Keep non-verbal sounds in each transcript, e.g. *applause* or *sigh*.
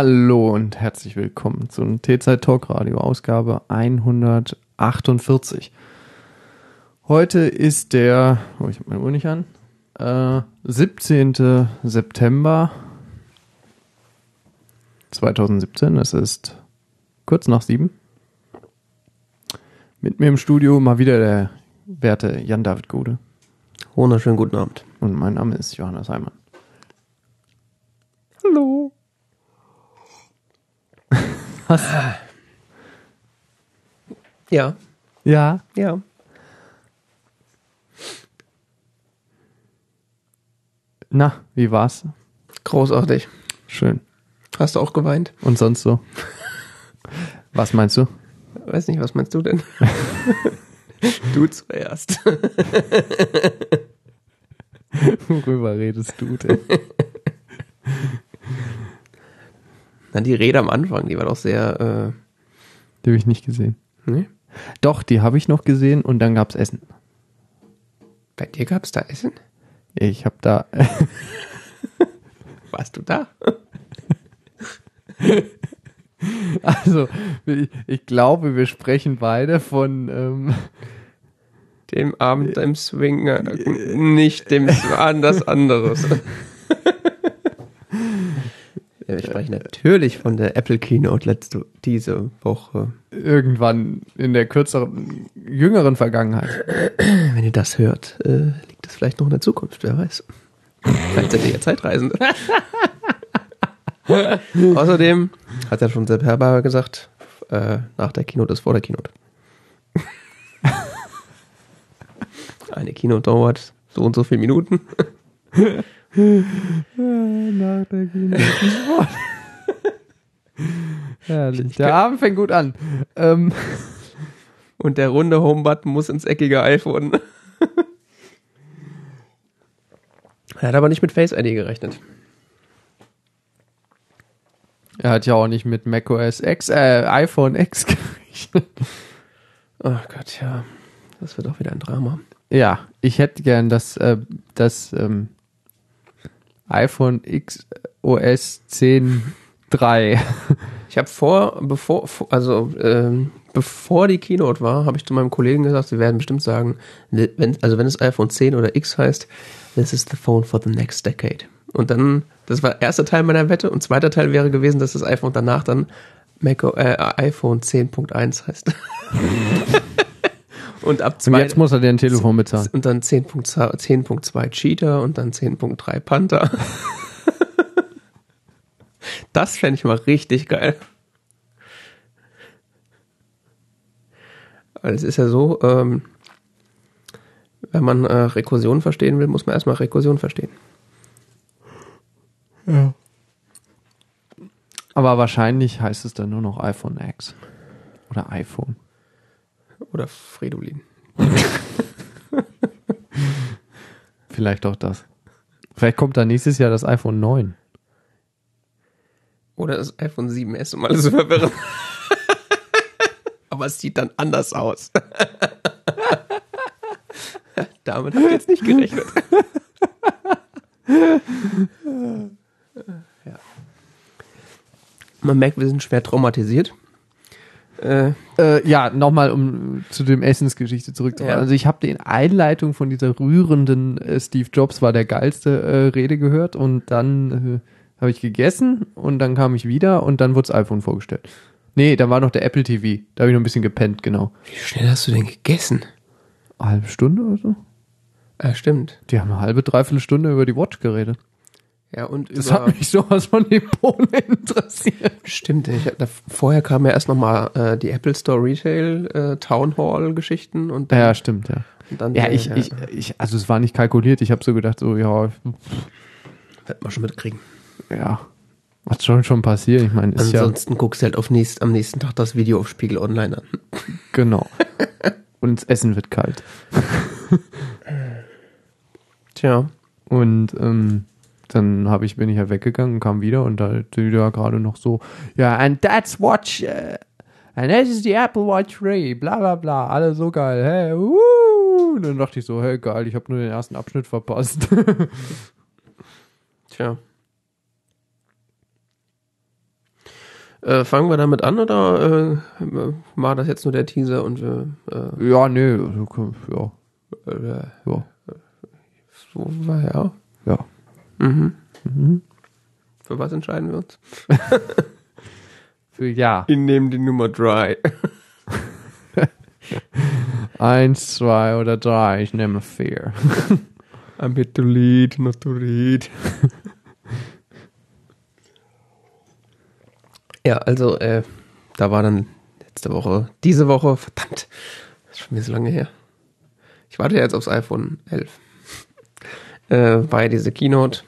Hallo und herzlich willkommen zum T-Zeit Talk Radio Ausgabe 148. Heute ist der, oh, ich habe meine Uhr nicht an, äh, 17. September 2017. Es ist kurz nach sieben. Mit mir im Studio mal wieder der werte Jan-David Gode. Wunderschönen guten Abend. Und mein Name ist Johannes Heimann. Hallo. Was? Ja, Ja. ja. Na, wie war's? Großartig. Schön. Hast du auch geweint? Und sonst so? Was meinst du? Weiß nicht, was meinst du denn? *laughs* du zuerst. Worüber redest du denn? *laughs* Na, die Rede am Anfang, die war doch sehr, Die habe ich nicht gesehen. äh, ne? Doch, die habe ich noch gesehen und dann gab's Essen. Bei dir gab's da Essen? Ich habe da *laughs* Warst du da? *laughs* also ich, ich glaube, wir sprechen beide von ähm, Dem Abend im Swinger, nicht dem *laughs* an das anderes. Wir sprechen natürlich von der Apple Keynote letzte, diese Woche. irgendwann in der kürzeren, jüngeren Vergangenheit. *clears throat* Wenn ihr das hört, äh, liegt es vielleicht noch in der Zukunft, wer weiß. Vielleicht seid ihr ja Zeitreisende. *laughs* Außerdem hat ja schon Sepp Herber gesagt, äh, nach der Keynote ist vor der Keynote. *laughs* Eine Keynote dauert so und so viele Minuten. *laughs* *laughs* Nach der Herrlich. Der Abend fängt gut an. Ähm, Und der runde Home-Button muss ins eckige iPhone. *laughs* er hat aber nicht mit Face ID gerechnet. er hat ja auch nicht mit macOS X, äh, iPhone X *laughs* gerechnet. Ach Gott, ja. Das wird auch wieder ein Drama. Ja, ich hätte gern das, äh, das ähm, iPhone X OS 10.3. Ich habe vor, bevor, vor- also ähm, bevor die Keynote war, habe ich zu meinem Kollegen gesagt, sie werden bestimmt sagen, wenn, also wenn es iPhone 10 oder X heißt, this is the phone for the next decade. Und dann, das war erster Teil meiner Wette und zweiter Teil wäre gewesen, dass das iPhone danach dann Mac, äh, iPhone 10.1 heißt. *laughs* und ab Und zwei, jetzt muss er dir ein Telefon bezahlen. und dann 10.2 10.2 Cheater und dann 10.3 Panther. *laughs* das fände ich mal richtig geil. Weil es ist ja so, ähm, wenn man äh, Rekursion verstehen will, muss man erstmal Rekursion verstehen. Aber wahrscheinlich heißt es dann nur noch iPhone X. Oder iPhone. Oder Fridolin. *laughs* Vielleicht auch das. Vielleicht kommt da nächstes Jahr das iPhone 9. Oder das iPhone 7S, um alles zu verwirren. Aber es sieht dann anders aus. Damit habe ich jetzt nicht gerechnet. ja. Man merkt, wir sind schwer traumatisiert. Äh, Äh, ja, nochmal, um zu dem Essensgeschichte zurückzukommen. Ja. Also ich habe die Einleitung von dieser rührenden äh, Steve Jobs war der geilste äh, Rede gehört und dann äh, habe ich gegessen und dann kam ich wieder und dann wurde das iPhone vorgestellt. Nee, da war noch der Apple TV. Da habe ich noch ein bisschen gepennt, genau. wie schnell hast du denn gegessen? Eine halbe Stunde oder so? Ah, stimmt. Die haben eine halbe, dreiviertel Stunde über die Watch geredet. Ja, und Das über, hat mich sowas von den Bohnen interessiert. Stimmt, ich, da, vorher kam ja erst nochmal äh, die Apple Store Retail äh, Town Hall Geschichten und dann, Ja, stimmt, ja. dann Ja, ich, ich, ich, also es war nicht kalkuliert. Ich habe so gedacht, so, ja, wird man schon mitkriegen. ja, was schon schon passiert. Ich meine, ist ja Ansonsten guckst du halt auf nächst, am nächsten Tag das Video auf Spiegel Online an. *laughs* genau. Und das Essen wird kalt. *laughs* Tja, Und ähm, dann habe ich, bin ich ja weggegangen und kam wieder und da die da gerade noch so, ja, and that's watch, uh, and this is the Apple Watch 3, bla bla bla, alle so geil, hey, wuh. Und dann dachte ich so, hey, geil, ich habe nur den ersten Abschnitt verpasst. *laughs* tja. Äh, fangen wir damit an oder äh, war das jetzt nur der Teaser und wir äh, Ja, nee, also, ja, äh, ja, so war ja. ja. Mhm. Für was entscheiden wir uns? *laughs* Für ja. Ich nehme die Nummer 3. *laughs* Eins, zwei oder drei, ich nehme vier. I'm here to lead, not to read. ja, also, äh, da war dann letzte Woche, diese Woche, verdammt, das ist schon wieder so lange her. Ich warte ja jetzt aufs iPhone 11. Äh, war ja diese Keynote,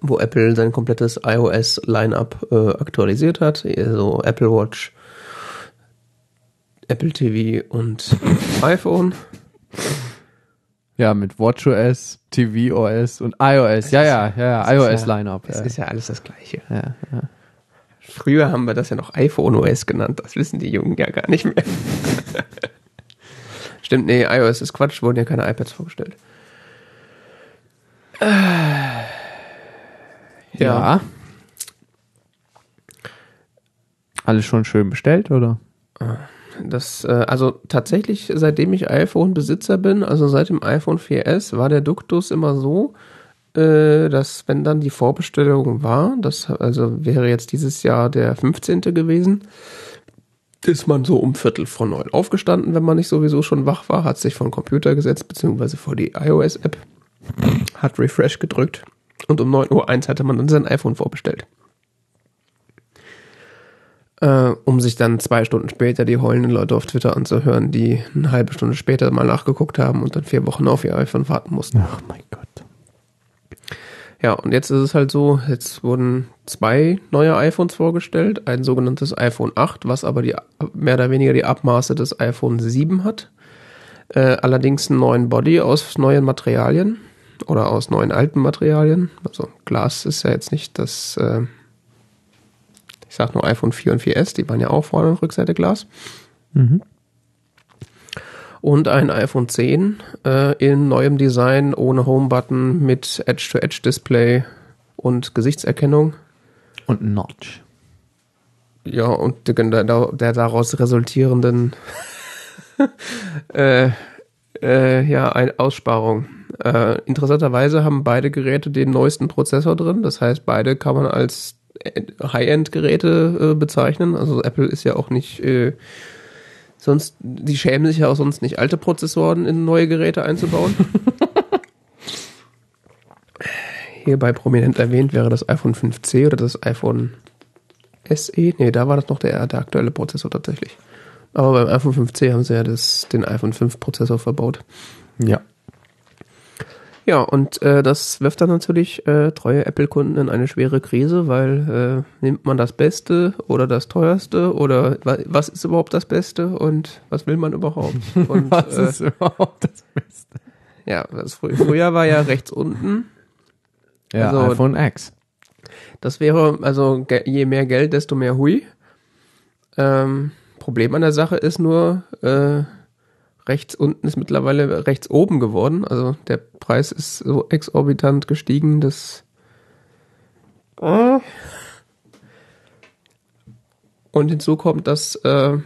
wo Apple sein komplettes iOS-Line-Up äh, aktualisiert hat. Also Apple Watch, Apple TV und *laughs* iPhone. Ja, mit WatchOS, tvOS und iOS. Ja, ja, ja, Das ist iOS ja- Lineup. Das Ja. ist ja alles das Gleiche. Ja, ja. Früher haben wir das ja noch iPhone OS genannt. Das wissen die Jungen ja gar nicht mehr. *laughs* Stimmt, nee, iOS ist Quatsch, wurden ja keine iPads vorgestellt. *sighs* ja. Alles schon schön bestellt, oder? Das, äh, also tatsächlich, seitdem ich iPhone-Besitzer bin, also seit dem iPhone 4S, war der Duktus immer so, äh, dass wenn dann die Vorbestellung war, das also wäre jetzt dieses Jahr der 15. gewesen, ist man so um Viertel vor neun aufgestanden, wenn man nicht sowieso schon wach war, hat sich vor den Computer gesetzt, beziehungsweise vor die iOS-App, hat Refresh gedrückt und um 9.01 Uhr hatte man dann sein iPhone vorbestellt. Äh, um sich dann zwei Stunden später die heulenden Leute auf Twitter anzuhören, die eine halbe Stunde später mal nachgeguckt haben und dann vier Wochen auf ihr iPhone warten mussten. Ach mein Gott. Ja, und jetzt ist es halt so, jetzt wurden zwei neue iPhones vorgestellt, ein sogenanntes iPhone 8, was aber die mehr oder weniger die Abmaße des iPhone 7 hat. Äh, allerdings einen neuen Body aus neuen Materialien oder aus neuen alten Materialien. Also Glas ist ja jetzt nicht das, äh, ich sag nur iPhone 4 und 4S, die waren ja auch vorne und Rückseite Glas. Mhm. Und ein iPhone 10 äh, in neuem Design, ohne Home-Button, mit Edge-to-Edge-Display und Gesichtserkennung. Und Notch. Ja, und der, der, daraus resultierenden *laughs* äh, äh, ja, ein Aussparung. Äh, interessanterweise haben beide Geräte den neuesten Prozessor drin. Das heißt, beide kann man als High-End-Geräte äh, bezeichnen. Also Apple ist ja auch nicht äh, sonst, die schämen sich ja auch sonst nicht, alte Prozessoren in neue Geräte einzubauen. *laughs* Hierbei prominent erwähnt wäre das iPhone 5C oder das iPhone SE. Nee, da war das noch der, der aktuelle Prozessor tatsächlich. Aber beim iPhone 5C haben sie ja das, den iPhone 5 Prozessor verbaut. Ja. Ja, und äh, das wirft dann natürlich äh, treue Apple-Kunden in eine schwere Krise, weil äh, nimmt man das Beste oder das Teuerste oder wa was ist überhaupt das Beste und was will man überhaupt? *laughs* Und, Was äh, ist überhaupt das Beste? ja, das frü früher war ja rechts unten. Ja, Also- iPhone X. Das wäre, also je mehr Geld, desto mehr Hui. Ähm, Problem an der Sache ist nur, äh, rechts unten ist mittlerweile rechts oben geworden. Also der Preis ist so exorbitant gestiegen, dass. Äh. Und hinzu kommt, dass, äh,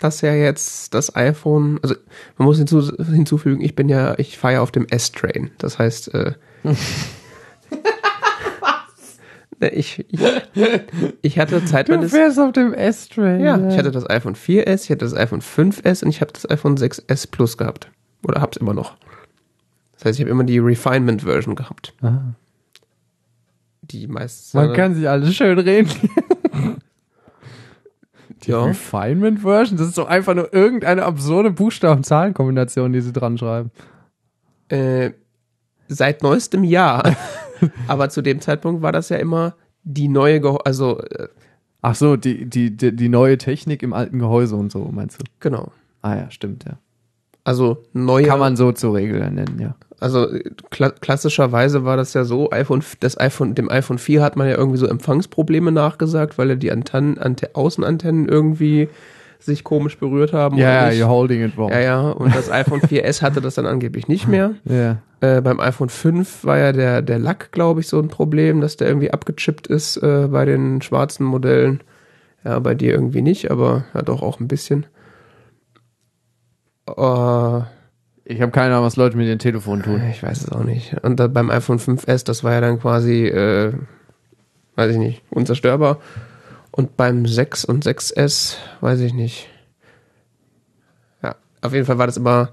dass ja jetzt das iPhone, also man muss hinzu, hinzufügen, ich bin ja, ich fahre ja auf dem S-Train. Das heißt, äh, *laughs* Ich, ich, ich hatte Zeit meines. fährst auf dem S-Train. Ja, ich hatte das iPhone 4S, ich hatte das iPhone 5S und ich habe das iPhone 6S Plus gehabt. Oder hab's immer noch. Das heißt, ich habe immer die Refinement-Version gehabt. Ah. Die meist. Man kann sich alles schön reden. *laughs* Die Ja. Refinement Version, das ist doch einfach nur irgendeine absurde Buchstaben-Zahlen-Kombination, die sie dran schreiben. Äh, seit neuestem Jahr. *laughs* *laughs* Aber zu dem Zeitpunkt war das ja immer die neue, Ge also äh, Ach so, die, die, die, die neue Technik im alten Gehäuse und so, meinst du? genau. Ah ja, stimmt, ja. Also neue. Kann man so zur Regel nennen, ja. Also äh, kla klassischerweise war das ja so, iPhone, das iPhone, dem iPhone 4 hat man ja irgendwie so Empfangsprobleme nachgesagt, weil er die Antennen, Ante Außenantennen irgendwie sich komisch berührt haben. Ja, nicht. you're holding it wrong. ja, ja. Und das iPhone 4S hatte das dann angeblich nicht *laughs* mehr. Ja. Äh, beim iPhone 5 war ja der, der Lack, glaube ich, so ein Problem, dass der irgendwie abgechippt ist äh, bei den schwarzen Modellen. Ja, bei dir irgendwie nicht, aber ja doch auch ein bisschen. Äh, Ich habe keine Ahnung, was Leute mit ihren Telefonen tun. ich weiß es auch nicht. Und beim iPhone 5S, das war ja dann quasi, äh, weiß ich nicht, unzerstörbar. Und beim 6 und 6S, weiß ich nicht. Ja, auf jeden Fall war das immer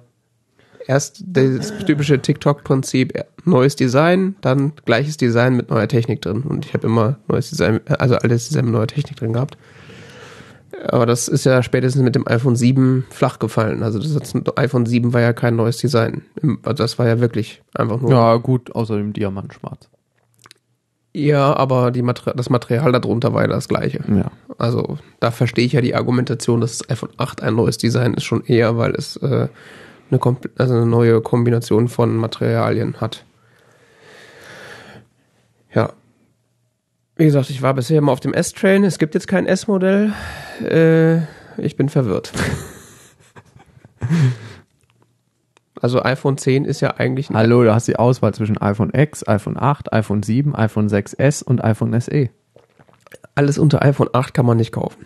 erst das typische TikTok-Prinzip, neues Design, dann gleiches Design mit neuer Technik drin. Und ich habe immer neues Design, also altes Design mit neuer Technik drin gehabt. Aber das ist ja spätestens mit dem iPhone 7 flach gefallen. Also das iPhone 7 war ja kein neues Design. Das war ja wirklich einfach nur. Ja, gut, außer dem Diamantschwarz. Ja, aber Mater das Material darunter war ja das gleiche. Ja. Also da verstehe ich ja die Argumentation, dass das iPhone 8 ein neues Design ist, schon eher, weil es äh, eine, also eine neue Kombination von Materialien hat. Ja. Wie gesagt, ich war bisher immer auf dem S-Train. Es gibt jetzt kein S-Modell. Äh, ich bin verwirrt. *laughs* Also iPhone 10 ist ja eigentlich ein Hallo, du hast die Auswahl zwischen iPhone X, iPhone 8, iPhone 7, iPhone 6S und iPhone SE. alles unter iPhone 8 kann man nicht kaufen.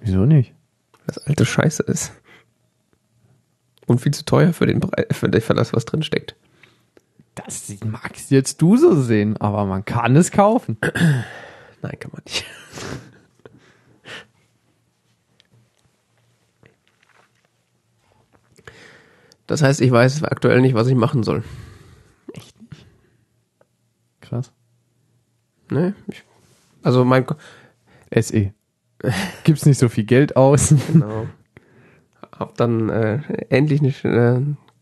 Wieso nicht? das alte Scheiße ist. Und viel zu teuer für, den, für das, was drin steckt. Das magst jetzt du so sehen, aber man kann es kaufen. Nein, kann man nicht. Das heißt, ich weiß aktuell nicht, was ich machen soll. Krass. Ne? Ich, also mein Ko- SE. Gibt's nicht so viel Geld aus. *laughs* genau. Hab dann äh, endlich ein äh,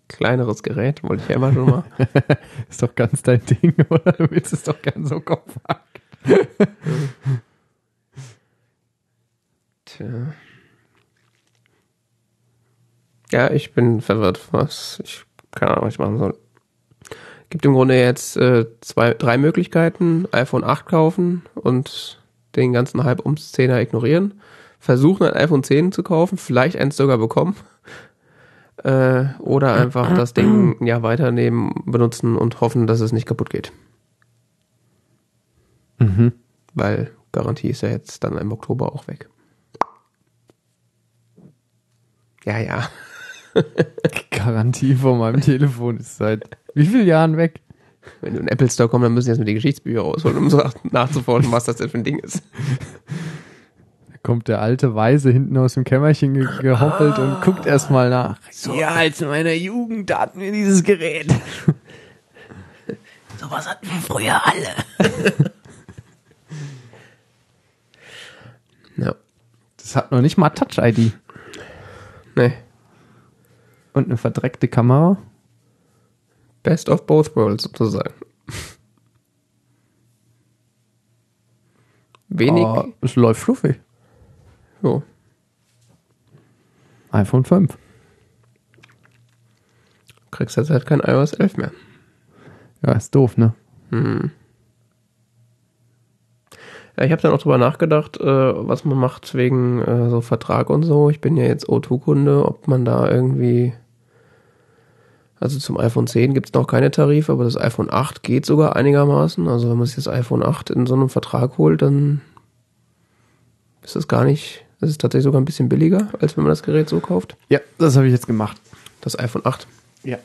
kleineres Gerät, wollte ich ja immer schon mal. *laughs* Ist doch ganz dein Ding, *laughs* oder? Du willst es doch gern so kompakt. Tja. Ja, ich bin verwirrt, was ich keine Ahnung, was ich machen soll. Gibt im Grunde jetzt äh, zwei, drei Möglichkeiten: iPhone 8 kaufen und den ganzen Hype ums 10er ignorieren. Versuchen ein iPhone 10 zu kaufen, vielleicht eins sogar bekommen. Äh, oder einfach das Ding Jahr weiternehmen, benutzen und hoffen, dass es nicht kaputt geht. Mhm. Weil Garantie ist ja jetzt dann im Oktober auch weg. Ja, ja. *laughs* Garantie von meinem Telefon ist seit wie vielen Jahren weg? Wenn du in den Apple Store kommst, dann müssen jetzt mit die Geschichtsbücher rausholen, um so nachzuforschen, was das denn für ein Ding ist. Da kommt der alte Weise hinten aus dem Kämmerchen ge gehoppelt und guckt erstmal nach. Ja, als in meiner Jugend hatten wir dieses Gerät. *laughs* Sowas hatten wir früher alle. *laughs* ja. Das hat noch nicht mal Touch-ID. Nee. Und eine verdreckte Kamera. Best of both worlds sozusagen. Wenig. Aber es läuft fluffig. Jo. iPhone 5. Kriegst jetzt halt kein iOS 11 mehr. Ja, ist doof, ne? Hm. Ja, ich habe dann auch drüber nachgedacht, äh, was man macht wegen äh, so Vertrag und so. Ich bin ja jetzt O2-Kunde, ob man da irgendwie. Also zum iPhone 10 gibt es noch keine Tarife, aber das iPhone 8 geht sogar einigermaßen. Also wenn man sich das iPhone 8 in so einem Vertrag holt, dann ist das gar nicht, das ist tatsächlich sogar ein bisschen billiger, als wenn man das Gerät so kauft. Ja, das habe ich jetzt gemacht. Das iPhone 8 Ja.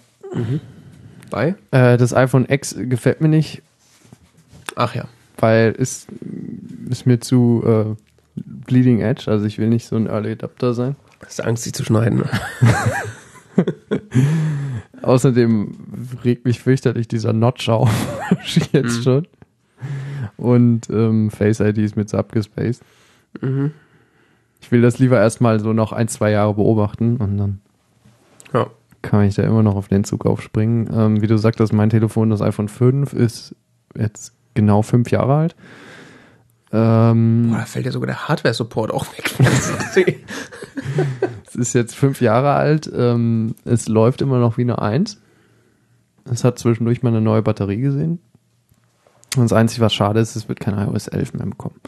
bei. Äh, das iPhone X gefällt mir nicht, Ach ja. weil es ist mir zu äh, Bleeding Edge. Also ich will nicht so ein Early Adapter sein. Hast du Angst, sie zu schneiden? *laughs* Außerdem regt mich fürchterlich dieser Notch auf. *laughs* Jetzt Mhm. schon. Und ähm, Face ID ist mir zu abgespaced. mhm. Ich will das lieber erstmal so noch ein, zwei Jahre beobachten und dann Ja. kann ich da immer noch auf den Zug aufspringen. Ähm, wie du sagtest, mein Telefon, das iPhone 5, ist jetzt genau fünf Jahre alt. Ähm, Boah, da fällt ja sogar der Hardware-Support auch weg. *laughs* *laughs* ist jetzt fünf Jahre alt. Ähm, es läuft immer noch wie eine Eins. Es hat zwischendurch mal eine neue Batterie gesehen. Und das Einzige, was schade ist, es wird kein iOS 11 mehr bekommen.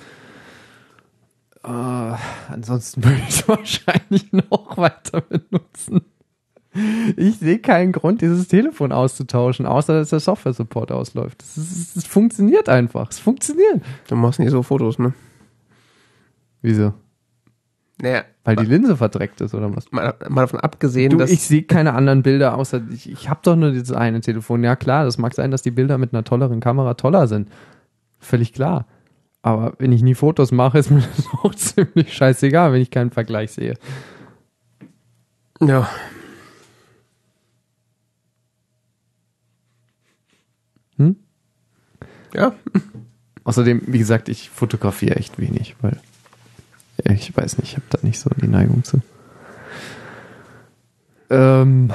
Äh, ansonsten *laughs* würde ich es wahrscheinlich noch weiter benutzen. Ich sehe keinen Grund, dieses Telefon auszutauschen, außer dass der Software-Support ausläuft. Es funktioniert einfach. Es funktioniert. Du machst nicht so Fotos, ne? Wieso? Naja, Weil die Linse verdreckt ist oder was? mal, mal davon abgesehen, Du, dass. ich sehe keine anderen Bilder, außer ich, ich habe doch nur dieses eine Telefon. Ja klar, das mag sein, dass die Bilder mit einer tolleren Kamera toller sind. Völlig klar. Aber wenn ich nie Fotos mache, ist mir *laughs* das auch ziemlich scheißegal, wenn ich keinen Vergleich sehe. ja. Hm? Ja. Außerdem, wie gesagt, ich fotografiere echt wenig, weil ich weiß nicht, ich habe da nicht so die Neigung zu. Ähm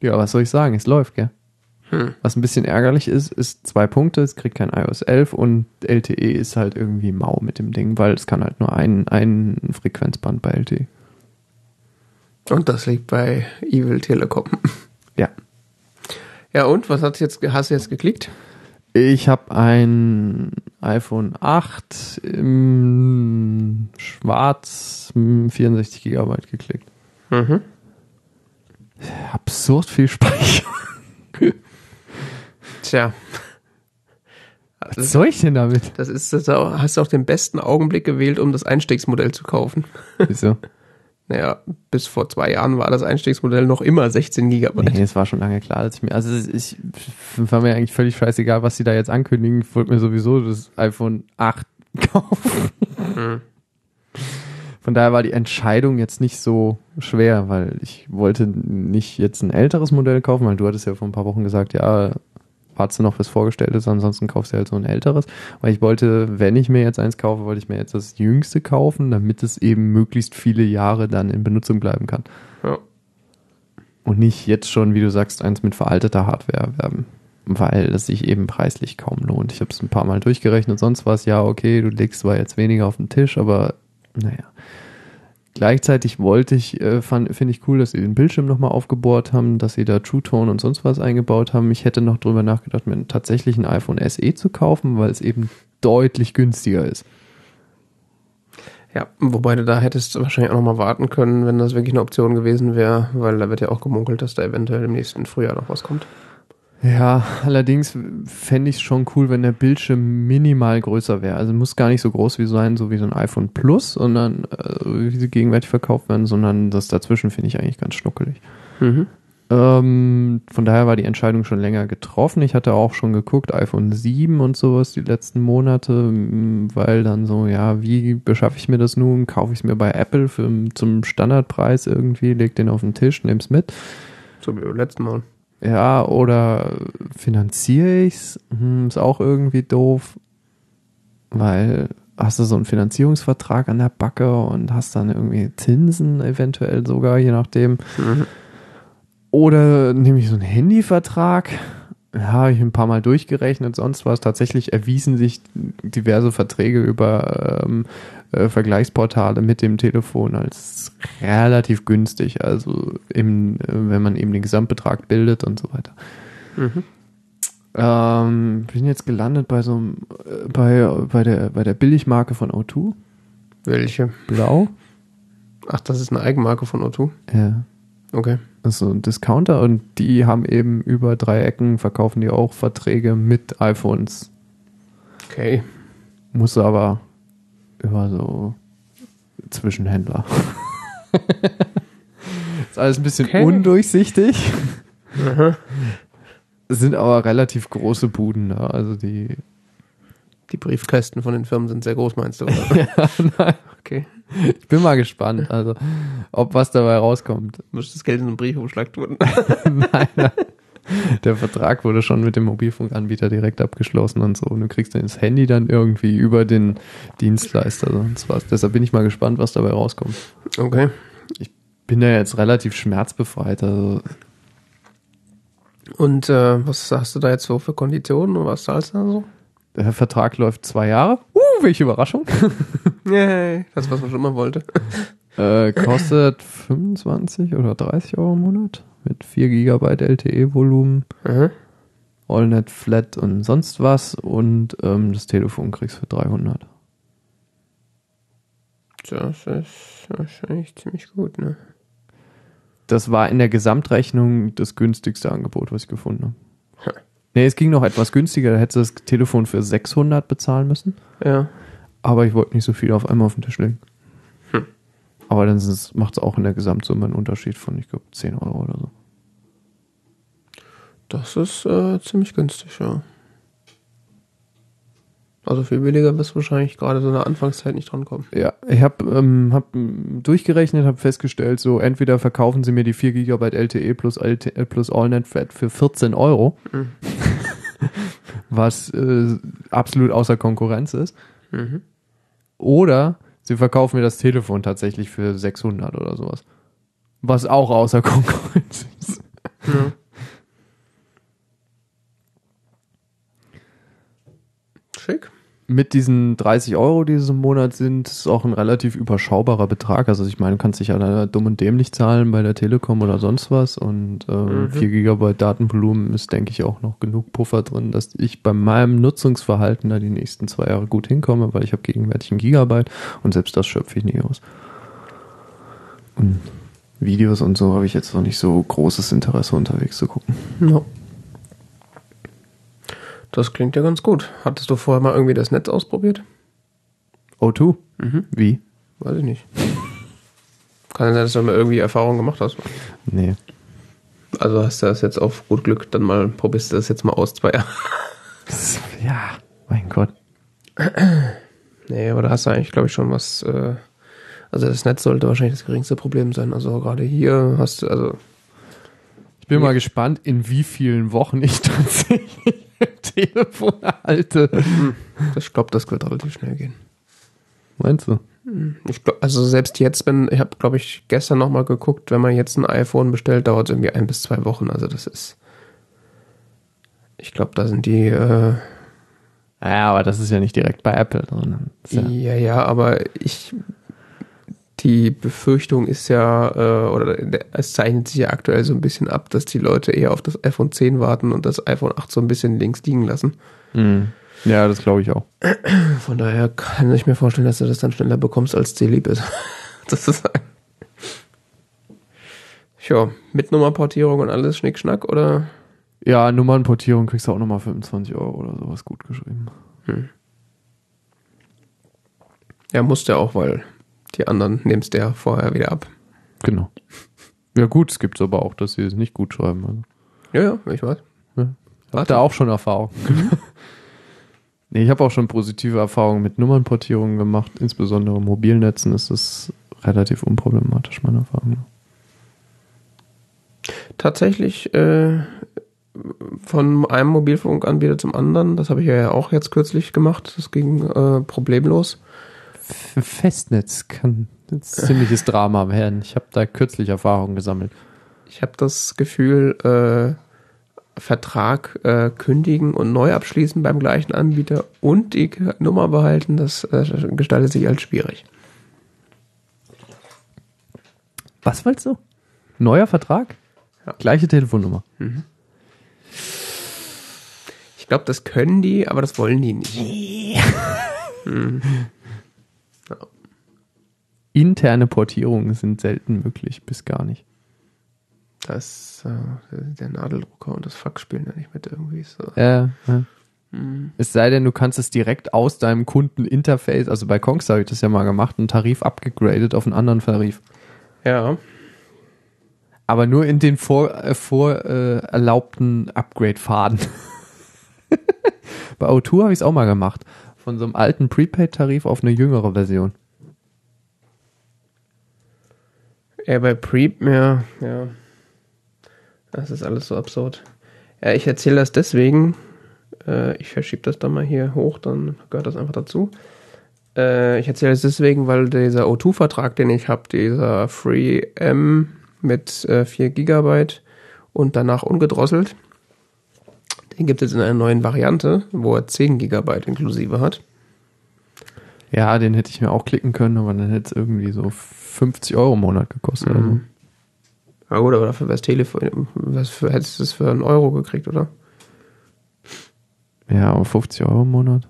ja, was soll ich sagen? Es läuft, gell? Hm. Was ein bisschen ärgerlich ist, ist zwei Punkte, es kriegt kein iOS 11 und LTE ist halt irgendwie mau mit dem Ding, weil es kann halt nur ein, ein Frequenzband bei. LTE. Und das liegt bei Evil Telekom. Ja. Ja, und? Was hast du jetzt, hast du jetzt geklickt? Ich habe ein iPhone 8 im Schwarz m, 64 Gigabyte geklickt. Mhm. Absurd viel Speicher. Tja. Was Das, soll ich denn damit? das ist, das hast du auch den besten Augenblick gewählt, um das Einstiegsmodell zu kaufen. Wieso? Naja, bis vor zwei Jahren war das Einstiegsmodell noch immer 16 Gigabyte. Nee, es war schon lange klar, dass ich mir, also ich, war mir eigentlich völlig scheißegal, was sie da jetzt ankündigen. Ich wollte mir sowieso das iPhone 8 *laughs* kaufen. Mhm. Von daher war die Entscheidung jetzt nicht so schwer, weil ich wollte nicht jetzt ein älteres Modell kaufen, weil du hattest ja vor ein paar Wochen gesagt, ja, wartest du noch, bis vorgestellt ist, ansonsten kaufst du halt so ein älteres. Weil ich wollte, wenn ich mir jetzt eins kaufe, wollte ich mir jetzt das jüngste kaufen, damit es eben möglichst viele Jahre dann in Benutzung bleiben kann. Ja. Und nicht jetzt schon, wie du sagst, eins mit veralteter Hardware erwerben. Weil es sich eben preislich kaum lohnt. Ich habe es ein paar Mal durchgerechnet, sonst war es ja, okay, du legst zwar jetzt weniger auf den Tisch, aber naja. Gleichzeitig wollte ich, äh, finde ich cool, dass sie den Bildschirm nochmal aufgebohrt haben, dass sie da True Tone und sonst was eingebaut haben. Ich hätte noch drüber nachgedacht, mir tatsächlich ein iPhone SE zu kaufen, weil es eben deutlich günstiger ist. Ja, wobei du da hättest wahrscheinlich auch noch mal warten können, wenn das wirklich eine Option gewesen wäre, weil da wird ja auch gemunkelt, dass da eventuell im nächsten Frühjahr noch was kommt. Ja, allerdings fände ich es schon cool, wenn der Bildschirm minimal größer wäre. Also muss gar nicht so groß wie sein, so wie so ein iPhone Plus, sondern äh, wie sie gegenwärtig verkauft werden, sondern das dazwischen finde ich eigentlich ganz schnuckelig. Mhm. Ähm, von daher war die Entscheidung schon länger getroffen. Ich hatte auch schon geguckt, iPhone 7 und sowas die letzten Monate, weil dann so, ja, wie beschaffe ich mir das nun? Kaufe ich es mir bei Apple für, zum Standardpreis irgendwie, leg den auf den Tisch, nehm's mit. So wie beim letzten Mal. Ja, oder finanziere ich's? Hm, ist auch irgendwie doof, weil hast du so einen Finanzierungsvertrag an der Backe und hast dann irgendwie Zinsen eventuell sogar, je nachdem. Mhm. Oder nehme ich so einen Handyvertrag? Ja, habe ich ein paar Mal durchgerechnet, sonst was. Tatsächlich erwiesen sich diverse Verträge über ähm, äh, Vergleichsportale mit dem Telefon als relativ günstig. Also im, äh, wenn man eben den Gesamtbetrag bildet und so weiter. Mhm. Ähm, bin jetzt gelandet bei so einem, äh, bei, bei der, bei der Billigmarke von O2. Welche? Blau. Ach, das ist eine Eigenmarke von O2. Ja. Okay. Das ist so ein Discounter und die haben eben über drei Ecken verkaufen die auch Verträge mit iPhones. Okay. Muss aber über so Zwischenhändler. *laughs* ist alles ein bisschen Okay. undurchsichtig. Es *laughs* sind aber relativ große Buden da. Also die. Die Briefkästen von den Firmen sind sehr groß, meinst du? *laughs* Oder? ja, nein. Okay. Ich bin mal gespannt, also ob was dabei rauskommt. Muss das Geld in einen Briefumschlag tun? nein, nein. Der Vertrag wurde schon mit dem Mobilfunkanbieter direkt abgeschlossen und so. Und du kriegst dann das Handy dann irgendwie über den Dienstleister, sonst was. Deshalb bin ich mal gespannt, was dabei rauskommt. Okay. Bin da jetzt relativ schmerzbefreit. Also Und äh, was hast du da jetzt so für Konditionen und was zahlst du da so? der Vertrag läuft zwei Jahre. Uh, welche Überraschung. *laughs* Yay. Das, was man schon immer wollte. äh, kostet 25 oder 30 Euro im Monat mit 4 GB LTE-Volumen. Mhm. AllNet Flat und sonst was und ähm, das Telefon kriegst für 300. Das ist wahrscheinlich ziemlich gut, ne? Das war in der Gesamtrechnung das günstigste Angebot, was ich gefunden habe. Hm. Nee, es ging noch etwas günstiger, da hättest du das Telefon für 600 bezahlen müssen, Ja. aber ich wollte nicht so viel auf einmal auf den Tisch legen. Aber dann macht es auch in der Gesamtsumme einen Unterschied von, ich glaube, 10 Euro oder so. Das ist äh, ziemlich günstig, ja. Also viel billiger wirst du wahrscheinlich gerade so in der Anfangszeit nicht drankommen. Ja, ich habe ähm, hab durchgerechnet, habe festgestellt, so entweder verkaufen sie mir die 4 GB LTE plus, LTE äh, plus AllNet Flat für 14 Euro, Mhm. *laughs* was äh, absolut außer Konkurrenz ist, Mhm. oder sie verkaufen mir das Telefon tatsächlich für 600 oder sowas, was auch außer *laughs* Konkurrenz ist. Ja. Schick. Mit diesen 30 Euro, die es im Monat sind, ist auch ein relativ überschaubarer Betrag. Also ich meine, kannst dich ja da dumm und dämlich zahlen bei der Telekom oder sonst was. Und ähm, Mhm. 4 GB Datenvolumen ist, denke ich, auch noch genug Puffer drin, dass ich bei meinem Nutzungsverhalten da die nächsten zwei Jahre gut hinkomme, weil ich habe gegenwärtig ein Gigabyte und selbst das schöpfe ich nie aus. Und Videos und so habe ich jetzt noch nicht so großes Interesse unterwegs zu gucken. Ja. Das klingt ja ganz gut. Hattest du vorher mal irgendwie das Netz ausprobiert? O2? Mhm. Wie? Weiß ich nicht. Kann ja sein, dass du mal irgendwie Erfahrung gemacht hast. Nee. Also hast du das jetzt auf gut Glück, dann mal probierst du das jetzt mal aus zwei Jahren. *laughs* Ja, mein Gott. Nee, aber da hast du eigentlich, glaube ich, schon was. Äh, also das Netz sollte wahrscheinlich das geringste Problem sein. Also gerade hier hast du, also Ich bin mal gespannt, in wie vielen Wochen ich *laughs* tatsächlich *laughs* Telefon erhalte. ich glaube, das wird relativ schnell gehen. Meinst du? Ich glaub, also selbst jetzt bin, ich habe, glaube ich, gestern nochmal geguckt, wenn man jetzt ein iPhone bestellt, dauert es irgendwie ein bis zwei Wochen. Also das ist. Ich glaube, da sind die. Äh, Ja, aber das ist ja nicht direkt bei Apple, sondern ja, Ja, ja, aber ich. Die Befürchtung ist ja, äh, oder der- es zeichnet sich ja aktuell so ein bisschen ab, dass die Leute eher auf das iPhone 10 warten und das iPhone 8 so ein bisschen links liegen lassen. Mhm. ja das glaube ich auch. *clears throat* Von daher kann ich mir vorstellen, dass du das dann schneller bekommst, als dir lieb ist. *laughs* das ist Ja, mit Nummerportierung und alles Schnickschnack oder? Ja, Nummernportierung kriegst du auch nochmal 25 Euro oder sowas gut geschrieben. Ja, musst ja auch, weil die anderen nimmst du ja vorher wieder ab. Genau. Ja gut, es gibt aber auch, dass sie es nicht gut schreiben. Also. Ja, ja, ich weiß. Hab da auch schon Erfahrung. *laughs* nee, ich habe auch schon positive Erfahrungen mit Nummernportierungen gemacht. Insbesondere in Mobilnetzen ist es relativ unproblematisch, meiner Erfahrung nach. Tatsächlich äh, von einem Mobilfunkanbieter zum anderen, das habe ich ja auch jetzt kürzlich gemacht, das ging äh, problemlos. Festnetz kann ein ziemliches Drama werden. Ich habe da kürzlich Erfahrungen gesammelt. Ich habe das Gefühl, äh, Vertrag äh, kündigen und neu abschließen beim gleichen Anbieter und die Nummer behalten, das äh, gestaltet sich als schwierig. Was wolltest du? Neuer Vertrag? Ja. Gleiche Telefonnummer. Ich glaube, das können die, aber das wollen die nicht. *laughs* Interne Portierungen sind selten möglich, bis gar nicht. Das, äh, der Nadeldrucker und das Fax spielen ja nicht mit irgendwie so. Äh, ja. Es sei denn, du kannst es direkt aus deinem Kundeninterface, also bei Kongs habe ich das ja mal gemacht, einen Tarif abgegradet auf einen anderen Tarif. Ja, Aber nur in den vor, äh, vor äh, erlaubten Upgrade-Pfaden. *laughs* bei O2 habe ich es auch mal gemacht. Von so einem alten Prepaid-Tarif auf eine jüngere Version. Ja, bei Preep, ja, ja. Das ist alles so absurd. Ja, ich erzähle das deswegen. Äh, ich verschiebe das dann mal hier hoch, dann gehört das einfach dazu. Äh, ich erzähle das deswegen, weil dieser O2-Vertrag, den ich habe, dieser Free M mit äh, 4 Gigabyte und danach ungedrosselt, den gibt es in einer neuen Variante, wo er 10 Gigabyte inklusive hat. Ja, den hätte ich mir auch klicken können, aber dann hätte es irgendwie so 50 Euro im Monat gekostet. Mhm. Ja gut, aber dafür wär's Telefon, was für, hättest du es für einen Euro gekriegt, oder? Ja, aber 50 Euro im Monat.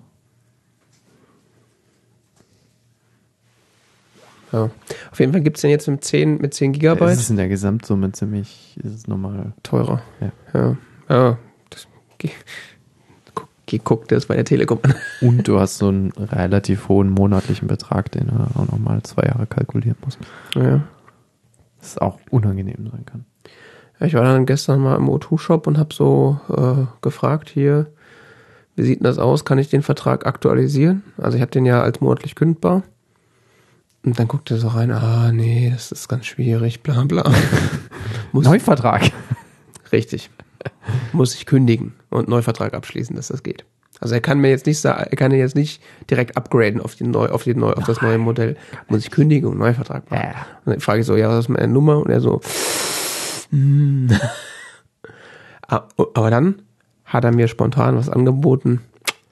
Ja. Auf jeden Fall gibt es den jetzt mit 10, mit 10 Es Gigabyte. ist in der Gesamtsumme ziemlich, ist es normal. teurer. Ja. Ja. ja das, dir das bei der Telekom an. Und du hast so einen relativ hohen monatlichen Betrag, den du auch nochmal zwei Jahre kalkulieren musst. Ja. Das auch unangenehm sein kann. Ja, Ich war dann gestern mal im O2-Shop und habe so äh, gefragt hier, wie sieht denn das aus? Kann ich den Vertrag aktualisieren? Also ich habe den ja als monatlich kündbar. Und dann guckt er so rein, ah nee, das ist ganz schwierig, bla bla. *laughs* Muss, Neuvertrag. richtig. Muss ich kündigen und einen Neuvertrag abschließen, dass das geht. Also er kann mir jetzt nicht sagen, er kann jetzt nicht direkt upgraden auf die neu, auf die neu, auf das neue Modell. Muss ich kündigen und einen Neuvertrag machen. Ja. Und dann frage ich so, ja, was ist meine Nummer? Und er so. Ah, aber dann hat er mir spontan was angeboten.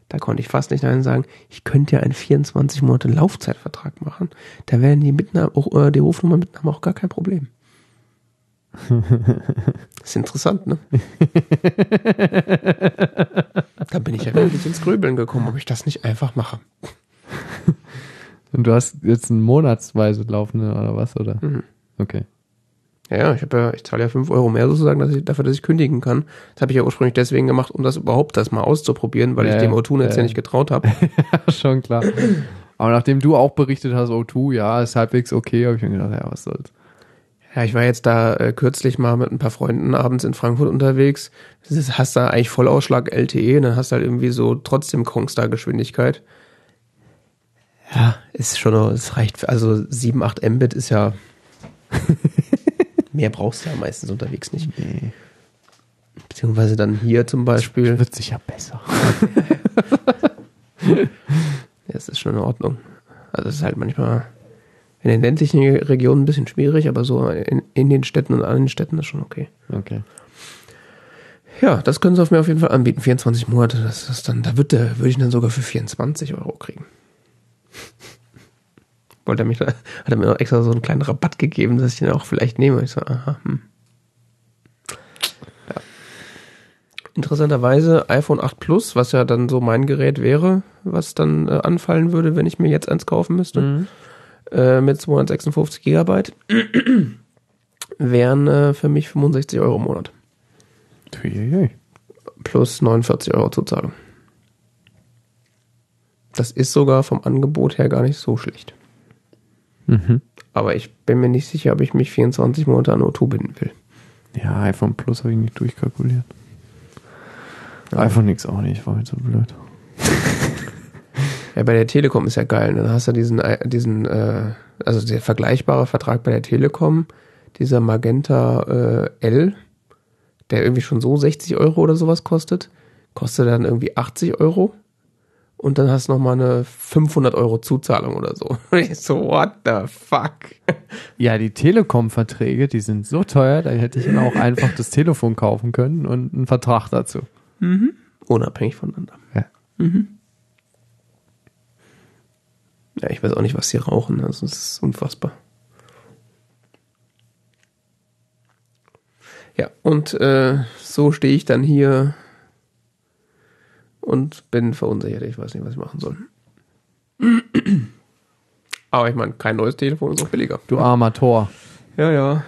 Da konnte ich fast nicht nein sagen. Ich könnte ja einen 24 Monate Laufzeitvertrag machen. Da wären die Mitnahme, auch, äh, die Rufnummer Mitnahme auch gar kein Problem. *laughs* ist interessant, ne? da bin ich ja wirklich ins Grübeln gekommen, ob ich das nicht einfach mache. Und du hast jetzt einen monatsweise laufende oder was, oder? Mhm. Okay. Ja, ja, ich habe ja, ich zahle ja 5 Euro mehr sozusagen dass ich, dafür, dass ich kündigen kann. Das habe ich ja ursprünglich deswegen gemacht, um das überhaupt das mal auszuprobieren, weil Ja, ich dem ja. O2-Netz Ja, ja ja. nicht getraut habe. *laughs* Schon klar. Aber nachdem du auch berichtet hast, O2, ja, ist halbwegs okay, habe ich mir gedacht, ja, was soll's. Ja, ich war jetzt da äh, kürzlich mal mit ein paar Freunden abends in Frankfurt unterwegs. Das ist, hast da eigentlich Vollausschlag LTE und dann hast du halt irgendwie so trotzdem Kongstar-Geschwindigkeit. Ja, ist schon, es reicht, für- also 7, 8 Mbit ist ja, *laughs* mehr brauchst du ja meistens unterwegs nicht. Nee. Beziehungsweise dann hier zum Beispiel. Wird sicher besser. *laughs* Ja, es ist schon in Ordnung. Also es ist halt manchmal in den ländlichen Regionen ein bisschen schwierig, aber so in, in den Städten und an den Städten ist schon okay. Okay. Ja, das können sie auf mir auf jeden Fall anbieten. 24 Monate, das ist dann, da wird der, würde ich dann sogar für 24 Euro kriegen. *laughs* Wollte er mich hat er mir noch extra so einen kleinen Rabatt gegeben, dass ich den auch vielleicht nehme. Ich so, aha, hm. Ja. Interessanterweise iPhone 8 Plus, was ja dann so mein Gerät wäre, was dann äh, anfallen würde, wenn ich mir jetzt eins kaufen müsste, Mhm. Äh, mit 256 Gigabyte, *clears throat* wären äh, für mich 65 Euro im Monat Uiuiui. plus 49 Euro Zuzahlung. Das ist sogar vom Angebot her gar nicht so schlecht. Mhm. Aber ich bin mir nicht sicher, ob ich mich 24 Monate an O2 binden will. Ja, iPhone Plus habe ich nicht durchkalkuliert. iPhone X auch nicht, war mir so blöd. Ja, bei der Telekom ist ja geil. ne? Dann hast du diesen, äh, diesen äh, also der vergleichbare Vertrag bei der Telekom, dieser Magenta äh, L, der irgendwie schon so 60 Euro oder sowas kostet, kostet dann irgendwie 80 Euro. Und dann hast du nochmal eine 500 Euro Zuzahlung oder so. *laughs* So, what the fuck? Ja, die Telekom-Verträge, die sind so teuer, da hätte ich mir auch *laughs* einfach das Telefon kaufen können und einen Vertrag dazu. Unabhängig voneinander. Ja. Ja, ich weiß auch nicht, was sie rauchen. ne? Das ist unfassbar. Ja, und äh, so stehe ich dann hier und bin verunsichert. Ich weiß nicht, was ich machen soll. *clears throat* Aber ich meine, kein neues Telefon ist auch billiger. Du armer Tor. Ja, ja.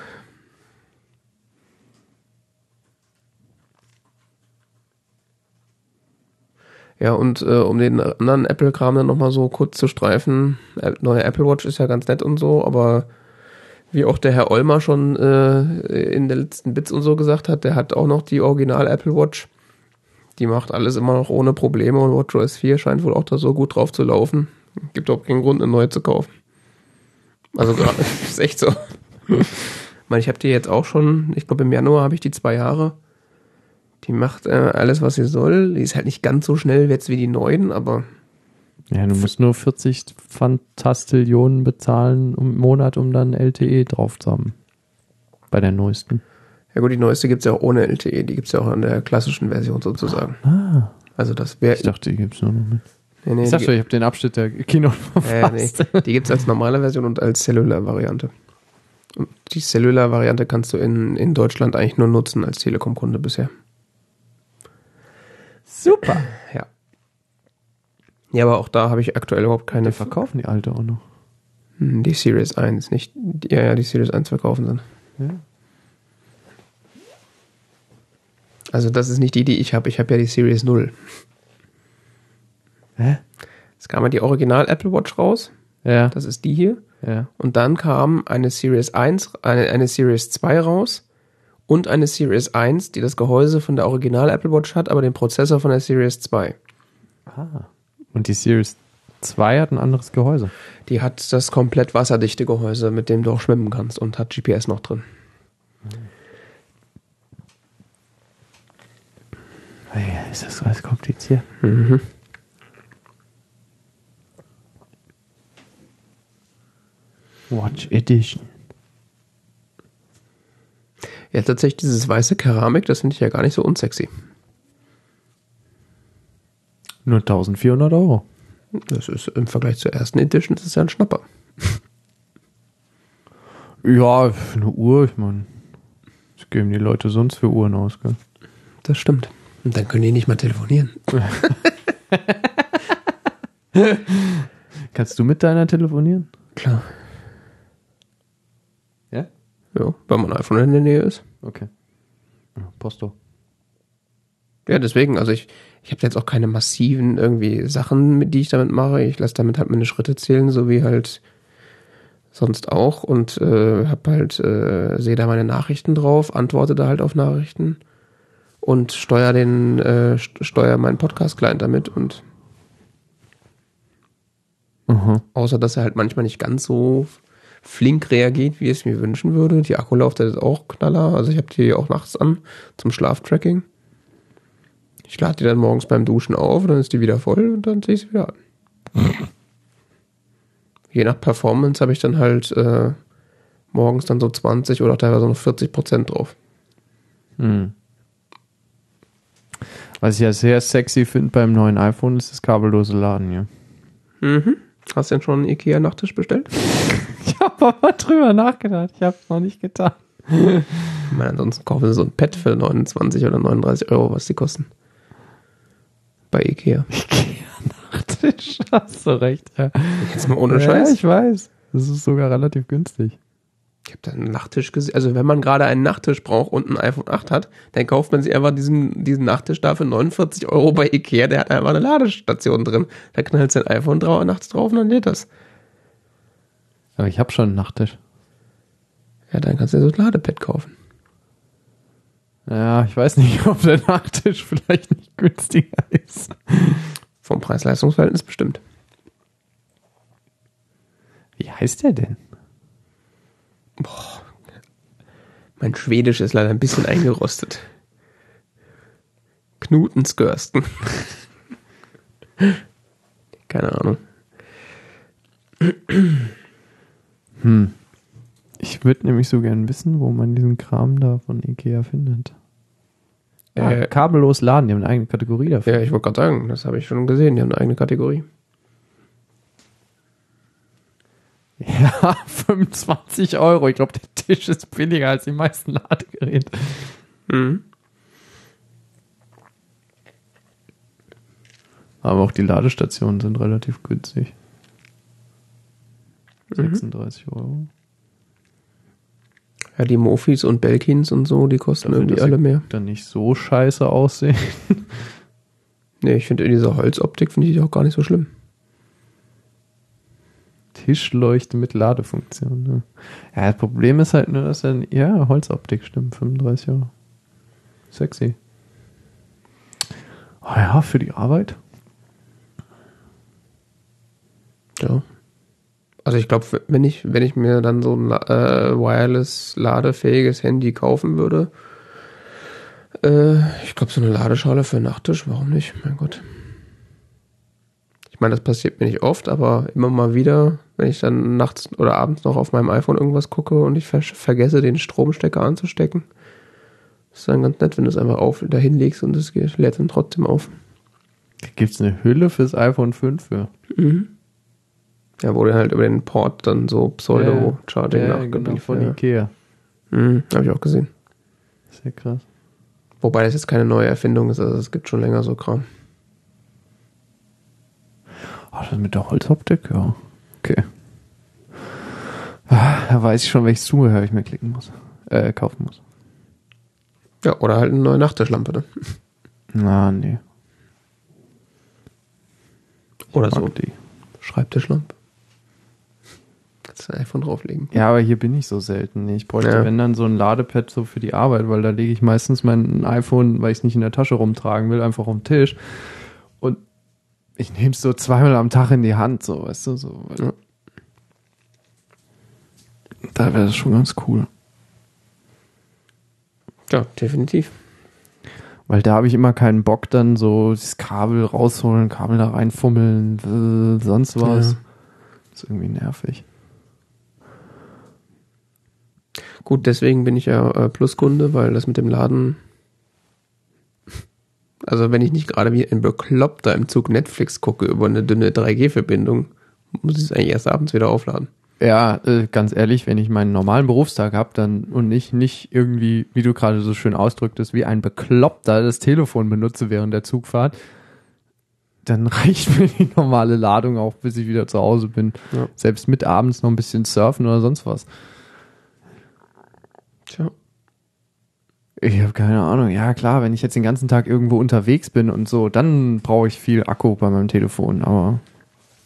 Ja, und äh, um den anderen Apple-Kram dann nochmal so kurz zu streifen, neue Apple Watch ist ja ganz nett und so, aber wie auch der Herr Olmer schon äh, in der letzten Bits und so gesagt hat, der hat auch noch die Original Apple Watch. Die macht alles immer noch ohne Probleme und WatchOS 4 scheint wohl auch da so gut drauf zu laufen. Gibt auch keinen Grund, eine neue zu kaufen. Also *laughs* gerade, ist echt so. Ich meine, ich habe die jetzt auch schon, ich glaube im Januar habe ich die zwei Jahre. Die macht äh, alles, was sie soll. Die ist halt nicht ganz so schnell jetzt wie die neuen, aber Ja, du musst nur 40 Fantastillionen bezahlen im Monat, um dann LTE drauf zu haben. Bei der neuesten. ja gut, die neueste gibt's ja auch ohne LTE. Die gibt's ja auch in der klassischen Version sozusagen. Ah, Also das wäre... ich dachte, die gibt's nur noch mit. nee, nee, Ich schon, ich habe den Abschnitt der Kino *laughs* äh, nee, verpasst. die gibt's als normale Version und als Cellular-Variante. Und die Cellular-Variante kannst du in, in Deutschland eigentlich nur nutzen als Telekom-Kunde bisher. Super. Ja. Ja, aber auch da habe ich aktuell überhaupt keine Die verkaufen die alte auch noch. Hm, Die Series 1, nicht. die- Ja, ja, die Series 1 verkaufen sind. Ja. Also, das ist nicht die, die ich habe. Ich habe ja die Series 0. Hä? Es kam ja die Original Apple Watch raus. Ja. Das ist die hier. ja. Und dann kam eine Series 1, eine, eine Series 2 raus. Und eine Series 1, die das Gehäuse von der Original Apple Watch hat, aber den Prozessor von der Series 2. Ah. Und die Series 2 hat ein anderes Gehäuse. Die hat das komplett wasserdichte Gehäuse, mit dem du auch schwimmen kannst und hat GPS noch drin. Hey, ist das alles kompliziert? Mhm. Watch Edition. Ja, tatsächlich dieses weiße Keramik, das finde ich ja gar nicht so unsexy. Nur 1400 Euro. Das ist im Vergleich zur ersten Edition, das ist ja ein Schnapper. Ja, eine Uhr, ich meine, das geben die Leute sonst für Uhren aus, gell? Das stimmt. Und dann können die nicht mal telefonieren. *laughs* Kannst du mit deiner telefonieren? Klar. Ja? Weil mein iPhone in der Nähe ist. Okay. Ja, Posto. Ja, deswegen, also ich, ich habe jetzt auch keine massiven irgendwie Sachen, mit die ich damit mache. Ich lasse damit halt meine Schritte zählen, so wie halt sonst auch und äh, habe halt äh, sehe da meine Nachrichten drauf, antworte da halt auf Nachrichten und steuere den äh, st- steuere meinen Podcast Client damit und Aha. außer dass er halt manchmal nicht ganz so flink reagiert, wie ich es mir wünschen würde. Die Akkulaufzeit ist auch knaller, also ich habe die auch nachts an zum Schlaftracking. Ich lade die dann morgens beim Duschen auf, dann ist die wieder voll und dann ziehe ich sie wieder an. Je nach Performance habe ich dann halt äh, morgens dann so 20 oder teilweise noch 40 Prozent drauf. Hm. Was ich ja sehr sexy finde beim neuen iPhone, ist das kabellose Laden hier. Mhm. Hast du denn schon einen Ikea-Nachttisch bestellt? Ich habe aber drüber nachgedacht. Ich habe es noch nicht getan. Ich meine, ansonsten kaufen sie so ein Pad für 29 oder 39 Euro, was die kosten. Bei Ikea. Nachttisch, *laughs* hast du recht. Ja. Jetzt mal ohne Ja, Scheiß. ich weiß. Das ist sogar relativ günstig. Ich habe da einen Nachttisch gesehen. Also wenn man gerade einen Nachttisch braucht und ein iPhone 8 hat, dann kauft man sich einfach diesen, diesen Nachttisch da für 49 Euro bei Ikea. Der hat einfach eine Ladestation drin. Da knallt sein iPhone drau nachts drauf und dann lädt das. Aber ich habe schon einen Nachttisch. Ja, dann kannst du dir so ein Ladepad kaufen. Ja, ich weiß nicht, *laughs* ob der Nachttisch vielleicht nicht günstiger ist. Vom Preis-Leistungs-Verhältnis bestimmt. Wie heißt der denn? Mein Schwedisch ist leider ein bisschen eingerostet. Knutenskörsten. *laughs* Keine Ahnung. Ich würde nämlich so gern wissen, wo man diesen Kram da von Ikea findet. Ja, Äh, kabellos laden, die haben eine eigene Kategorie dafür. Ja, ich wollte gerade sagen, das habe ich schon gesehen. Die haben eine eigene Kategorie. *laughs* Ja, 25 Euro. Ich glaube, der Tisch ist billiger als die meisten Ladegeräte. Mhm. Aber auch die Ladestationen sind relativ günstig. 36 Euro. Ja, die Mofis und Belkins und so, die kosten Dafür, irgendwie alle mehr. Dann nicht so scheiße aussehen. *laughs* Nee, ich finde diese Holzoptik finde ich auch gar nicht so schlimm. Tischleuchte mit Ladefunktion. Ne? Ja, das Problem ist halt nur, dass dann, ja, Holzoptik stimmt, 35 Euro. Sexy. Oh ja, für die Arbeit. Ja. Also ich glaube, wenn ich, wenn ich mir dann so ein äh, wireless ladefähiges Handy kaufen würde, äh, ich glaube so eine Ladeschale für einen Nachttisch, warum nicht? Mein Gott. Ich meine, das passiert mir nicht oft, aber immer mal wieder, wenn ich dann nachts oder abends noch auf meinem iPhone irgendwas gucke und ich ver vergesse, den Stromstecker anzustecken, ist dann ganz nett, wenn du es einfach auf dahin legst und es lädt dann trotzdem auf. Gibt es eine Hülle fürs iPhone 5 für. Ja, wo du halt über den Port dann so Pseudo-Charging ja, nachgebildet genau, von ja. Ikea. Mhm, Habe ich auch gesehen. Sehr krass. Wobei das jetzt keine neue Erfindung ist, also es gibt schon länger so Kram. Ach, das mit der Holzoptik, ja. Okay. Ah, da weiß ich schon, welches Zubehör ich mir klicken muss. Äh, kaufen muss. Ja, oder halt eine neue Nachttischlampe, ne? Na, nee. Oder Mag so. Die. Schreibtischlampe. Kannst du ein iPhone drauflegen. Ja, aber hier bin ich so selten. Ich bräuchte, Ja. wenn dann so ein Ladepad so für die Arbeit, weil da lege ich meistens mein iPhone, weil ich es nicht in der Tasche rumtragen will, einfach auf den Tisch. Und ich nehme es so zweimal am Tag in die Hand, so, weißt du, so. Ja. Da wäre das schon ganz cool. Ja, definitiv. Weil da habe ich immer keinen Bock, dann so das Kabel rausholen, Kabel da reinfummeln, sonst was. Ja. ist irgendwie nervig. Gut, deswegen bin ich ja äh, Pluskunde, weil das mit dem Laden. *laughs* Also, wenn ich nicht gerade wie ein Bekloppter im Zug Netflix gucke über eine dünne 3G-Verbindung, muss ich es eigentlich erst abends wieder aufladen. Ja, äh, ganz ehrlich, wenn ich meinen normalen Berufstag habe, dann und nicht nicht irgendwie, wie du gerade so schön ausdrücktest, wie ein Bekloppter das Telefon benutze während der Zugfahrt, dann *laughs* reicht mir die normale Ladung auch, bis ich wieder zu Hause bin. Ja. Selbst mit abends noch ein bisschen surfen oder sonst was. Ich habe keine Ahnung. Ja, klar, wenn ich jetzt den ganzen Tag irgendwo unterwegs bin und so, dann brauche ich viel Akku bei meinem Telefon. Aber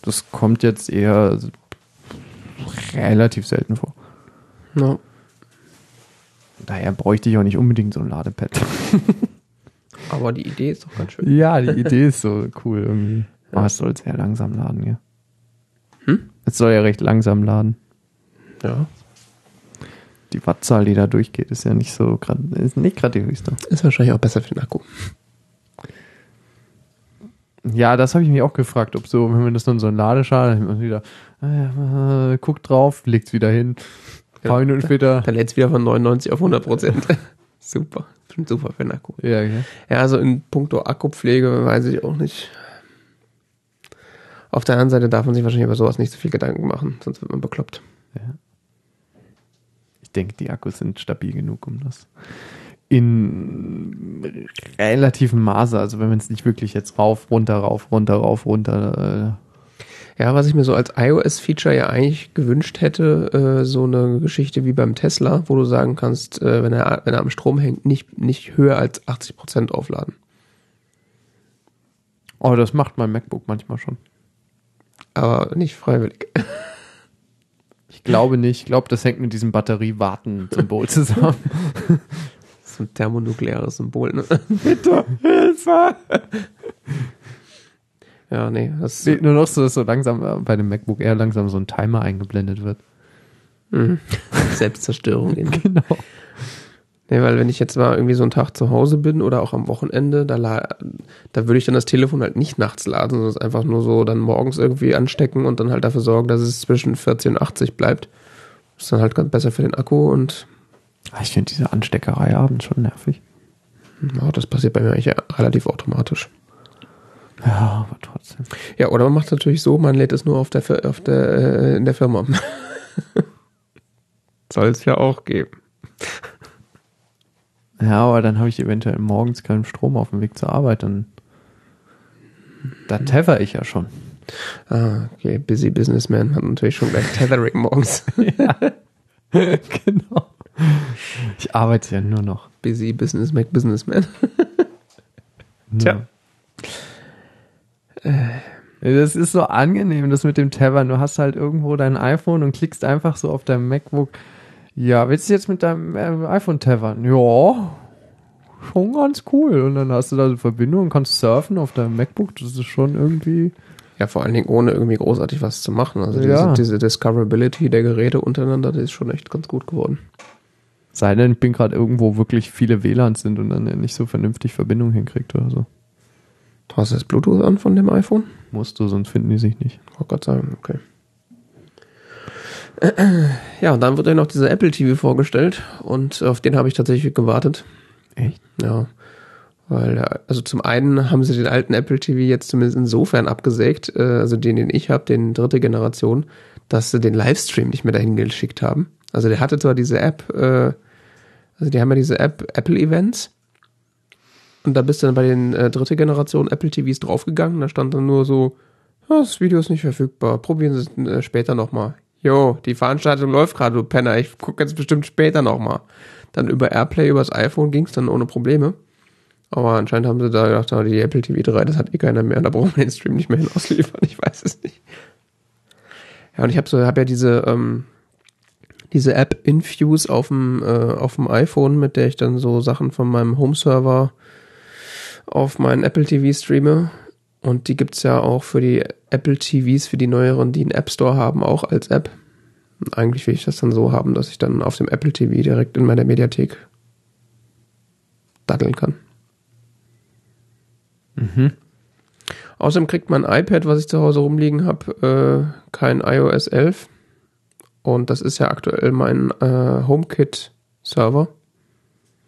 das kommt jetzt eher relativ selten vor. Ja. Daher bräuchte ich auch nicht unbedingt so ein Ladepad. *laughs* Aber die Idee ist doch ganz schön. ja, die *laughs* Idee ist so cool irgendwie. Aber es soll sehr langsam laden, ja. Hm? Es soll ja recht langsam laden. Ja. Die Wattzahl, die da durchgeht, ist ja nicht so gerade, ist nicht gerade die höchste. Ist wahrscheinlich auch besser für den Akku. Ja, das habe ich mich auch gefragt, ob so, wenn man das dann so ein Ladeschal, dann man wieder, äh, guckt drauf, legt's wieder hin. Ein paar Ja. Minuten später. Dann lädt es wieder von 99 auf 100 Prozent. *laughs* super. Bestimmt super für den Akku. Ja, ja. Ja, also in puncto Akkupflege weiß ich auch nicht. Auf der anderen Seite darf man sich wahrscheinlich über sowas nicht so viel Gedanken machen, sonst wird man bekloppt. Ich denke, die Akkus sind stabil genug, um das in relativem Maße, also wenn man es nicht wirklich jetzt rauf, runter, rauf, runter, rauf, runter, Ja, was ich mir so als iOS-Feature ja eigentlich gewünscht hätte, äh, so eine Geschichte wie beim Tesla, wo du sagen kannst, äh, wenn, er, wenn er am Strom hängt, nicht, nicht höher als 80% aufladen. äh, oh, das macht mein MacBook manchmal schon. Aber nicht freiwillig. *laughs* Ich glaube nicht. Ich glaube, das hängt mit diesem Batterie-Warten-Symbol *laughs* zusammen. So ein thermonukleares Symbol, ne? *laughs* Bitte, Hilfe! Ja, nee, das Nee, nur noch so, dass so langsam äh, bei dem MacBook Air langsam so ein Timer eingeblendet wird. Mhm. *laughs* Selbstzerstörung. in- Genau. Nee, weil wenn ich jetzt mal irgendwie so einen Tag zu Hause bin oder auch am Wochenende, da, la- da würde ich dann das Telefon halt nicht nachts laden, sondern es einfach nur so dann morgens irgendwie anstecken und dann halt dafür sorgen, dass es zwischen 40 und 80 bleibt. Ist dann halt ganz besser für den Akku und Ah, Ich finde diese Ansteckerei abends schon nervig. ja, das passiert bei mir eigentlich ja relativ automatisch. Ja, aber trotzdem. Ja, oder man macht es natürlich so, man lädt es nur auf der, auf der, äh, in der Firma. *laughs* Soll es ja auch geben. Ja, aber dann habe ich eventuell morgens keinen Strom auf dem Weg zur Arbeit. Dann da tether ich ja schon. Ah, okay, Busy Businessman hat natürlich schon gleich Tethering morgens. *laughs* genau. Ich arbeite ja nur noch. Busy Business make Businessman. Tja. Das ist so angenehm, das mit dem Tavern. Du hast halt irgendwo dein iPhone und klickst einfach so auf deinem MacBook. Ja, willst du jetzt mit deinem ähm, iPhone tavern? Ja, schon ganz cool. Und dann hast du da eine Verbindung und kannst surfen auf deinem MacBook. Das ist schon irgendwie. Ja, vor allen Dingen ohne irgendwie großartig was zu machen. Also Ja. diese, diese Discoverability der Geräte untereinander, die ist schon echt ganz gut geworden. Sei denn, ich bin gerade irgendwo wirklich viele WLANs sind und dann nicht so vernünftig Verbindung hinkriegt oder so. Hast du das Bluetooth an von dem iPhone? Musst du, sonst finden die sich nicht. Oh Gott sagen, okay. *clears throat* Ja, und dann wird ja noch dieser Apple TV vorgestellt und auf den habe ich tatsächlich gewartet. Echt? Ja. Weil, also zum einen haben sie den alten Apple TV jetzt zumindest insofern abgesägt, äh, also den, den ich habe, den dritte Generation, dass sie den Livestream nicht mehr dahin geschickt haben. Also der hatte zwar diese App, äh, also die haben ja diese App Apple Events Und da bist du dann bei den äh, dritte Generation Apple TVs draufgegangen. Da stand dann nur so, "Ja, das Video ist nicht verfügbar. Probieren Sie es äh, später nochmal. Jo, die Veranstaltung läuft gerade, du Penner. Ich gucke jetzt bestimmt später nochmal. Dann über Airplay, übers iPhone ging's dann ohne Probleme. Aber anscheinend haben sie da gedacht, die Apple TV 3, das hat eh keiner mehr. Da brauchen wir den Stream nicht mehr hin ausliefern. Ich weiß es nicht. Ja, und ich habe so, hab ja diese, ähm, diese App Infuse auf dem, äh, auf dem iPhone, mit der ich dann so Sachen von meinem Home-Server auf meinen Apple TV streame. Und die gibt's ja auch für die Apple TVs, für die neueren, die einen App Store haben, auch als App. Eigentlich will ich das dann so haben, dass ich dann auf dem Apple TV direkt in meiner Mediathek daddeln kann. Außerdem kriegt mein iPad, was ich zu Hause rumliegen habe, äh, kein iOS 11. Und das ist ja aktuell mein äh, HomeKit-Server.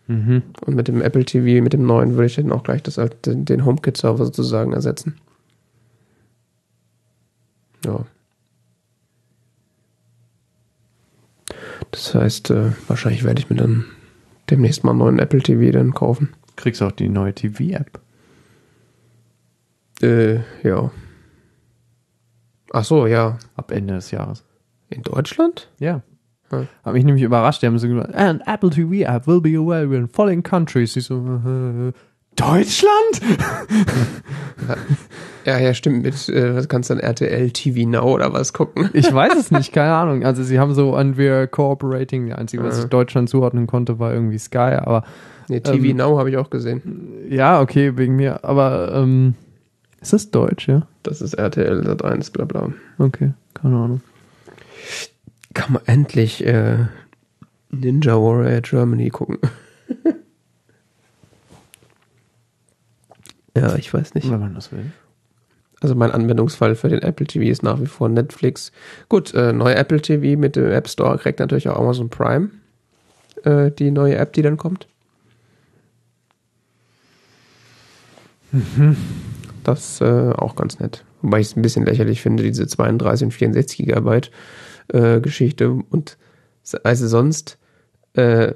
Mhm. Und mit dem Apple TV, mit dem neuen, würde ich dann auch gleich das, den, den HomeKit-Server sozusagen ersetzen. Ja. Das heißt, äh, wahrscheinlich werde ich mir dann demnächst mal einen neuen Apple TV dann kaufen. Kriegst auch die neue TV-App. Äh, ja. Ach so, ja. Ab Ende des Jahres. In Deutschland? Ja. Hm. Hat mich nämlich überrascht. Die haben so gesagt, and Apple TV app will be available in following countries. Ich so, äh, Deutschland? *laughs* Ja, ja, stimmt. Mit, äh, was kannst du dann RTL TV Now oder was gucken? Ich weiß es nicht, keine *laughs* Ahnung. Also sie haben so an wir cooperating. Der einzige, was Ja. ich Deutschland zuordnen konnte, war irgendwie Sky. Aber Nee, TV Ähm, Now habe ich auch gesehen. ja, okay, wegen mir. Aber ähm, ist das Deutsch, ja? Das ist RTL Sat 1, bla bla. Okay, keine Ahnung. Kann man endlich äh, Ninja Warrior Germany gucken. *laughs* ja, ich weiß nicht. Wenn man das will. Also mein Anwendungsfall für den Apple TV ist nach wie vor Netflix. Gut, äh, neue Apple TV mit dem App Store kriegt natürlich auch Amazon Prime. Äh, die neue App, die dann kommt. Das äh, auch ganz nett. Wobei ich es ein bisschen lächerlich finde, diese 32 und 64 Gigabyte äh, Geschichte. Und also sonst äh,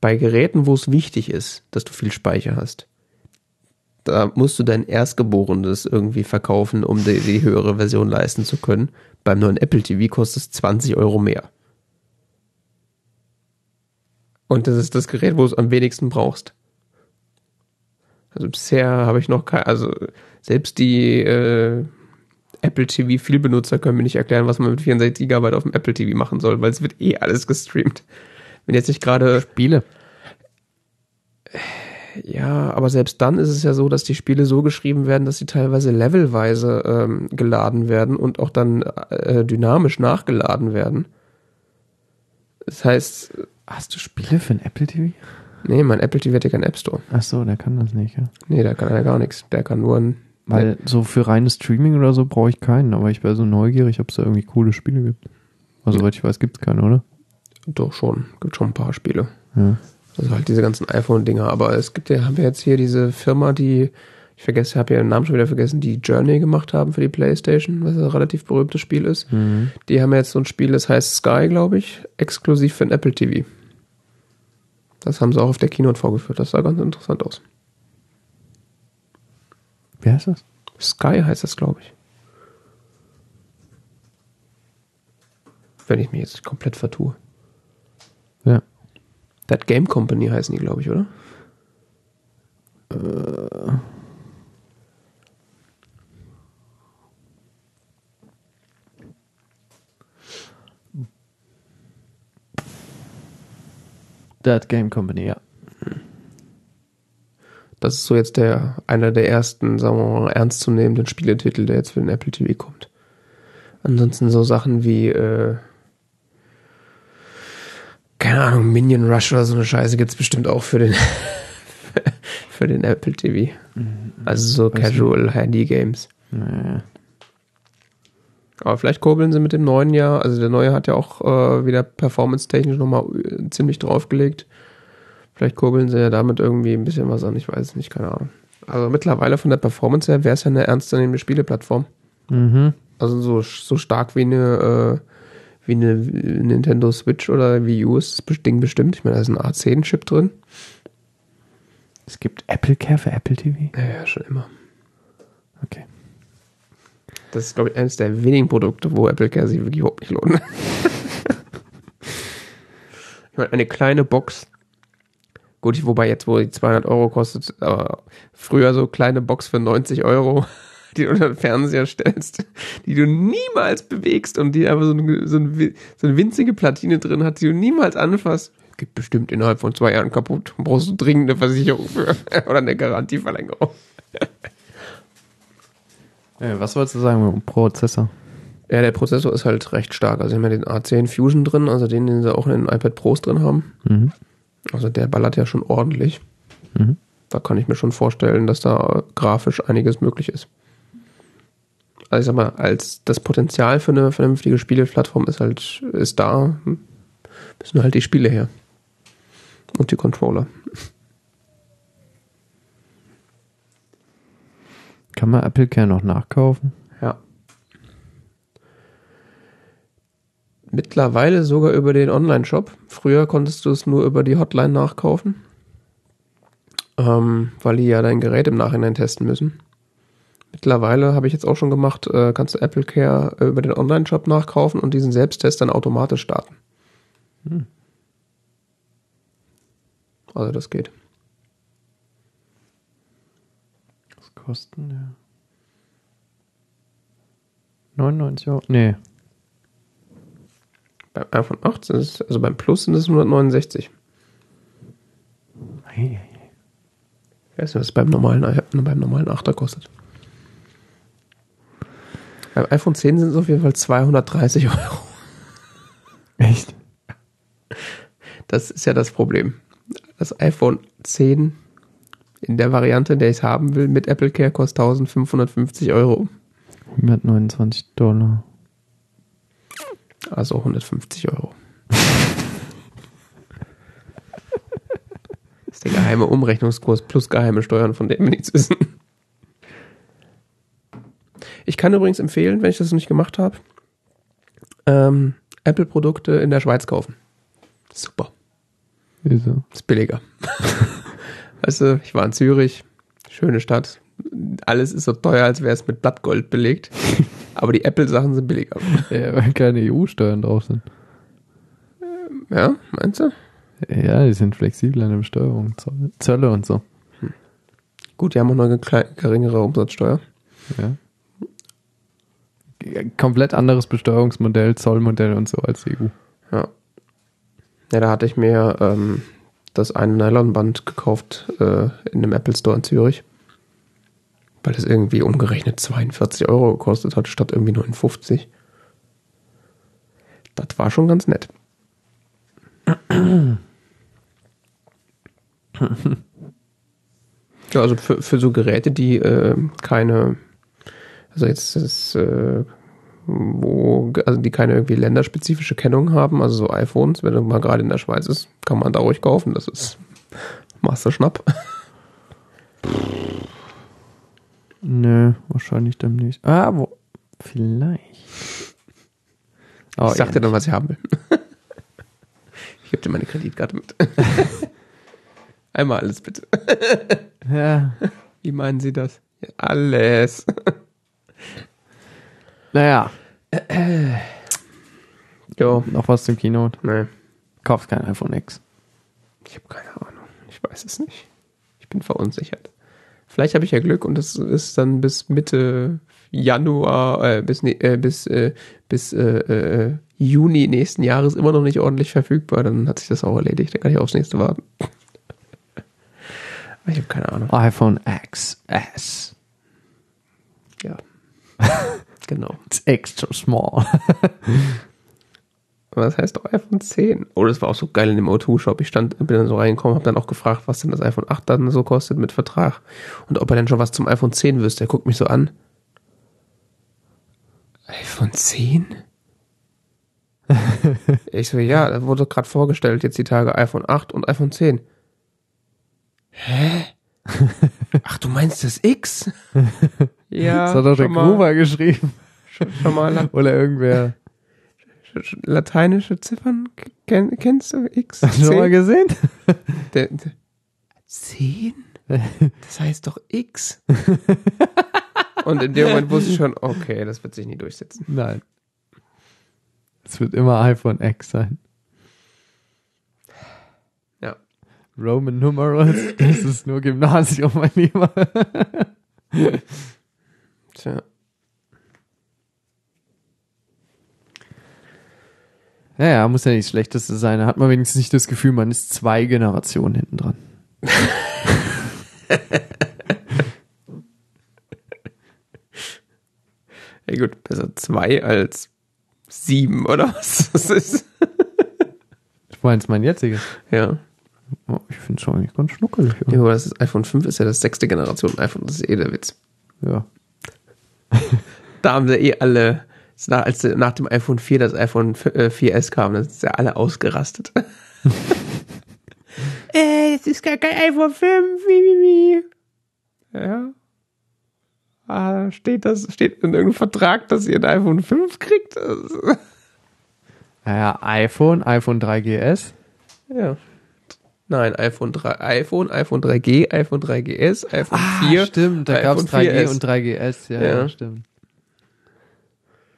bei Geräten, wo es wichtig ist, dass du viel Speicher hast, da musst du dein Erstgeborenes irgendwie verkaufen, um die, die höhere Version leisten zu können. Beim neuen Apple TV kostet es 20 Euro mehr. Und das ist das Gerät, wo du es am wenigsten brauchst. Also bisher habe ich noch kein, also selbst die äh, Apple TV Vielbenutzer können mir nicht erklären, was man mit 64 GB auf dem Apple TV machen soll, weil es wird eh alles gestreamt. Wenn jetzt nicht gerade Spiele. ja, aber selbst dann ist es ja so, dass die Spiele so geschrieben werden, dass sie teilweise levelweise ähm, geladen werden und auch dann äh, dynamisch nachgeladen werden. Das heißt, Hast du Spiele für ein Apple TV? nee, mein Apple TV hat ja keinen App Store. Ach so, der kann das nicht, ja. Nee, da kann er gar nichts. Der kann nur ein. Weil so für reines Streaming oder so brauche ich keinen, aber ich wäre so neugierig, ob es da irgendwie coole Spiele gibt. Also, soweit ich weiß, gibt es keine, oder? Doch schon, gibt schon ein paar Spiele. Ja. Also halt diese ganzen iPhone-Dinger. Aber es gibt ja, haben wir jetzt hier diese Firma, die, ich vergesse, habe ja den Namen schon wieder vergessen, die Journey gemacht haben für die Playstation, was ein relativ berühmtes Spiel ist. Mhm. Die haben jetzt so ein Spiel, das heißt Sky, glaube ich, exklusiv für den Apple TV. Das haben sie auch auf der Keynote vorgeführt. Das sah ganz interessant aus. Wie heißt das? Sky heißt das, glaube ich. Wenn ich mich jetzt komplett vertue. Ja. That Game Company heißen die, glaube ich, oder? That Game Company, ja. Das ist so jetzt der einer der ersten, sagen wir mal, ernstzunehmenden Spieletitel, der jetzt für den Apple TV kommt. Ansonsten so Sachen wie, äh, keine Ahnung, Minion Rush oder so eine Scheiße gibt's bestimmt auch für den *laughs* für den Apple TV. Also so Weiß Casual Handy Games. Nee. Aber vielleicht kurbeln sie mit dem neuen Jahr. Also der neue hat ja auch äh, wieder performance-technisch nochmal äh, ziemlich draufgelegt. Vielleicht kurbeln sie ja damit irgendwie ein bisschen was an. Ich weiß es nicht, keine Ahnung. Also mittlerweile von der Performance her wäre es ja eine ernstzunehmende Spieleplattform. Mhm. Also so, so stark wie eine, äh, wie eine Nintendo Switch oder Wii U ist das Ding bestimmt. Ich meine, da ist ein A10-Chip drin. Es gibt Apple Care für Apple TV? Ja, ja, schon immer. Okay. Das ist, glaube ich, eines der wenigen Produkte, wo Apple Care sich wirklich überhaupt nicht lohnt. *laughs* ich meine, eine kleine Box. Gut, wobei jetzt, wo die 200 Euro kostet, aber früher so kleine Box für 90 Euro, *laughs* die du unter den Fernseher stellst, die du niemals bewegst und die aber so eine, so eine, so eine winzige Platine drin hat, die du niemals anfasst. Gibt bestimmt innerhalb von zwei Jahren kaputt. Brauchst du dringend eine Versicherung für *laughs* oder eine Garantieverlängerung. *laughs* Was wolltest du sagen mit dem Prozessor? Ja, der Prozessor ist halt recht stark. Also, wir haben ja den A10 Fusion drin, also den, den sie auch in den iPad Pros drin haben. Mhm. Also, der ballert ja schon ordentlich. Mhm. Da kann ich mir schon vorstellen, dass da grafisch einiges möglich ist. Also, ich sag mal, als das Potenzial für eine vernünftige Spieleplattform ist halt, ist da, hm, müssen halt die Spiele her. Und die Controller. Kann man Apple Care noch nachkaufen? Mittlerweile sogar über den Online-Shop. Früher konntest du es nur über die Hotline nachkaufen, ähm, weil die ja dein Gerät im Nachhinein testen müssen. Mittlerweile habe ich jetzt auch schon gemacht, äh, kannst du Apple Care äh, über den Online-Shop nachkaufen und diesen Selbsttest dann automatisch starten. Hm. Also das geht. Was kosten ja? 99 Euro? Nee. IPhone 8 sind es, also beim Plus sind es 169. Ei, ei, ei. Ich weiß nicht, was es beim normalen, beim normalen 8er kostet. Beim iPhone 10 sind es auf jeden Fall 230 Euro. Echt? Das ist ja das Problem. Das iPhone 10 in der Variante, in der ich es haben will, mit Apple Care kostet 1550 Euro. 129 Dollar. Also 150 Euro. *laughs* Das ist der geheime Umrechnungskurs plus geheime Steuern, von denen wir nichts wissen. Ich kann übrigens empfehlen, wenn ich das noch nicht gemacht habe, ähm, Apple-Produkte in der Schweiz kaufen. Super. Wieso? Ist billiger. weißt *laughs* du, ich war in Zürich, schöne Stadt. Alles ist so teuer, als wäre es mit Blattgold belegt. Aber die Apple-Sachen sind billiger. Ja, weil keine EU-Steuern drauf sind. Ja, meinst du? Ja, die sind flexibler in der Besteuerung. Zölle und so. Gut, die haben auch noch eine geringere Umsatzsteuer. Ja. Komplett anderes Besteuerungsmodell, Zollmodell und so als EU. Ja. Ja, da hatte ich mir ähm, das eine Nylonband gekauft äh, in einem Apple Store in Zürich. Weil es irgendwie umgerechnet 42 Euro gekostet hat, statt irgendwie 59. Das war schon ganz nett. ja, also für, für so Geräte, die äh, keine, also jetzt ist, äh, wo, also die keine irgendwie länderspezifische Kennung haben, also so iPhones, wenn du mal gerade in der Schweiz ist, kann man da ruhig kaufen. Das ist Master Schnapp. Nö, wahrscheinlich nicht. Ah, wo? Vielleicht. Oh, ich sag ja. dir dann, was ich haben will. *laughs* ich gebe dir meine Kreditkarte mit. *laughs* Einmal alles bitte. Ja. *laughs* Wie meinen Sie das? Ja, alles. Naja, *clears throat* Jo, noch was zum Keynote. nee, Kaufst kein iPhone X. ich habe keine Ahnung. Ich weiß es nicht. Ich bin verunsichert. Vielleicht habe ich ja Glück und es ist dann bis Mitte Januar, äh, bis, ne- äh, bis, äh, bis äh, äh, Juni nächsten Jahres immer noch nicht ordentlich verfügbar. Dann hat sich das auch erledigt. Dann kann ich aufs nächste warten. *laughs* Ich habe keine Ahnung. iPhone XS. Ja. *laughs* genau. It's extra small. *laughs* Was heißt doch iPhone 10? Oh, das war auch so geil in dem O2-Shop. Ich stand, bin dann so reingekommen, habe dann auch gefragt, was denn das iPhone 8 dann so kostet mit Vertrag. Und ob er denn schon was zum iPhone 10 wüsste. Er guckt mich so an. iPhone 10? *laughs* ich so, ja, da wurde gerade vorgestellt, jetzt die Tage iPhone 8 und iPhone 10. Hä? *laughs* Ach, du meinst das X? *laughs* ja, das hat doch der Gruber geschrieben. schon, schon mal Oder irgendwer. Lateinische Ziffern kenn, kennst du? X? Hast du schon mal 10? gesehen? *laughs* Der, der, 10? Das heißt doch X. *laughs* Und in dem Moment wusste ich schon, okay, das wird sich nie durchsetzen. Nein. Es wird immer iPhone X sein. Ja. Roman Numerals, *laughs* das ist nur Gymnasium, mein Lieber. Tja. Naja, muss ja nicht das Schlechteste sein. Da hat man wenigstens nicht das Gefühl, man ist zwei Generationen hinten dran. *laughs* Ja gut, besser zwei als sieben, oder was das ist. Du meinst mein jetziges? Ja. Oh, ich finde es schon eigentlich ganz schnuckelig. Ja, aber das ist, iPhone 5 ist ja das sechste Generation iPhone, das ist eh der Witz. Ja. Da haben sie eh alle, nach, als nach dem iPhone 4 das iPhone 4S kam, da sind ja alle ausgerastet. *laughs* Ey, es ist gar kein iPhone 5, wie, wie, wie. Ja. Ah, steht das, steht in irgendeinem Vertrag, dass ihr ein iPhone 5 kriegt? Das- *laughs* Naja, iPhone, iPhone 3GS. Ja. Nein, iPhone 3, iPhone, iPhone 3G, iPhone 3GS, iPhone 4. Ah, stimmt, da gab es iPhone 3G 4S. und 3GS. Ja, Ja. ja. stimmt.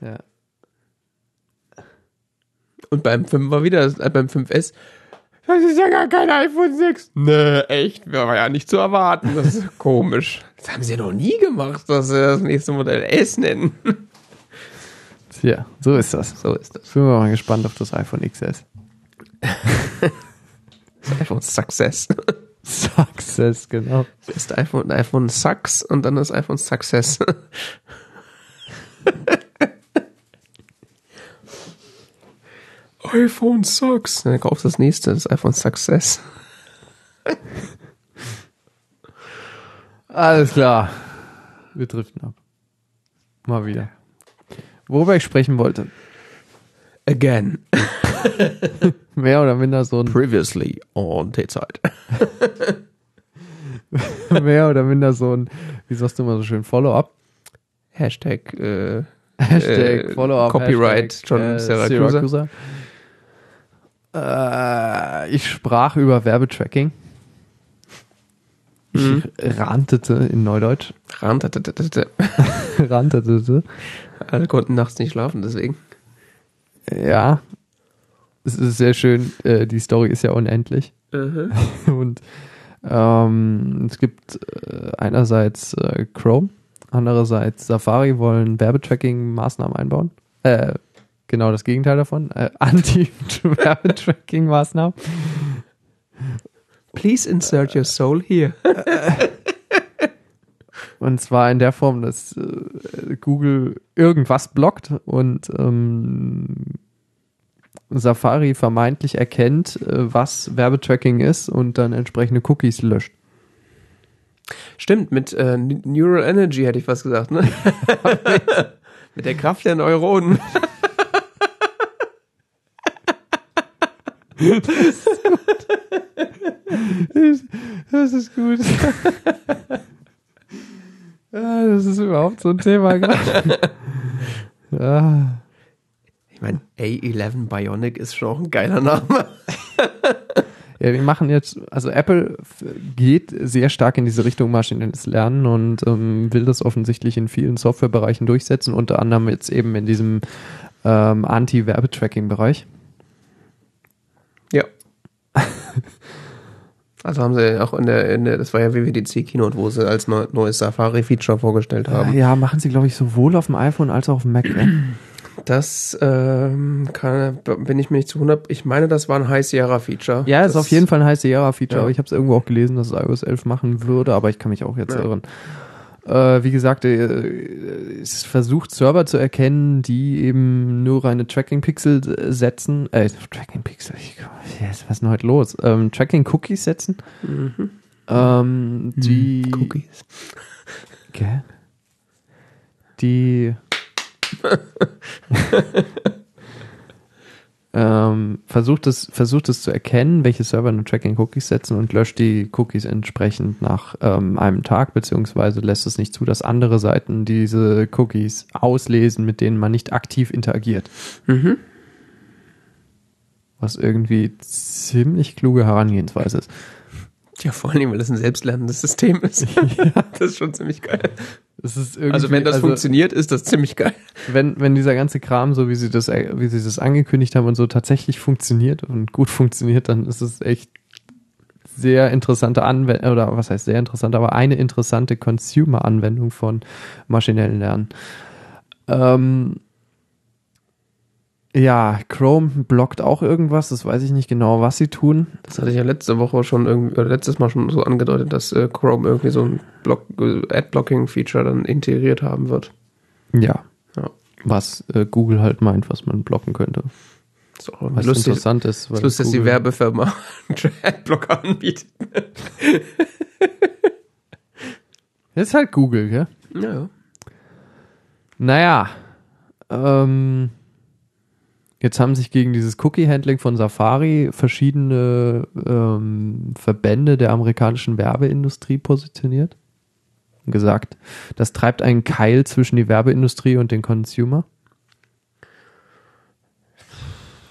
Ja. Und beim 5 war wieder, äh, beim 5S, das ist ja gar kein iPhone 6. Nee, echt, war ja nicht zu erwarten. Das ist *laughs* komisch. Das haben sie noch nie gemacht, dass sie das nächste Modell S nennen. Tja, so ist das. So ist das. Bin mal gespannt auf das iPhone XS. *laughs* Das iPhone Success. Success, genau. Das ist iPhone, iPhone Sucks und dann das iPhone Success. *laughs* iPhone Sucks. Dann kaufst du das nächste, das iPhone Success. *laughs* Alles klar. Wir driften ab. Mal wieder. Worüber ich sprechen wollte. Again. *laughs* Mehr oder minder so ein, Previously on T-Zeit. *laughs* mehr oder minder so ein, wie sagst du immer so schön, Follow-up. Hashtag, äh, Hashtag Äh, Follow-up. Copyright Hashtag, John äh, Siracusa. Siracusa. Äh, ich sprach über Werbetracking. Ich Mhm. rantete in Neudeutsch. rantatatata. *laughs* rantete. Alle konnten nachts nicht schlafen, deswegen. Ja. Es ist sehr schön. Äh, die Story ist ja unendlich. *laughs* Und ähm, es gibt äh, einerseits äh, Chrome, andererseits Safari wollen Werbetracking-Maßnahmen einbauen. Äh, genau das Gegenteil davon. Äh, *laughs* Anti-Werbetracking-Maßnahmen. Please insert your soul here. Und zwar in der Form, dass äh, Google irgendwas blockt und ähm, Safari vermeintlich erkennt, äh, was Werbetracking ist und dann entsprechende Cookies löscht. Stimmt, mit äh, Neural Energy hätte ich was gesagt, ne? *laughs* *laughs* mit der Kraft der Neuronen. Das ist gut. ja, das ist überhaupt so ein Thema gerade. ja. Ich meine, A11 Bionic ist schon auch ein geiler Name. ja, wir machen jetzt, also Apple geht sehr stark in diese Richtung maschinelles Lernen und ähm, will das offensichtlich in vielen Softwarebereichen durchsetzen, unter anderem jetzt eben in diesem ähm, Anti-Werbetracking-Bereich. Ja. *laughs* Also haben sie auch in der, in der das war ja WWDC Keynote, wo sie als neu, neues Safari-Feature vorgestellt haben. Ja, machen sie, glaube ich, sowohl auf dem iPhone als auch auf dem Mac. Ne? *clears throat* Das ähm, kann, bin ich mir nicht zu 100. Ich meine, das war ein High Sierra Feature. Ja, ist das, auf jeden Fall ein heißes Sierra-Feature, Ja. aber ich habe es irgendwo auch gelesen, dass es iOS 11 machen würde, aber ich kann mich auch jetzt Ja. irren. Äh, wie gesagt, äh, es versucht Server zu erkennen, die eben nur reine Tracking-Pixel äh, setzen. Äh, Tracking-Pixel, was ist denn heute los? Ähm, Tracking-Cookies setzen. Mhm. Ähm, die. Cookies. Gell? Die *laughs* ähm, versucht, es, versucht es zu erkennen, welche Server nur Tracking-Cookies setzen und löscht die Cookies entsprechend nach ähm, einem Tag, beziehungsweise lässt es nicht zu, dass andere Seiten diese Cookies auslesen, mit denen man nicht aktiv interagiert. Mhm. Was irgendwie ziemlich kluge Herangehensweise ist. Ja, vor allem, weil das ein selbstlernendes System ist. *laughs* *laughs* Das ist schon ziemlich geil. Also wenn das also, funktioniert, ist das ziemlich geil. wenn, wenn dieser ganze Kram, so wie sie das, äh, wie sie das angekündigt haben und so tatsächlich funktioniert und gut funktioniert, dann ist es echt sehr interessante Anwendung, oder was heißt sehr interessant, aber eine interessante Consumer-Anwendung von maschinellen Lernen. Ähm, ja, Chrome blockt auch irgendwas, das weiß ich nicht genau, was sie tun. Das hatte ich ja letzte Woche schon irgendwie, oder letztes Mal schon so angedeutet, dass äh, Chrome irgendwie so ein Block, äh, Ad-Blocking-Feature dann integriert haben wird. Ja. Ja. Was äh, Google halt meint, was man blocken könnte. Ist auch Was lustig, interessant ist. weil lustig, dass die Werbefirma *laughs* einen Adblocker anbietet. Das *laughs* ist halt Google, gell? Ja, ja. Naja, ähm, jetzt haben sich gegen dieses Cookie-Handling von Safari verschiedene ähm, Verbände der amerikanischen Werbeindustrie positioniert und gesagt, das treibt einen Keil zwischen die Werbeindustrie und den Consumer.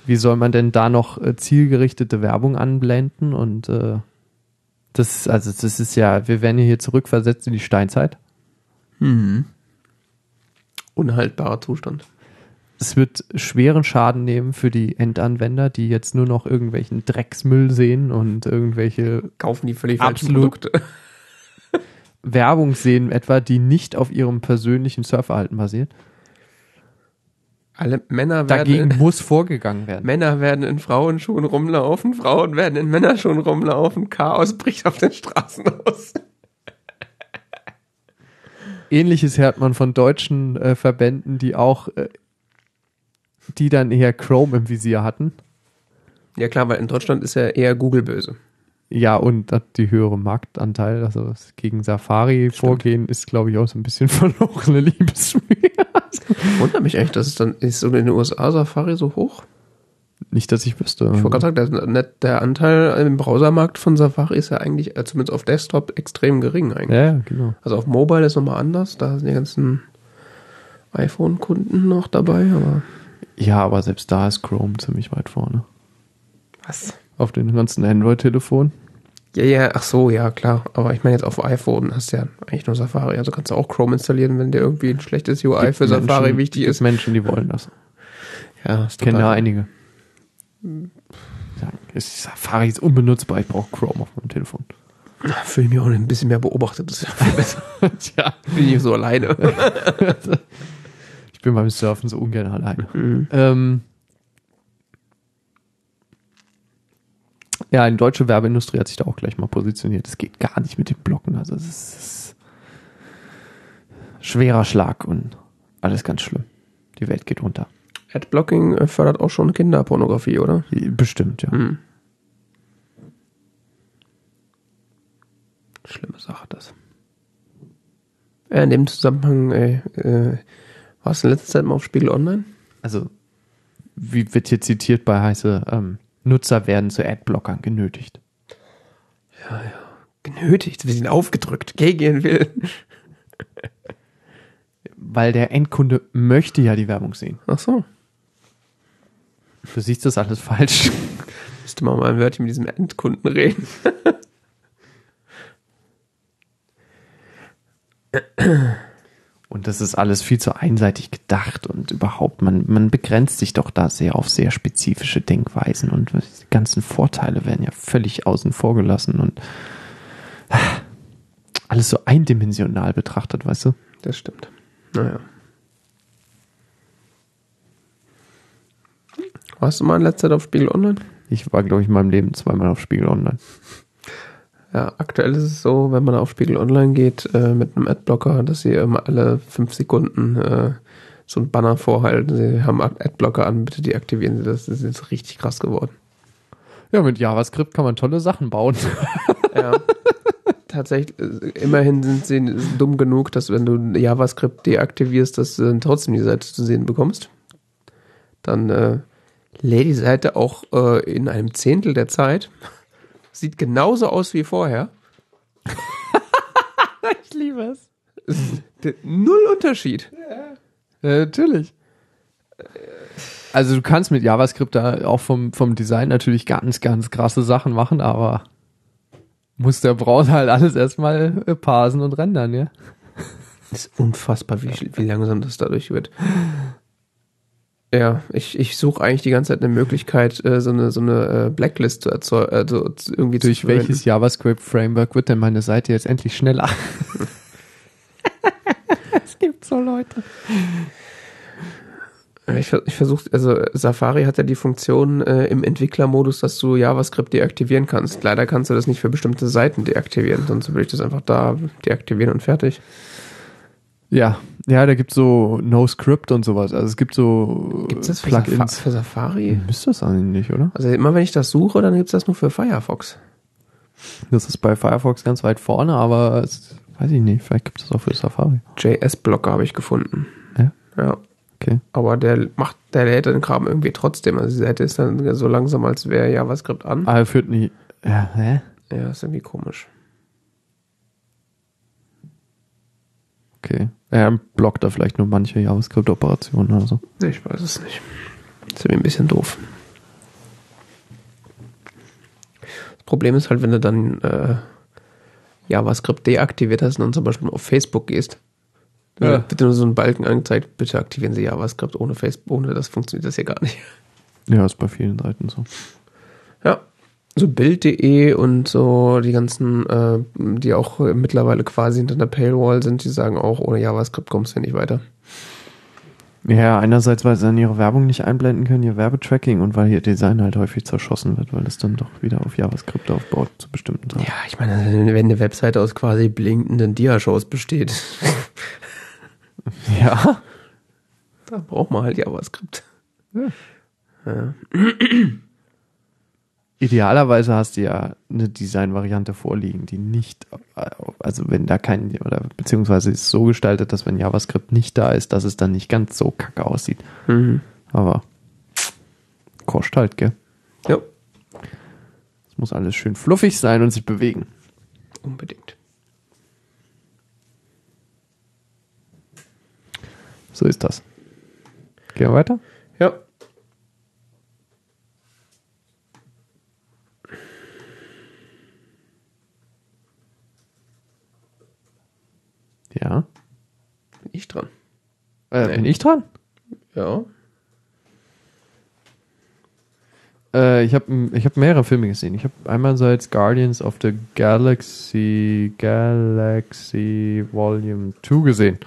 Wie soll man denn da noch äh, zielgerichtete Werbung anblenden und äh, das, also das ist ja, wir werden hier zurückversetzt in die Steinzeit. Unhaltbarer Zustand. Es wird schweren Schaden nehmen für die Endanwender, die jetzt nur noch irgendwelchen Drecksmüll sehen und irgendwelche Kaufen die völlig Absolut. Produkte. *laughs* Werbung sehen, etwa die nicht auf ihrem persönlichen Surfverhalten basiert. Alle Männer werden, Dagegen in, muss vorgegangen werden. Männer werden in Frauenschuhen rumlaufen, Frauen werden in Männerschuhen rumlaufen, Chaos bricht auf den Straßen aus. Ähnliches hört man von deutschen äh, Verbänden, die auch, äh, die dann eher Chrome im Visier hatten. Ja klar, weil in Deutschland ist ja eher Google böse. Ja, und hat die höhere Marktanteil, also gegen Safari vorgehen, ist, glaube ich, auch so ein bisschen *laughs* verlorene Liebesmühe. Wundert mich echt, dass es dann ist in den USA Safari so hoch. Nicht, dass ich wüsste. Ich wollte gerade sagen, der, der Anteil im Browsermarkt von Safari ist ja eigentlich, äh, zumindest auf Desktop, extrem gering eigentlich. Ja, ja, genau. Also auf Mobile ist nochmal anders, da sind die ganzen iPhone-Kunden noch dabei, aber. Ja, aber selbst da ist Chrome ziemlich weit vorne. Was? Auf den ganzen Android-Telefonen. Ja, ja, ach so, ja, klar. Aber ich meine jetzt auf iPhone hast du ja eigentlich nur Safari. Also kannst du auch Chrome installieren, wenn dir irgendwie ein schlechtes UI Gibt für Safari Menschen- wichtig gibt ist. Menschen, die wollen das. Ja, Ich kenne da einige. Sagen, ist Safari ist unbenutzbar, ich brauche Chrome auf meinem Telefon. Fühle mich auch ein bisschen mehr beobachtet. Das ist ja viel besser. *laughs* Tja. Bin ich so alleine. *laughs* Ich bin beim Surfen so ungern alleine. Ähm, ja, die deutsche Werbeindustrie hat sich da auch gleich mal positioniert. Es geht gar nicht mit dem Blocken. Also es ist schwerer Schlag und alles ganz schlimm. Die Welt geht unter. Adblocking äh, fördert auch schon Kinderpornografie, oder? Bestimmt, ja. Hm. Schlimme Sache, das. In dem Zusammenhang, äh, äh, warst du in letzter Zeit mal auf Spiegel Online? Also, wie wird hier zitiert bei heiße, ähm, Nutzer werden zu Adblockern genötigt. Genötigt, wir sind aufgedrückt, gegen ihren Willen. Weil der Endkunde möchte ja die Werbung sehen. Ach so. Du siehst das alles falsch. *laughs* Müsste man mal ein Wörtchen mit diesem Endkunden reden. *laughs* Und das ist alles viel zu einseitig gedacht und überhaupt, man, man begrenzt sich doch da sehr auf sehr spezifische Denkweisen und die ganzen Vorteile werden ja völlig außen vor gelassen und alles so eindimensional betrachtet, weißt du? Das stimmt. Naja. Warst du mal in letzter Zeit auf Spiegel Online? Ich war, glaube ich, in meinem Leben zweimal auf Spiegel Online. Ja, aktuell ist es so, wenn man auf Spiegel Online geht äh, mit einem Adblocker, dass sie immer alle fünf Sekunden äh, so ein Banner vorhalten. Sie haben Adblocker an, bitte deaktivieren Sie das. Das ist jetzt richtig krass geworden. Ja, mit JavaScript kann man tolle Sachen bauen. *laughs* Ja. Tatsächlich, äh, immerhin sind sie dumm genug, dass wenn du JavaScript deaktivierst, dass du dann trotzdem die Seite zu sehen bekommst. Dann äh, lädt die Seite auch äh, in einem Zehntel der Zeit. Sieht genauso aus wie vorher. *laughs* ich liebe es. *laughs* Null Unterschied. Ja, natürlich. Also du kannst mit JavaScript da auch vom, vom Design natürlich ganz, ganz krasse Sachen machen, aber muss der Browser halt alles erstmal äh, parsen und rendern, ja. Das ist unfassbar, wie, wie langsam das dadurch wird. Ja, ich, ich suche eigentlich die ganze Zeit eine Möglichkeit, äh, so eine, so eine äh, Blacklist zu erzeugen, also zu- irgendwie Durch zu verwenden. welches JavaScript-Framework wird denn meine Seite jetzt endlich schneller? *laughs* es gibt so Leute. Ich, ich versuche, also Safari hat ja die Funktion äh, im Entwicklermodus, dass du JavaScript deaktivieren kannst. Leider kannst du das nicht für bestimmte Seiten deaktivieren, sonst würde ich das einfach da deaktivieren und fertig. Ja, ja, da gibt's so No-Script und sowas. Also es gibt so Gibt es das für, Safa Plugins. für Safari? Müsste das eigentlich nicht, oder? Also immer wenn ich das suche, dann gibt es das nur für Firefox. Das ist bei Firefox ganz weit vorne, aber es, weiß ich nicht, vielleicht gibt es das auch für Safari. JS-Blocker habe ich gefunden. Ja? Ja. Okay. Aber der macht, der lädt den Kram irgendwie trotzdem. Also die Seite ist dann so langsam, als wäre JavaScript an. Aber er führt nie. Ja, hä? Ja, ist irgendwie komisch. Okay. Er blockt da vielleicht nur manche JavaScript-Operationen oder so. Ich weiß es nicht. Ist irgendwie ein bisschen doof. Das Problem ist halt, wenn du dann äh, JavaScript deaktiviert hast und dann zum Beispiel auf Facebook gehst, Ja. dann wird dir nur so ein Balken angezeigt, bitte aktivieren Sie JavaScript ohne Facebook, ohne das funktioniert das hier gar nicht. Ja, ist bei vielen Seiten so. Ja. So Bild.de und so die ganzen, äh, die auch mittlerweile quasi hinter der Paywall sind, die sagen auch, ohne JavaScript kommst du nicht weiter. Ja, einerseits, weil sie dann ihre Werbung nicht einblenden können, ihr Werbetracking und weil ihr Design halt häufig zerschossen wird, weil es dann doch wieder auf JavaScript aufbaut zu bestimmten Sachen. Ja, ich meine, wenn eine Webseite aus quasi blinkenden Diashows besteht, *laughs* Ja. da braucht man halt JavaScript. Idealerweise hast du ja eine Designvariante vorliegen, die nicht, äh, also wenn da kein, oder beziehungsweise ist es so gestaltet, dass wenn JavaScript nicht da ist, dass es dann nicht ganz so kacke aussieht. Mhm. Aber kostet halt, gell? Ja, Es muss alles schön fluffig sein und sich bewegen. unbedingt. So ist das. Gehen wir weiter? Ja. Bin ich dran. Äh, Nee. Bin ich dran? Ja. Äh, ich habe ich hab mehrere Filme gesehen. Ich habe einmal seit Guardians of the Galaxy Galaxy Volume 2 gesehen.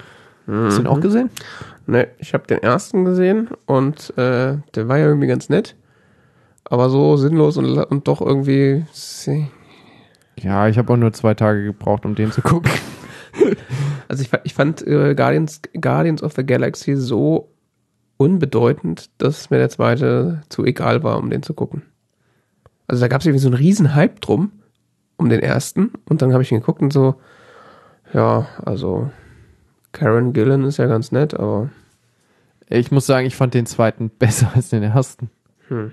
Hast du den auch gesehen? Ne, ich habe den ersten gesehen und äh, der war ja irgendwie ganz nett. Aber so sinnlos und, und doch irgendwie. see- Ja, ich habe auch nur zwei Tage gebraucht, um den zu gucken. *laughs* Also ich, ich fand äh, Guardians, Guardians of the Galaxy so unbedeutend, dass mir der zweite zu egal war, um den zu gucken. Also da gab es irgendwie so einen riesen Hype drum, um den ersten. Und dann habe ich ihn geguckt und so, ja, also Karen Gillan ist ja ganz nett, aber Ich muss sagen, ich fand den zweiten *laughs* besser als den ersten. hm.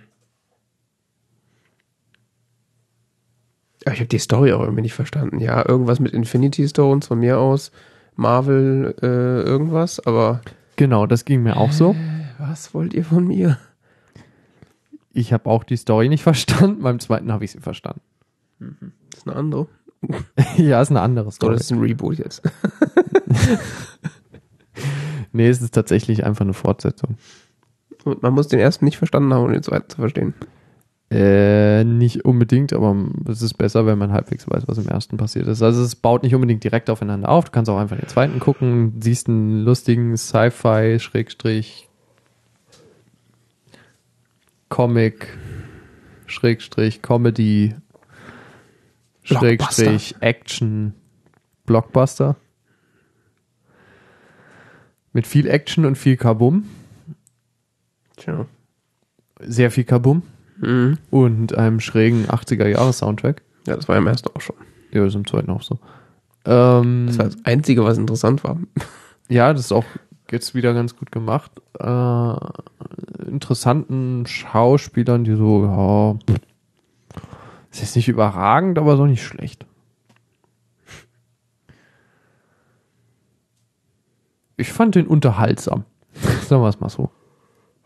Aber ich habe die Story auch irgendwie nicht verstanden. Ja, irgendwas mit Infinity Stones von mir aus, Marvel, äh, irgendwas, aber Genau, das ging mir auch so. was wollt ihr von mir? Ich habe auch die Story nicht *laughs* verstanden. Beim zweiten habe ich sie verstanden. Das ist eine andere. *laughs* ja, ist eine andere Oder Story. das ist ein Reboot jetzt. *laughs* Nee, es ist tatsächlich einfach eine Fortsetzung. Und man muss den ersten nicht verstanden haben, um den zweiten zu verstehen. Äh, nicht unbedingt, aber es ist besser, wenn man halbwegs weiß, was im ersten passiert ist. Also es baut nicht unbedingt direkt aufeinander auf. Du kannst auch einfach den zweiten gucken, siehst einen lustigen Sci-Fi, Schrägstrich, Comic, Schrägstrich, Comedy, Schrägstrich, Action, Blockbuster. Mit viel Action und viel Kabum. Tja. Sehr viel Kabum. Mhm. Und einem schrägen 80er-Jahres-Soundtrack. Ja, das war im ersten auch schon. Ja, ist im zweiten auch so. Ähm, Das war das Einzige, was interessant war. *laughs* ja, das ist auch jetzt wieder ganz gut gemacht. Äh, interessanten Schauspielern, die so, ja, ist jetzt nicht überragend, aber so nicht schlecht. Ich fand den unterhaltsam. *laughs* Sagen wir es mal so.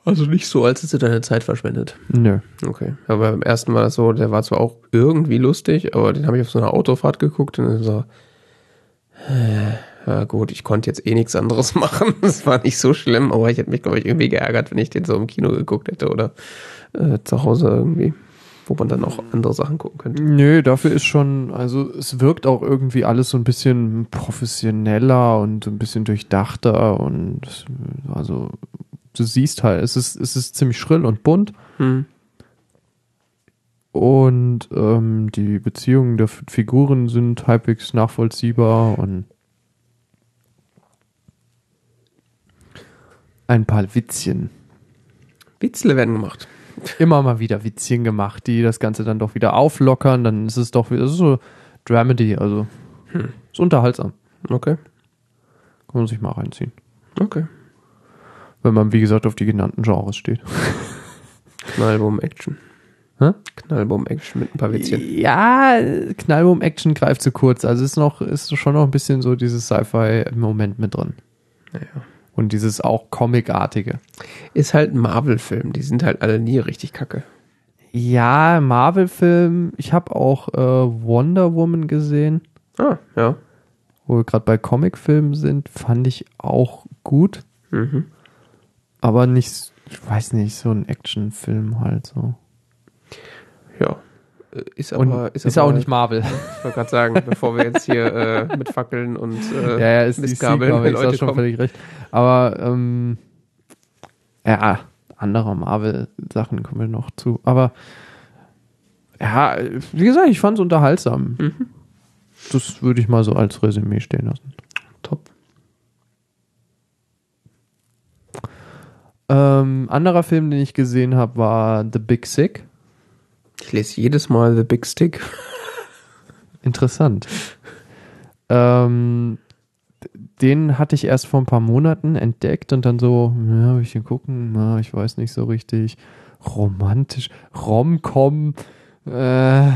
Also nicht so, als hättest du deine Zeit verschwendet. Nö. Okay. Aber beim ersten Mal so, der war zwar auch irgendwie lustig, aber den habe ich auf so einer Autofahrt geguckt und dann so, äh, ja gut, ich konnte jetzt eh nichts anderes *laughs* machen. Das war nicht so schlimm, aber ich hätte mich, glaube ich, irgendwie geärgert, wenn ich den so im Kino geguckt hätte oder äh, zu Hause irgendwie, wo man dann auch andere Sachen gucken könnte. Nö, dafür ist schon, also es wirkt auch irgendwie alles so ein bisschen professioneller und ein bisschen durchdachter und also du siehst halt, es ist, es ist ziemlich schrill und bunt Hm. und ähm, die Beziehungen der Figuren sind halbwegs nachvollziehbar und ein paar Witzchen. Witzle werden gemacht. Immer mal wieder Witzchen gemacht, die das Ganze dann doch wieder auflockern, dann ist es doch wieder so Dramedy, also ist unterhaltsam. Okay. Kann man sich mal reinziehen. Okay. Wenn man, wie gesagt, auf die genannten Genres steht. *laughs* Knallbomb-Action. Knallbomb-Action mit ein paar Witzchen. Ja, Knallboom-Action greift zu kurz. Also ist noch, ist schon noch ein bisschen so dieses Sci-Fi-Moment mit drin. Naja. Und dieses auch Comic-artige. Ist halt ein Marvel-Film. Die sind halt alle nie richtig kacke. Ja, Marvel-Film. Ich habe auch äh, Wonder Woman gesehen, Ah, ja. wo wir gerade bei Comic-Filmen sind. Fand ich auch gut, Mhm. Aber nicht, ich weiß nicht, so ein Actionfilm halt so. Ja. Äh, Ist Und aber, ist, aber, auch nicht Marvel. *laughs* Ich wollte gerade sagen, bevor wir jetzt hier äh, mit Fackeln und äh, *laughs* ja, ja, ist Mistgabeln, aber sag Leute schon kommen. völlig recht. Aber ähm, ja, andere Marvel-Sachen kommen wir noch zu. Aber ja, wie gesagt, ich fand es unterhaltsam. Mhm. Das würde ich mal so als Resümee stehen lassen. Ähm, anderer Film, den ich gesehen habe, war The Big Sick. Ich lese jedes Mal The Big Stick. Interessant. ähm, den hatte ich erst vor ein paar Monaten entdeckt und dann so, ja, will ich den gucken? Na, ich weiß nicht so richtig. Romantisch, Rom-Com, äh,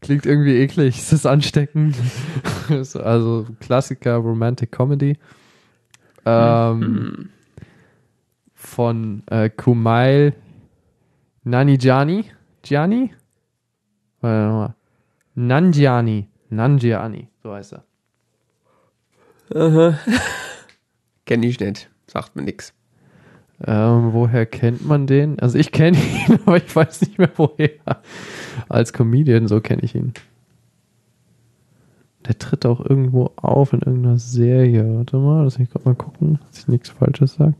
klingt irgendwie eklig, ist das ansteckend? *laughs* Also Klassiker Romantic Comedy. Ähm, von äh, Kumail Nanjiani. Gianni? Warte mal. Nanjiani. Nanjiani, so heißt er. *laughs* Kenn ich nicht. Sagt mir nix. Ähm, woher kennt man den? Also ich kenne *laughs* ihn, aber ich weiß nicht mehr woher. Als Comedian, so kenne ich ihn. Der tritt auch irgendwo auf in irgendeiner Serie. Warte mal, lass mich gerade mal gucken, dass ich nichts Falsches sag.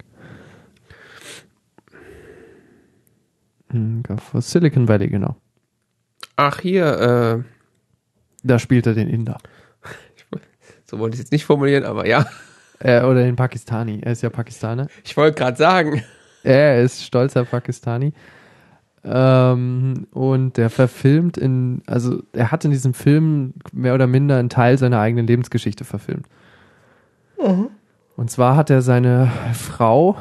Hm, Silicon Valley, genau. Ach, hier, äh, Da spielt er den Inder. *laughs* so wollte ich es jetzt nicht formulieren, aber ja. Äh, oder den Pakistani. Er ist ja Pakistaner. Ich wollte gerade sagen. Er ist stolzer Pakistani. Ähm, und der verfilmt in, also er hat in diesem Film mehr oder minder einen Teil seiner eigenen Lebensgeschichte verfilmt. Und zwar hat er seine Frau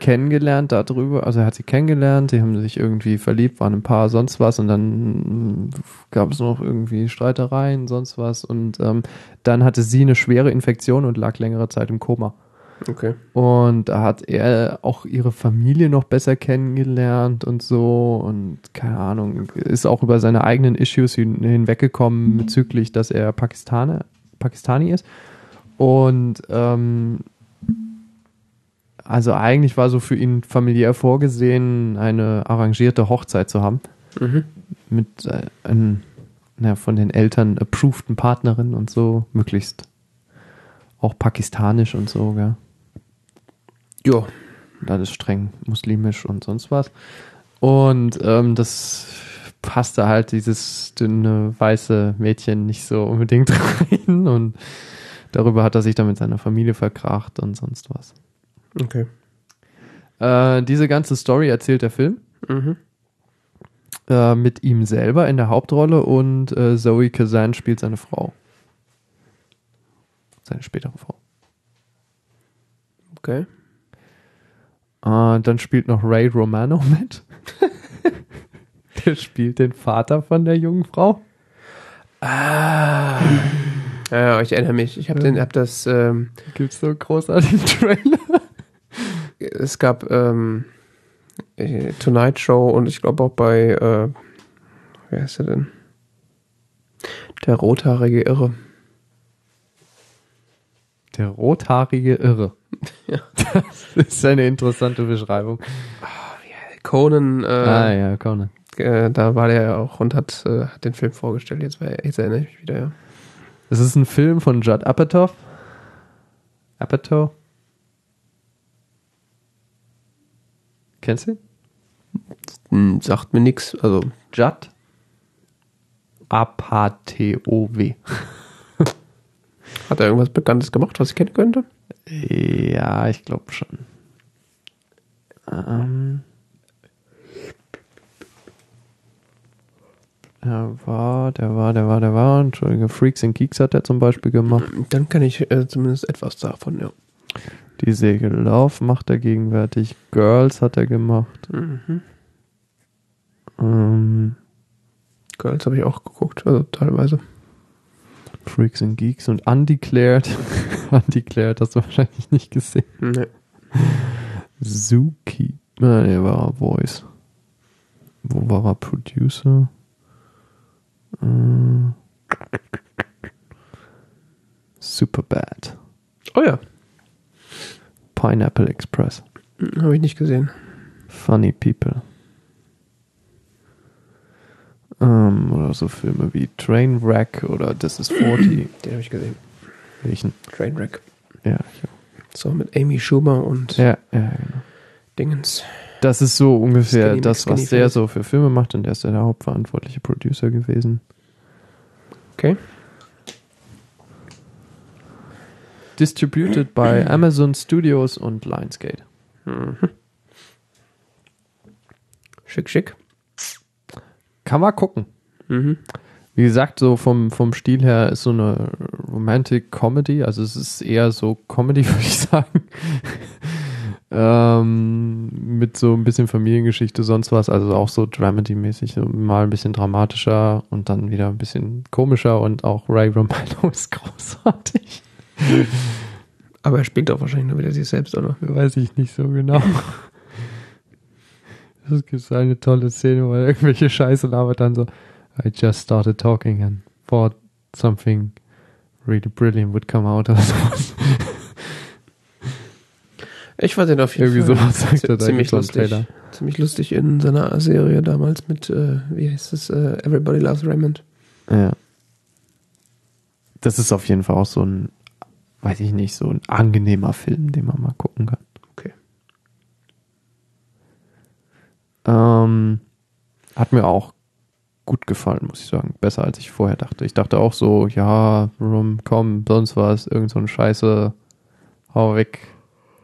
kennengelernt darüber, also er hat sie kennengelernt, die haben sich irgendwie verliebt, waren ein Paar, sonst was und dann gab es noch irgendwie Streitereien, sonst was und ähm, dann hatte sie eine schwere Infektion und lag längere Zeit im Koma. Okay. Und da hat er auch ihre Familie noch besser kennengelernt und so und keine Ahnung, ist auch über seine eigenen Issues hin, hinweggekommen bezüglich, dass er Pakistaner, Pakistani ist. Und ähm, also eigentlich war so für ihn familiär vorgesehen, eine arrangierte Hochzeit zu haben Mhm. mit äh, einem, na, von den Eltern approveden Partnerin und so, möglichst auch pakistanisch und so, gell. Ja. Alles streng muslimisch und sonst was. Und ähm, das passte halt dieses dünne weiße Mädchen nicht so unbedingt *laughs* rein und darüber hat er sich dann mit seiner Familie verkracht und sonst was. Okay. Äh, diese ganze Story erzählt der Film Mhm. äh, mit ihm selber in der Hauptrolle und äh, Zoe Kazan spielt seine Frau. Seine spätere Frau. Okay. Äh, dann spielt noch Ray Romano *laughs* mit. der spielt den Vater von der jungen Frau. Ah. Ja, ja, ich erinnere mich. Ich habe den, hab das, ähm, Gibt's so einen großartigen *laughs* Trailer? Es gab, ähm, äh, Tonight Show und ich glaube auch bei, äh, wer ist er denn? Der rothaarige Irre. Der rothaarige Irre. *laughs* Ja. Das ist eine interessante Beschreibung. Conan, äh, ah ja, Conan. äh, da war der ja auch und hat, äh, hat den Film vorgestellt. Jetzt, war, jetzt erinnere ich mich wieder, ja. Es ist ein Film von Judd Apatow. Apatow? Kennst du? Hm, sagt mir nix. Also, Judd A-P-T-O-W. *laughs* hat er irgendwas Bekanntes gemacht, was ich kennen könnte? Ja, ich glaube schon. Ähm, der war, der war, der war, der war. Entschuldige, Freaks and Geeks hat er zum Beispiel gemacht. Dann kann ich äh, zumindest etwas davon, ja. Die Segel Love macht er gegenwärtig. Girls hat er gemacht. Mhm. Ähm, Girls habe ich auch geguckt, also teilweise. Freaks and Geeks und Undeclared. Undeclared *laughs* hast du wahrscheinlich nicht gesehen. Nee. Zuki. Ah, der war Voice. Wo war er Producer? Äh, Superbad. Oh ja, Pineapple Express. hm, habe ich nicht gesehen. Funny People. Ähm, oder so Filme wie Trainwreck oder This is 40. Den habe ich gesehen. Welchen? Trainwreck. Ja, So mit Amy Schumer und ja, ja, genau. Dingens. Das ist so ungefähr Skinny das, was Skinny der Face. so für Filme macht und der ist ja der hauptverantwortliche Producer gewesen. Okay. Distributed by *clears throat* Amazon Studios und Lionsgate. Schick, schick. Kann man gucken. Mhm. Wie gesagt, so vom, vom Stil her ist so eine Romantic Comedy, also es ist eher so Comedy, *laughs* würde ich sagen. ähm, mit so ein bisschen Familiengeschichte, sonst was, also auch so Dramedy-mäßig, so mal ein bisschen dramatischer und dann wieder ein bisschen komischer und auch Ray Romano *laughs* ist großartig. *laughs* Aber er spielt auch wahrscheinlich nur wieder sich selbst, oder? Weiß ich nicht so genau. *laughs* Es gibt so eine tolle Szene, wo er irgendwelche Scheiße labert dann so, I just started talking and thought something really brilliant would come out oder *laughs* sowas. Ich fand den auf jeden Irgendwie Fall sowas sagt er ziemlich lustig. Ziemlich lustig in seiner Serie damals mit, äh, wie heißt es, äh, Everybody Loves Raymond. Ja. Das ist auf jeden Fall auch so ein, weiß ich nicht, so ein angenehmer Film, den man mal gucken kann. Okay. Ähm, hat mir auch gut gefallen, muss ich sagen. Besser als ich vorher dachte. Ich dachte auch so, ja, rum, komm, sonst was, irgend so ein Scheiße, hau weg.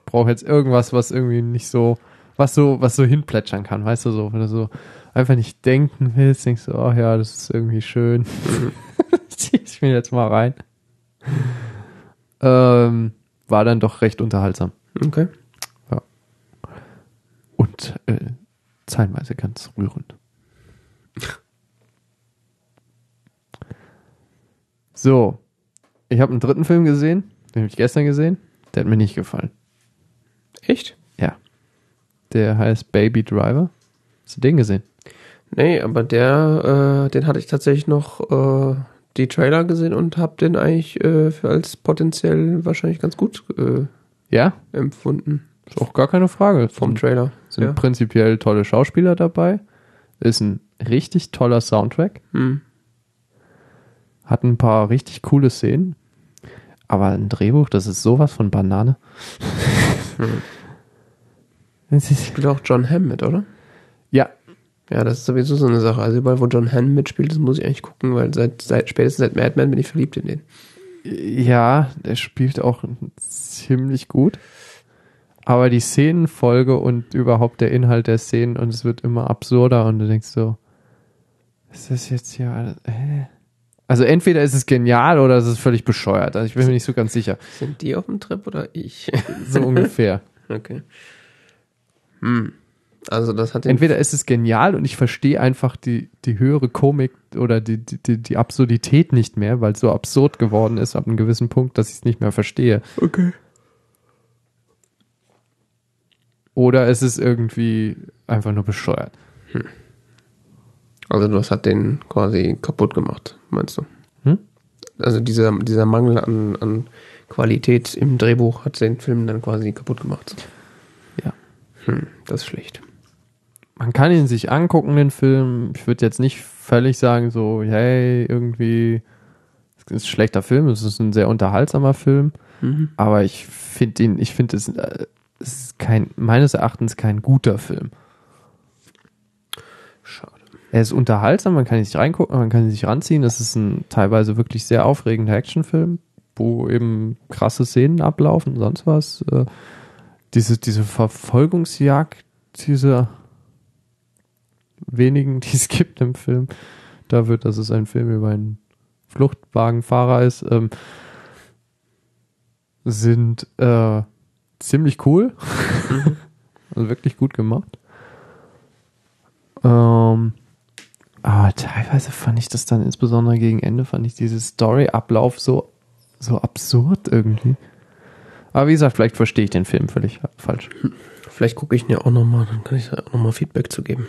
Brauche jetzt irgendwas, was irgendwie nicht so, was so, was so hinplätschern kann, weißt du so, wenn du so einfach nicht denken willst, denkst du, oh ja, das ist irgendwie schön. *laughs* Zieh ich mir jetzt mal rein. Ähm, war dann doch recht unterhaltsam. Okay. Und äh, zeilenweise ganz rührend. So, ich habe einen dritten Film gesehen, den habe ich gestern gesehen. Der hat mir nicht gefallen. Echt? Ja. Der heißt Baby Driver. Hast du den gesehen? Nee, aber der, äh, den hatte ich tatsächlich noch äh, die Trailer gesehen und habe den eigentlich äh, für als potenziell wahrscheinlich ganz gut äh, Ja, empfunden ist auch gar keine Frage. vom Trailer. sind Ja. prinzipiell tolle Schauspieler dabei. Ist ein richtig toller Soundtrack. Hm. Hat ein paar richtig coole Szenen. Aber ein Drehbuch, das ist sowas von Banane. *laughs* Ist- Spielt auch John Hamm mit, oder? ja, Ja, das ist sowieso so eine Sache. Also überall, wo John Hamm mitspielt, das muss ich eigentlich gucken, weil seit, seit spätestens seit Mad Men bin ich verliebt in den. ja, der spielt auch ziemlich gut. Aber die Szenenfolge und überhaupt der Inhalt der Szenen und es wird immer absurder und du denkst so, ist das jetzt hier alles, hä? Also entweder ist es genial oder es ist völlig bescheuert. Also ich bin mir nicht so ganz sicher. Sind die auf dem Trip oder ich? So ungefähr. *laughs* okay. Hm. Also das hat Entweder ist es genial und ich verstehe einfach die, die höhere Komik oder die, die, die, Absurdität nicht mehr, weil es so absurd geworden ist ab einem gewissen Punkt, dass ich es nicht mehr verstehe. Okay. oder es ist irgendwie einfach nur bescheuert. Also das hat den quasi kaputt gemacht, meinst du? Hm? Also dieser, dieser Mangel an, an Qualität im Drehbuch hat den Film dann quasi kaputt gemacht. Ja. Hm, das ist schlecht. Man kann ihn sich angucken, den Film. Ich würde jetzt nicht völlig sagen, so, hey, irgendwie, es ist ein schlechter Film, es ist ein sehr unterhaltsamer Film. Mhm. Aber ich finde ihn, ich finde es, äh, es ist kein, meines Erachtens kein guter Film. Schade. Er ist unterhaltsam, man kann ihn sich reingucken, man kann ihn sich ranziehen. Es ist ein teilweise wirklich sehr aufregender Actionfilm, wo eben krasse Szenen ablaufen, sonst was. Äh, diese, diese Verfolgungsjagd, diese wenigen, *laughs* die es gibt im Film, da wird, dass es ein Film über einen Fluchtwagenfahrer ist, ähm, sind äh, ziemlich cool. *laughs* also wirklich gut gemacht. Ähm, aber teilweise fand ich das dann insbesondere gegen Ende, fand ich diese Story-Ablauf so, so absurd irgendwie. Aber wie gesagt, vielleicht verstehe ich den Film völlig falsch. Vielleicht gucke ich ihn ja auch nochmal, dann kann ich da auch nochmal Feedback zu geben.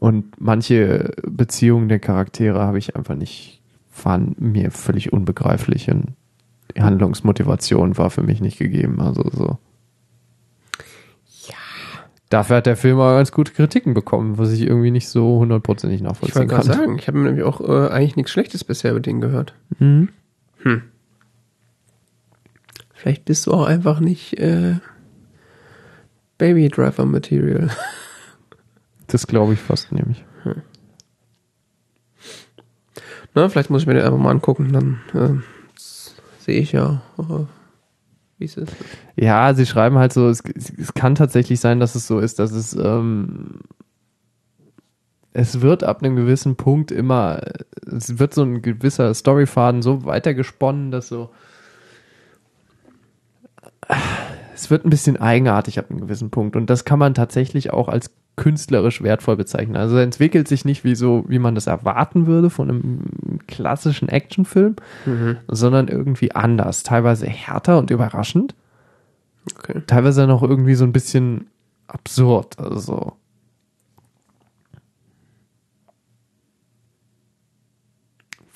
Und manche Beziehungen der Charaktere habe ich einfach nicht, waren mir völlig unbegreiflich und die Handlungsmotivation war für mich nicht gegeben. Also so. Ja. Dafür hat der Film aber ganz gute Kritiken bekommen, was ich irgendwie nicht so hundertprozentig Ich nachvollziehen wollte gerade kann. sagen, ich habe nämlich auch äh, eigentlich nichts Schlechtes bisher über den gehört. Mhm. Hm. Vielleicht bist du auch einfach nicht äh, Baby Driver Material. *laughs* Das glaube ich fast nämlich. Na, vielleicht muss ich mir den einfach mal angucken, dann äh, sehe ich ja, äh, wie es ist. Ja, sie schreiben halt so, es, es kann tatsächlich sein, dass es so ist, dass es ähm, es wird ab einem gewissen Punkt immer, es wird so ein gewisser Storyfaden so weitergesponnen, dass so es wird ein bisschen eigenartig ab einem gewissen Punkt und das kann man tatsächlich auch als künstlerisch wertvoll bezeichnen. Also er entwickelt sich nicht wie so, wie man das erwarten würde von einem klassischen Actionfilm, sondern irgendwie anders, teilweise härter und überraschend Okay. teilweise noch irgendwie so ein bisschen absurd. Also.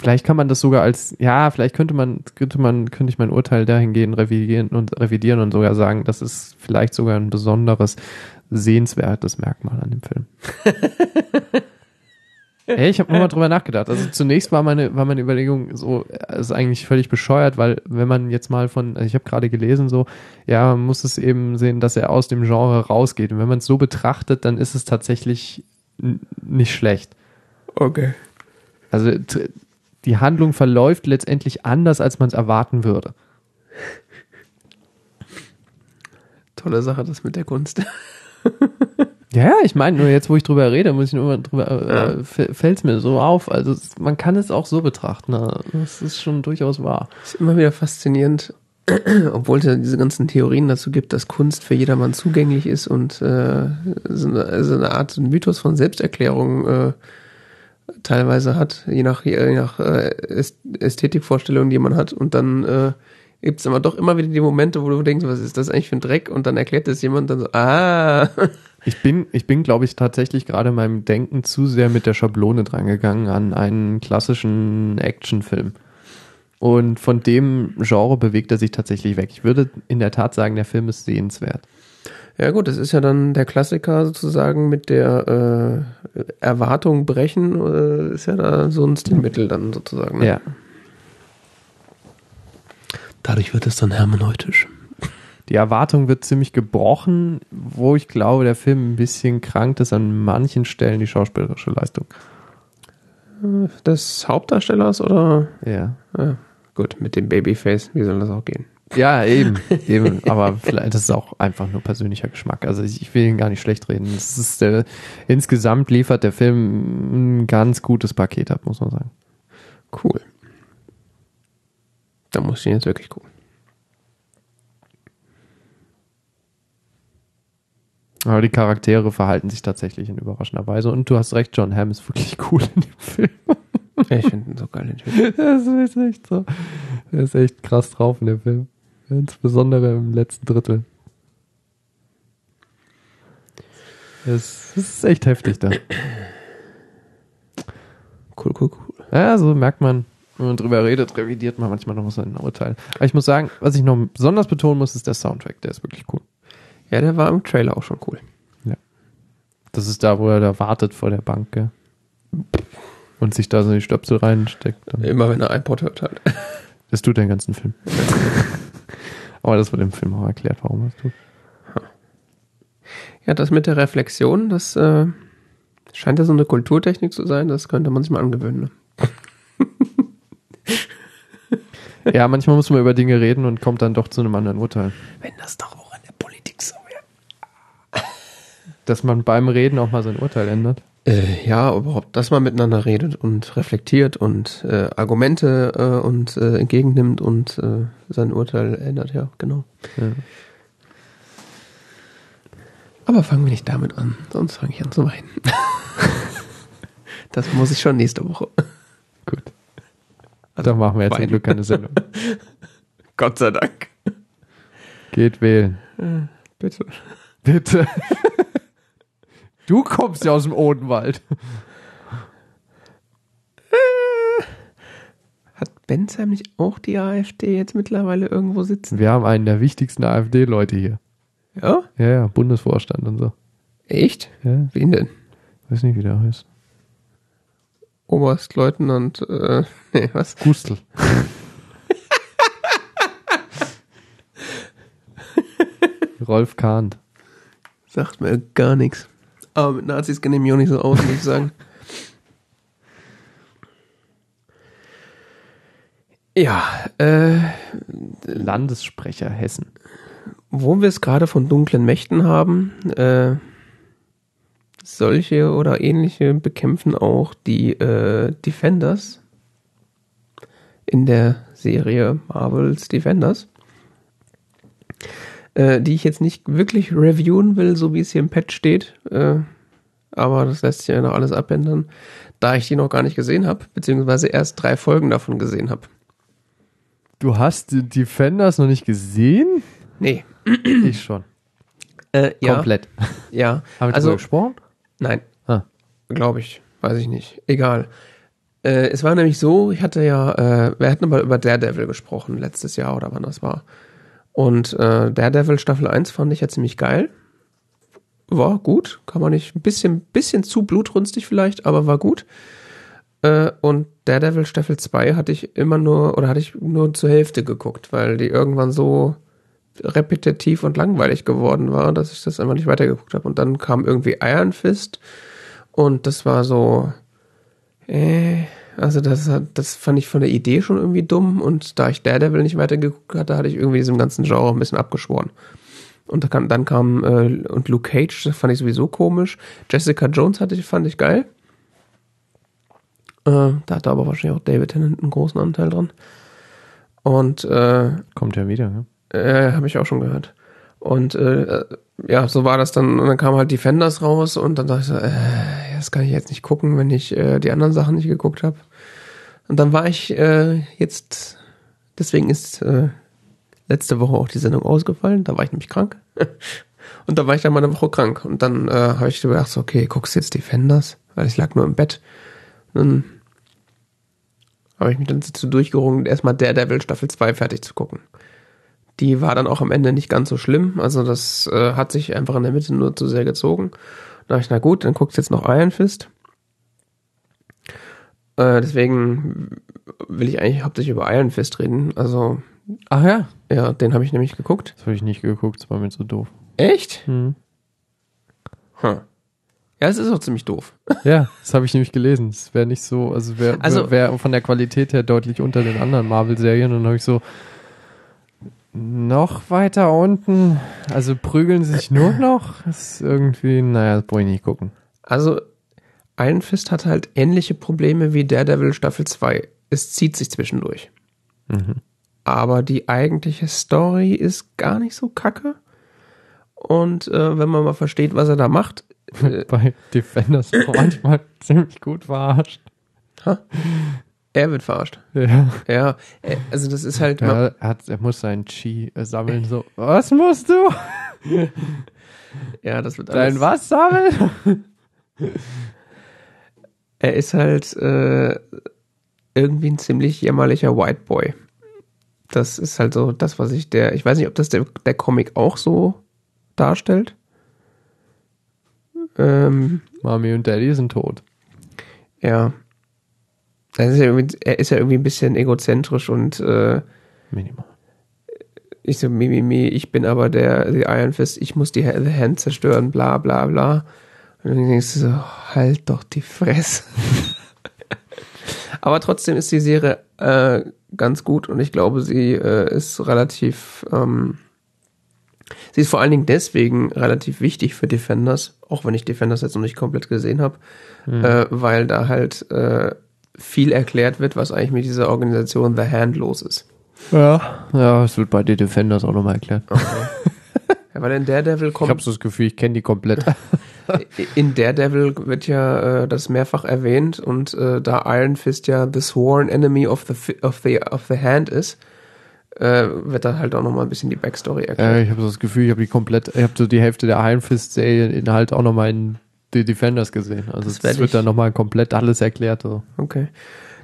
Vielleicht kann man das sogar als, ja, vielleicht könnte man, könnte man, könnte ich mein Urteil dahingehend revidieren und revidieren und sogar sagen, das ist vielleicht sogar ein besonderes, sehenswertes Merkmal an dem Film. *laughs* Ey, ich habe nur mal drüber nachgedacht. Also zunächst war meine, war meine Überlegung so, es ist eigentlich völlig bescheuert, weil wenn man jetzt mal von, also ich habe gerade gelesen so, ja, man muss es eben sehen, dass er aus dem Genre rausgeht. Und wenn man es so betrachtet, dann ist es tatsächlich nicht schlecht. Okay. Also die Handlung verläuft letztendlich anders, als man es erwarten würde. Tolle Sache, das mit der Kunst. Ja, ja, ich meine, nur jetzt, wo ich drüber rede, muss ich nur mal drüber, äh, fällt es mir so auf. Also man kann es auch so betrachten. Ne? Das ist schon durchaus wahr. ist immer wieder faszinierend, *clears throat* obwohl es ja diese ganzen Theorien dazu gibt, dass Kunst für jedermann zugänglich ist und äh, so, eine, so eine Art so ein Mythos von Selbsterklärung äh, teilweise hat, je nach, je nach äh, Äst- Ästhetikvorstellung, die man hat. Und dann äh, gibt es aber doch immer wieder die Momente, wo du denkst, was ist das eigentlich für ein Dreck? Und dann erklärt das jemand dann so, ah, *laughs* Ich bin, ich bin, glaube ich, tatsächlich gerade in meinem Denken zu sehr mit der Schablone drangegangen an einen klassischen Actionfilm. Und von dem Genre bewegt er sich tatsächlich weg. Ich würde in der Tat sagen, der Film ist sehenswert. Ja gut, das ist ja dann der Klassiker sozusagen mit der äh, Erwartung brechen, äh, ist ja da so ein Stilmittel dann sozusagen. Ne? Ja. Dadurch wird es dann hermeneutisch. Die Erwartung wird ziemlich gebrochen, wo ich glaube, der Film ein bisschen krankt ist an manchen Stellen die schauspielerische Leistung. Des Hauptdarstellers oder? Ja. Ja, gut, mit dem Babyface, wie soll das auch gehen? Ja, eben, eben. Aber vielleicht das ist auch einfach nur persönlicher Geschmack. Also ich, ich will ihn gar nicht schlecht reden. Es ist der, insgesamt liefert der Film ein ganz gutes Paket ab, muss man sagen. Cool. Da muss ich ihn jetzt wirklich gucken. Aber die Charaktere verhalten sich tatsächlich in überraschender Weise. Und du hast recht, John Hamm ist wirklich *laughs* cool in dem Film. Ich finde ihn so geil. den Typ. *laughs* Das ist echt so. Der ist echt krass drauf in dem Film. Insbesondere im letzten Drittel. Es ist echt heftig da. Cool, cool, cool. Ja, so merkt man, wenn man drüber redet, revidiert man manchmal noch sein Urteil. Aber ich muss sagen, was ich noch besonders betonen muss, ist der Soundtrack. Der ist wirklich cool. Ja, der war im Trailer auch schon cool. Das ist da, wo er da wartet vor der Bank, gell? Und sich da so die Stöpsel reinsteckt. Immer wenn er iPod hört halt. Das tut den ganzen Film. *laughs* Aber das wird im Film auch erklärt, warum es tut. Ja, das mit der Reflexion, das äh, scheint ja so eine Kulturtechnik zu sein, das könnte man sich mal angewöhnen. Ne? *laughs* Ja, manchmal muss man über Dinge reden und kommt dann doch zu einem anderen Urteil. Wenn das doch auch in der Politik so wäre. Dass man beim Reden auch mal sein Urteil ändert. Äh, ja, überhaupt, dass man miteinander redet und reflektiert und äh, Argumente äh, und äh, entgegennimmt und äh, sein Urteil ändert, ja, genau. Ja. Aber fangen wir nicht damit an, sonst fange ich an zu weinen. das muss ich schon nächste Woche. Gut. Dann machen wir jetzt zum Weinen. Glück keine Sendung. *laughs* Gott sei Dank. Geht wählen. Bitte. Bitte. *laughs* Du kommst ja aus dem Odenwald. *laughs* Hat Bensheim nicht auch die AfD jetzt mittlerweile irgendwo sitzen? Wir haben einen der wichtigsten AfD-Leute hier. Ja? Ja, ja, Bundesvorstand und so. Echt? Ja, Wen denn? weiß nicht, wie der heißt. Oberstleutnant, äh, *laughs* nee, was? Gustl. *laughs* Rolf Kahnt. Sagt mir gar nichts. Aber mit Nazis kenne ich mich auch nicht so aus, muss ich sagen. *laughs* Ja, äh, Landessprecher Hessen. wo wir es gerade von dunklen Mächten haben, äh, solche oder ähnliche bekämpfen auch die äh, Defenders in der Serie Marvels Defenders, äh, die ich jetzt nicht wirklich reviewen will, so wie es hier im Patch steht, äh, aber das lässt sich ja noch alles abändern, da ich die noch gar nicht gesehen habe, beziehungsweise erst drei Folgen davon gesehen habe. Du hast die Defenders noch nicht gesehen? Nee, Ich schon. äh, ja, Komplett. ja, *laughs* Haben wir Also- gesprochen? nein, Ah. Glaube ich. Weiß ich nicht. Egal. Äh, es war nämlich so, ich hatte ja, äh, wir hatten aber über Daredevil gesprochen, letztes Jahr oder wann das war. Und äh, Daredevil Staffel 1 fand ich ja ziemlich geil. War gut, kann man nicht, ein bisschen, bisschen zu blutrünstig vielleicht, aber war gut. Äh, und Daredevil Staffel 2 hatte ich immer nur, oder hatte ich nur zur Hälfte geguckt, weil die irgendwann so repetitiv und langweilig geworden war, dass ich das einfach nicht weitergeguckt habe. Und dann kam irgendwie Iron Fist und das war so, äh, also das, hat- das fand ich von der Idee schon irgendwie dumm und da ich Daredevil nicht weitergeguckt hatte, hatte ich irgendwie diesem ganzen Genre ein bisschen abgeschworen. Und kam, dann kam, äh, und Luke Cage, das fand ich sowieso komisch. Jessica Jones hatte ich, fand ich geil. Äh, da hatte aber wahrscheinlich auch David Tennant einen großen Anteil dran. Und äh, Kommt ja wieder, ne? äh, habe ich auch schon gehört. Und äh, ja, so war das dann. Und dann kam halt Defenders raus und dann dachte ich so, äh, das kann ich jetzt nicht gucken, wenn ich äh, die anderen Sachen nicht geguckt habe. Und dann war ich äh, jetzt, deswegen ist äh, letzte Woche auch die Sendung ausgefallen. Da war ich nämlich krank. *laughs* und da war ich dann mal eine Woche krank. Und dann äh, habe ich gedacht, so, okay, guckst du jetzt Defenders? Weil ich lag nur im Bett. Und dann habe ich mich dann dazu durchgerungen, erstmal Daredevil Staffel 2 fertig zu gucken. Die war dann auch am Ende nicht ganz so schlimm. Also das äh, hat sich einfach in der Mitte nur zu sehr gezogen. Da dachte ich, na gut, dann guckst du jetzt noch Iron Fist. Äh, deswegen will ich eigentlich hauptsächlich über Iron Fist reden. Also, Ach ja. ja, den habe ich nämlich geguckt. Das habe ich nicht geguckt, das war mir zu doof. Echt? Hm. Hm. Ja, es ist auch ziemlich doof. *laughs* Ja, das habe ich nämlich gelesen. Es wäre nicht so, also wäre Also- wär von der Qualität her deutlich unter den anderen Marvel-Serien. Und dann habe ich so, noch weiter unten, also prügeln sie sich nur noch. Das ist irgendwie, naja, das brauche ich nicht gucken. Also, Iron Fist hat halt ähnliche Probleme wie Daredevil Staffel 2. Es zieht sich zwischendurch. Mhm. Aber die eigentliche Story ist gar nicht so kacke. Und äh, wenn man mal versteht, was er da macht, *laughs* äh, Bei Defenders manchmal *laughs* ziemlich gut verarscht. Ha? Er wird verarscht. Ja. Ja, äh, also das ist halt. Ja, er, hat, er muss seinen Chi äh, sammeln, so. Was musst du? *laughs* ja, das wird alles. Dein was sammeln? Er ist halt äh, irgendwie ein ziemlich jämmerlicher White Boy. Das ist halt so das, was ich der. Ich weiß nicht, ob das der, der Comic auch so darstellt. Ähm, Mami und Daddy sind tot. ja. Er ist ja, irgendwie, er ist ja irgendwie ein bisschen egozentrisch und äh, Minimal. ich so, mi, mi, mi, ich bin aber der, der Iron Fist, ich muss die The Hand zerstören, bla bla bla. Und dann denkst du so, halt doch die Fresse. *laughs* aber trotzdem ist die Serie äh, ganz gut und ich glaube, sie äh, ist relativ, ähm, sie ist vor allen Dingen deswegen relativ wichtig für Defenders, auch wenn ich Defenders jetzt noch nicht komplett gesehen habe, äh, weil da halt äh, viel erklärt wird, was eigentlich mit dieser Organisation The Hand los ist. Ja. Ja, es wird bei den Defenders auch nochmal erklärt. *laughs* Ja, weil in Daredevil Ich habe kommt, so das Gefühl, ich kenne die komplett. *laughs* in Daredevil wird ja äh, das mehrfach erwähnt und äh, da Iron Fist ja the sworn enemy of the of the of the hand ist, äh, wird da halt auch nochmal ein bisschen die Backstory erklärt. ich habe so das Gefühl, ich habe die komplett, ich habe so die Hälfte der Iron Fist Serie in halt auch nochmal in die Defenders gesehen. Also Das es wird ich- dann nochmal komplett alles erklärt. So. Okay.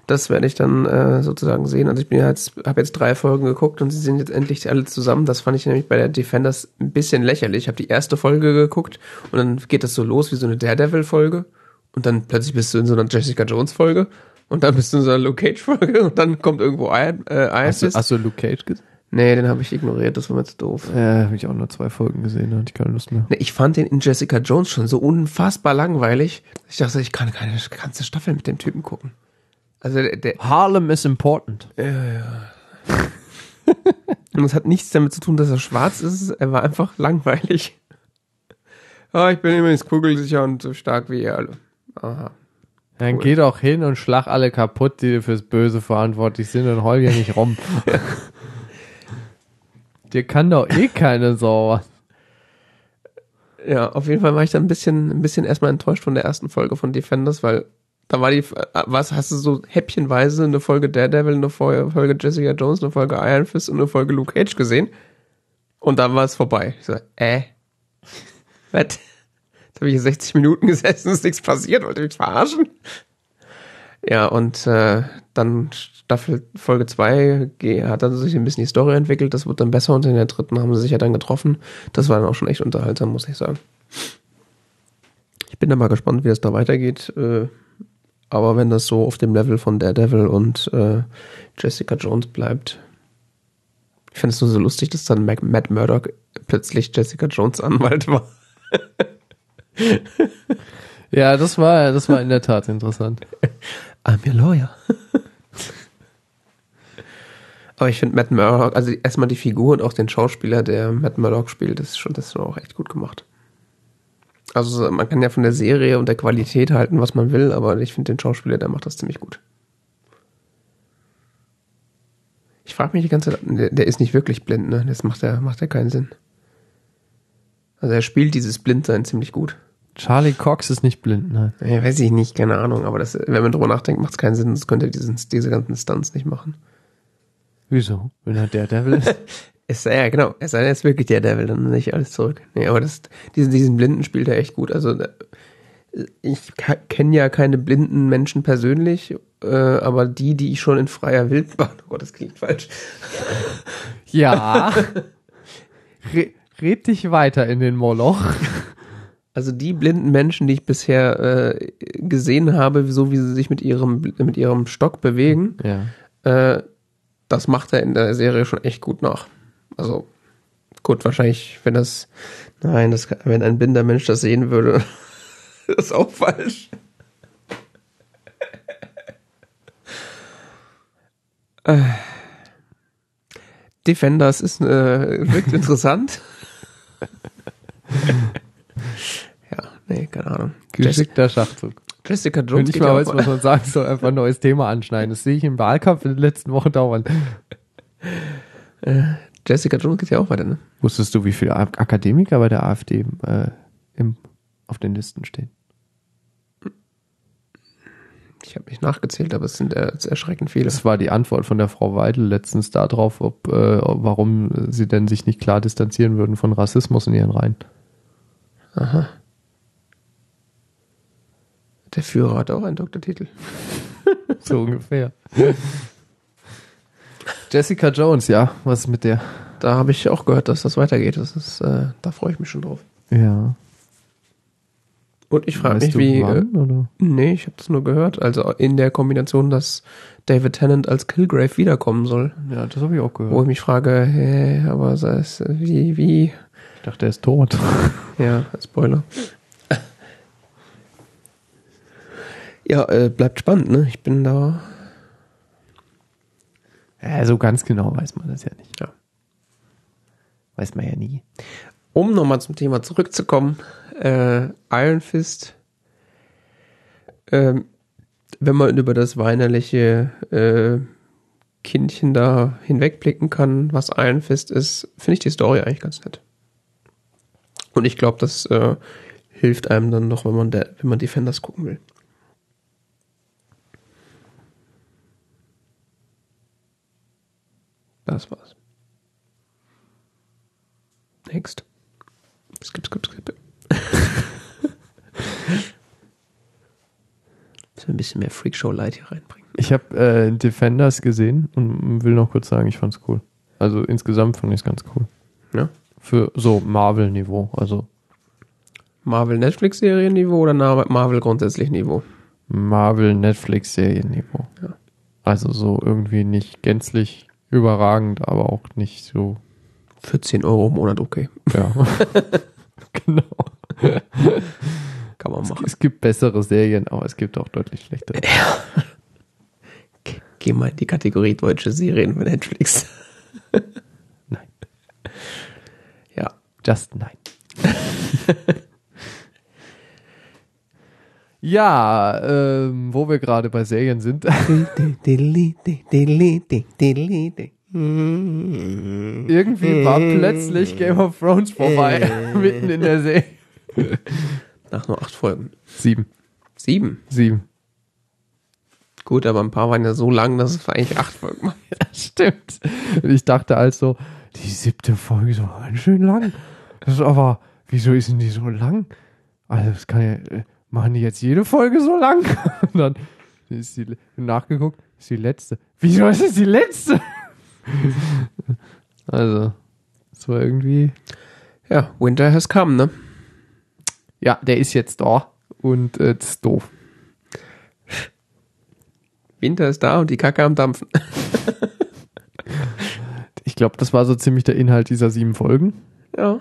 Das werde ich dann äh, sozusagen sehen. Also ich bin jetzt, habe jetzt drei Folgen geguckt und sie sind jetzt endlich alle zusammen. Das fand ich nämlich bei der Defenders ein bisschen lächerlich. Ich habe die erste Folge geguckt und dann geht das so los wie so eine Daredevil-Folge und dann plötzlich bist du in so einer Jessica Jones-Folge und dann bist du in so einer Luke Cage-Folge und dann kommt irgendwo Iron, äh, Iron Hast du, Fist. hast du Luke Cage gesehen? Nee, den habe ich ignoriert, das war mir zu doof. Äh, habe ich auch nur zwei Folgen gesehen, da hatte ich keine Lust mehr. Nee, ich fand den in Jessica Jones schon so unfassbar langweilig. Ich dachte, ich kann keine ganze Staffel mit dem Typen gucken. Also der, der Harlem is important. *laughs* Und es hat nichts damit zu tun, dass er schwarz ist. Er war einfach langweilig. *laughs* Ah, ich bin übrigens kugelsicher und so stark wie ihr alle. Aha. Dann Cool. geh doch hin und schlag alle kaputt, die fürs Böse verantwortlich sind und heul hier nicht rum. *laughs* Dir kann doch eh keine Sau. Ja, auf jeden Fall war ich dann ein bisschen, ein bisschen erstmal enttäuscht von der ersten Folge von Defenders, weil da war die, was hast du so häppchenweise eine Folge Daredevil, eine Folge Jessica Jones, eine Folge Iron Fist und eine Folge Luke Cage gesehen. Und dann war es vorbei. Ich so, äh, *laughs* was? Jetzt habe ich hier 60 Minuten gesessen, ist nichts passiert, wollt ihr mich verarschen? Ja, und äh, dann Staffel Folge 2 hat dann sich ein bisschen die Story entwickelt, das wird dann besser und in der dritten haben sie sich ja dann getroffen. Das war dann auch schon echt unterhaltsam, muss ich sagen. Ich bin da mal gespannt, wie es da weitergeht. Äh, aber wenn das so auf dem Level von Daredevil und äh, Jessica Jones bleibt, ich finde es nur so lustig, dass dann Mac Matt Murdock plötzlich Jessica Jones Anwalt war. *laughs* Ja, das war, das war in der Tat interessant. *laughs* I'm your lawyer. Aber ich finde Matt Murdock, also erstmal die Figur und auch den Schauspieler, der Matt Murdock spielt, das ist schon, das ist schon auch echt gut gemacht. Also so, man kann ja von der Serie und der Qualität halten, was man will, aber ich finde den Schauspieler, der macht das ziemlich gut. Ich frage mich die ganze Zeit, der, der ist nicht wirklich blind, ne? Das macht ja macht ja keinen Sinn. Also er spielt dieses Blindsein ziemlich gut. Charlie Cox ist nicht blind, nein. Ja, weiß ich nicht, keine Ahnung, aber das, wenn man drüber nachdenkt, macht es keinen Sinn, sonst könnte er diesen, diese ganzen Stunts nicht machen. Wieso? Wenn er der Devil ist? *laughs* Es sei ja, genau, es sei denn, er ist wirklich der Devil, dann nicht alles zurück. Nee, aber das, diesen, diesen Blinden spielt er echt gut. Also, äh, ich kenne ja keine blinden Menschen persönlich, äh, aber die, die ich schon in freier Wildbahn, oh Gott, das klingt falsch. Ja. *laughs* Re red dich weiter in den Moloch. Also die blinden Menschen, die ich bisher äh, gesehen habe, so wie sie sich mit ihrem, mit ihrem Stock bewegen, Ja. Äh, das macht er in der Serie schon echt gut nach. Also gut, wahrscheinlich, wenn das, nein, das, wenn ein blinder Mensch das sehen würde, *laughs* das ist auch falsch. Äh, Defenders ist äh, wirkt interessant. *laughs* nee, keine Ahnung. Jessica, Geschickter Schachzug. Jessica Wenn Jones ich geht mal weiß, was man sagen soll, einfach ein neues Thema anschneiden. Das sehe ich im Wahlkampf in den letzten Wochen dauern. Jessica Jones geht ja auch weiter, ne? Wusstest du, wie viele Ak- Akademiker bei der AfD äh, im, auf den Listen stehen? Ich habe nicht nachgezählt, aber es sind äh, erschreckend viele. Das war die Antwort von der Frau Weidel letztens darauf, ob, äh, warum sie denn sich nicht klar distanzieren würden von Rassismus in ihren Reihen. Aha. Der Führer hat auch einen Doktortitel. *laughs* So ungefähr. Jessica Jones, ja, was ist mit der? Da habe ich auch gehört, dass das weitergeht. Das ist, äh, da freue ich mich schon drauf. Ja. Und ich frage mich, du wie. Äh, wann, oder? nee, ich habe das nur gehört. Also in der Kombination, dass David Tennant als Kilgrave wiederkommen soll. Ja, das habe ich auch Wo gehört. ich mich frage, hä, aber das wie, wie, Ich dachte, er ist tot. ja, Spoiler. Ja, äh, bleibt spannend, ne? Ich bin da. Ja, so ganz genau weiß man das ja nicht. Ja. Weiß man ja nie. Um nochmal zum Thema zurückzukommen, äh, Iron Fist, ähm, wenn man über das weinerliche äh, Kindchen da hinwegblicken kann, was Iron Fist ist, finde ich die Story eigentlich ganz nett. Und ich glaube, das äh, hilft einem dann noch, wenn man, der, wenn man Defenders gucken will. Das war's. Next. Skip, skip, skip. *laughs* Müssen wir ein bisschen mehr Freakshow-Light hier reinbringen. Ich habe äh, Defenders gesehen und will noch kurz sagen, ich fand's cool. Also insgesamt fand ich es ganz cool. Ja. Für so Marvel-Niveau. Also Marvel-Netflix-Serienniveau oder Marvel grundsätzlich Niveau? Marvel-Netflix-Serienniveau. Ja. Also so irgendwie nicht gänzlich überragend, aber auch nicht so, 14 Euro im Monat, okay. ja. *laughs* genau. Kann man machen. Es gibt bessere Serien, aber es gibt auch deutlich schlechtere. Geh mal in die Kategorie deutsche Serien für Netflix. Nein. Ja. Just nein. *laughs* ja, ähm, wo wir gerade bei Serien sind. *laughs* Irgendwie war plötzlich Game of Thrones vorbei. *laughs* mitten in der Serie. Nach nur acht Folgen. Sieben. Sieben. Sieben. Gut, aber ein paar waren ja so lang, dass es eigentlich acht Folgen waren. *laughs* Ja, stimmt. Und ich dachte also, die siebte Folge ist aber ganz schön lang. Das ist aber, wieso ist denn die so lang? Also, das kann ja, äh, machen die jetzt jede Folge so lang? *laughs* Und dann ist die, nachgeguckt, ist die letzte. Wieso ist es die letzte? *laughs* Also, es war irgendwie, Ja, Winter has come, ne? ja, der ist jetzt da und äh, das ist doof. Winter ist da und die Kacke am Dampfen. *laughs* Ich glaube, das war so ziemlich der Inhalt dieser sieben Folgen. Ja.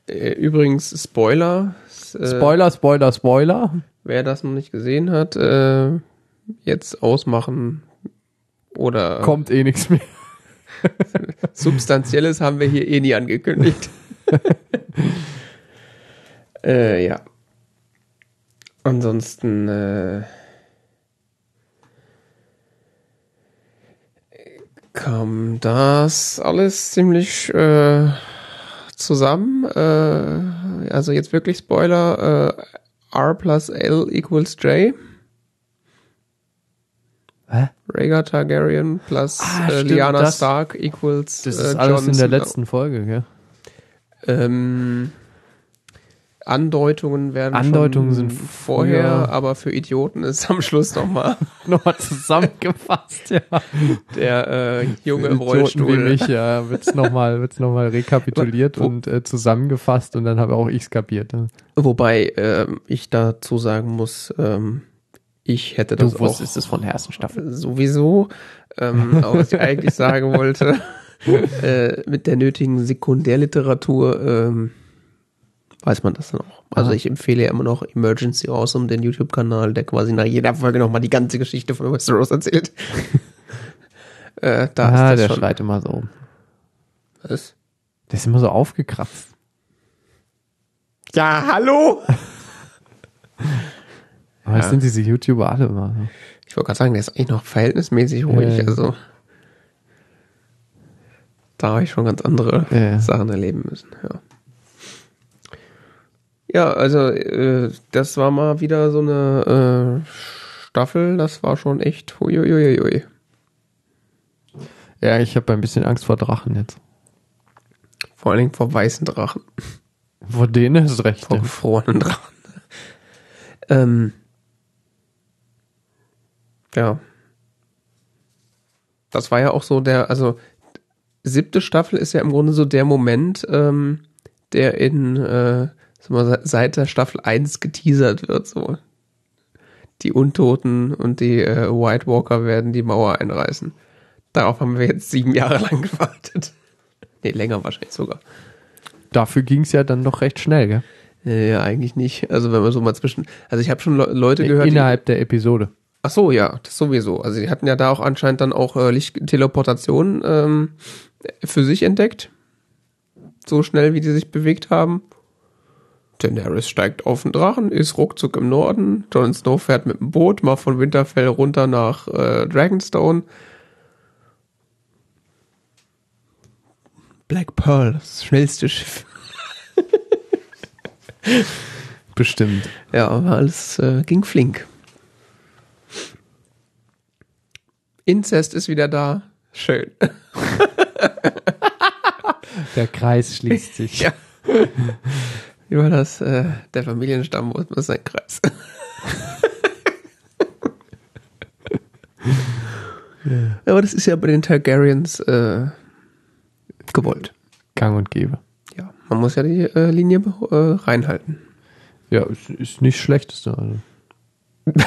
Äh, Übrigens, Spoiler. Äh, Spoiler, Spoiler, Spoiler. Wer das noch nicht gesehen hat, äh, jetzt ausmachen oder Kommt eh nichts mehr. *laughs* Substanzielles haben wir hier eh nie angekündigt. *laughs* äh, ja. Ansonsten äh, kam das alles ziemlich äh, zusammen. Äh, also jetzt wirklich Spoiler. Äh, R plus L equals J. Hä? Rhaegar Targaryen plus Ah, äh, Lyanna Stark equals Das äh, ist alles Jon in der letzten Folge, gell? Ähm, Andeutungen werden Andeutungen sind vorher, früher. aber für Idioten ist am Schluss nochmal *laughs* Nochmal zusammengefasst, ja. der äh, Junge im Rollstuhl. Wie mich, ja, wird's nochmal, wird's noch mal rekapituliert und äh, zusammengefasst und dann habe auch ich's kapiert. Ne? Wobei ähm, ich dazu sagen muss, ähm, ich hätte das auch es von der ersten Staffel. sowieso. Ähm, *laughs* aber was ich eigentlich sagen wollte, äh, mit der nötigen Sekundärliteratur ähm, weiß man das dann auch. Also ich empfehle ja immer noch Emergency Awesome, den YouTube-Kanal, der quasi nach jeder Folge nochmal die ganze Geschichte von Westeros erzählt. *laughs* äh, da ah, ist der das schon. schreit immer so. Was? Der ist immer so aufgekratzt. Ja, hallo! *laughs* Aber Ja. sind diese YouTuber alle immer. so. Ich wollte gerade sagen, der ist eigentlich noch verhältnismäßig ruhig. Ja. Also da habe ich schon ganz andere ja. Sachen erleben müssen. Ja. Ja, also äh, das war mal wieder so eine äh, Staffel, das war schon echt huiuiuiui. Ja, ich habe ein bisschen Angst vor Drachen jetzt. Vor allen Dingen vor weißen Drachen. Vor denen ist recht. Vor gefrorenen Drachen. ähm, ja. Das war ja auch so der, also siebte Staffel ist ja im Grunde so der Moment, ähm, der in äh, mal, seit der Staffel 1 geteasert wird. So. Die Untoten und die äh, White Walker werden die Mauer einreißen. Darauf haben wir jetzt sieben Jahre lang gewartet. nee, länger wahrscheinlich sogar. Dafür ging es ja dann doch recht schnell, gell? Ja, eigentlich nicht. Also wenn man so mal zwischen. Also ich habe schon Le Leute gehört. Innerhalb der Episode. Ach so, ja, das sowieso. Also die hatten ja da auch anscheinend dann auch äh, Lichtteleportation ähm, für sich entdeckt. So schnell, wie die sich bewegt haben. Daenerys steigt auf den Drachen, ist ruckzuck im Norden. Jon Snow fährt mit dem Boot mal von Winterfell runter nach äh, Dragonstone. Black Pearl, das schnellste Schiff. *laughs* Bestimmt. Ja, aber alles äh, ging flink. Inzest ist wieder da. Schön. *laughs* *laughs* Der Kreis schließt sich. Ja. War das? Äh, der Familienstamm ist ein Kreis. *laughs* ja. Aber das ist ja bei den Targaryens äh, gewollt. Gang und Gäbe. Ja, man muss ja die äh, Linie äh, reinhalten. Ja, ist, ist nicht schlechteste. Also. *laughs*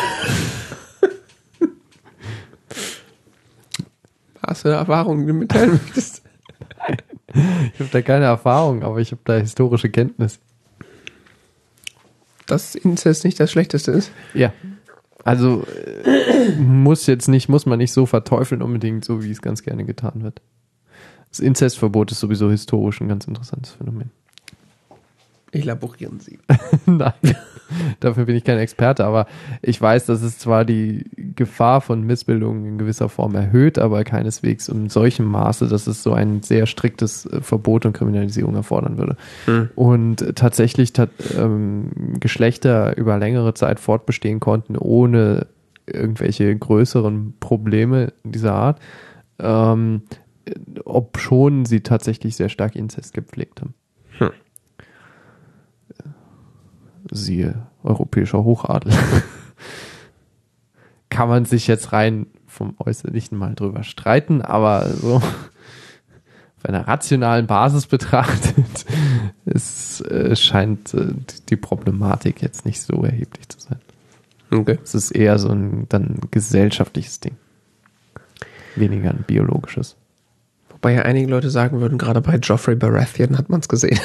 Hast du Erfahrungen, die du mitteilen möchtest? *laughs* Ich habe da keine Erfahrung, aber ich habe da historische Kenntnis. Dass Inzest nicht das Schlechteste ist? Ja. Also äh, muss jetzt nicht, muss man nicht so verteufeln unbedingt, so wie es ganz gerne getan wird. Das Inzestverbot ist sowieso historisch ein ganz interessantes Phänomen. Elaborieren Sie. *laughs* Nein, *laughs* dafür bin ich kein Experte, aber ich weiß, dass es zwar die Gefahr von Missbildungen in gewisser Form erhöht, aber keineswegs in solchem Maße, dass es so ein sehr striktes äh, Verbot und Kriminalisierung erfordern würde. Hm. Und tatsächlich tat, ähm, Geschlechter über längere Zeit fortbestehen konnten, ohne irgendwelche größeren Probleme dieser Art, ähm, ob schon sie tatsächlich sehr stark Inzest gepflegt haben. Hm. Siehe europäischer Hochadel. *laughs* Kann man sich jetzt rein vom Äußerlichen mal drüber streiten, aber so auf einer rationalen Basis betrachtet, *laughs* es äh, scheint äh, die Problematik jetzt nicht so erheblich zu sein. Okay. Es ist eher so ein dann gesellschaftliches Ding. Weniger ein biologisches. Wobei ja einige Leute sagen würden, gerade bei Joffrey Baratheon hat man es gesehen.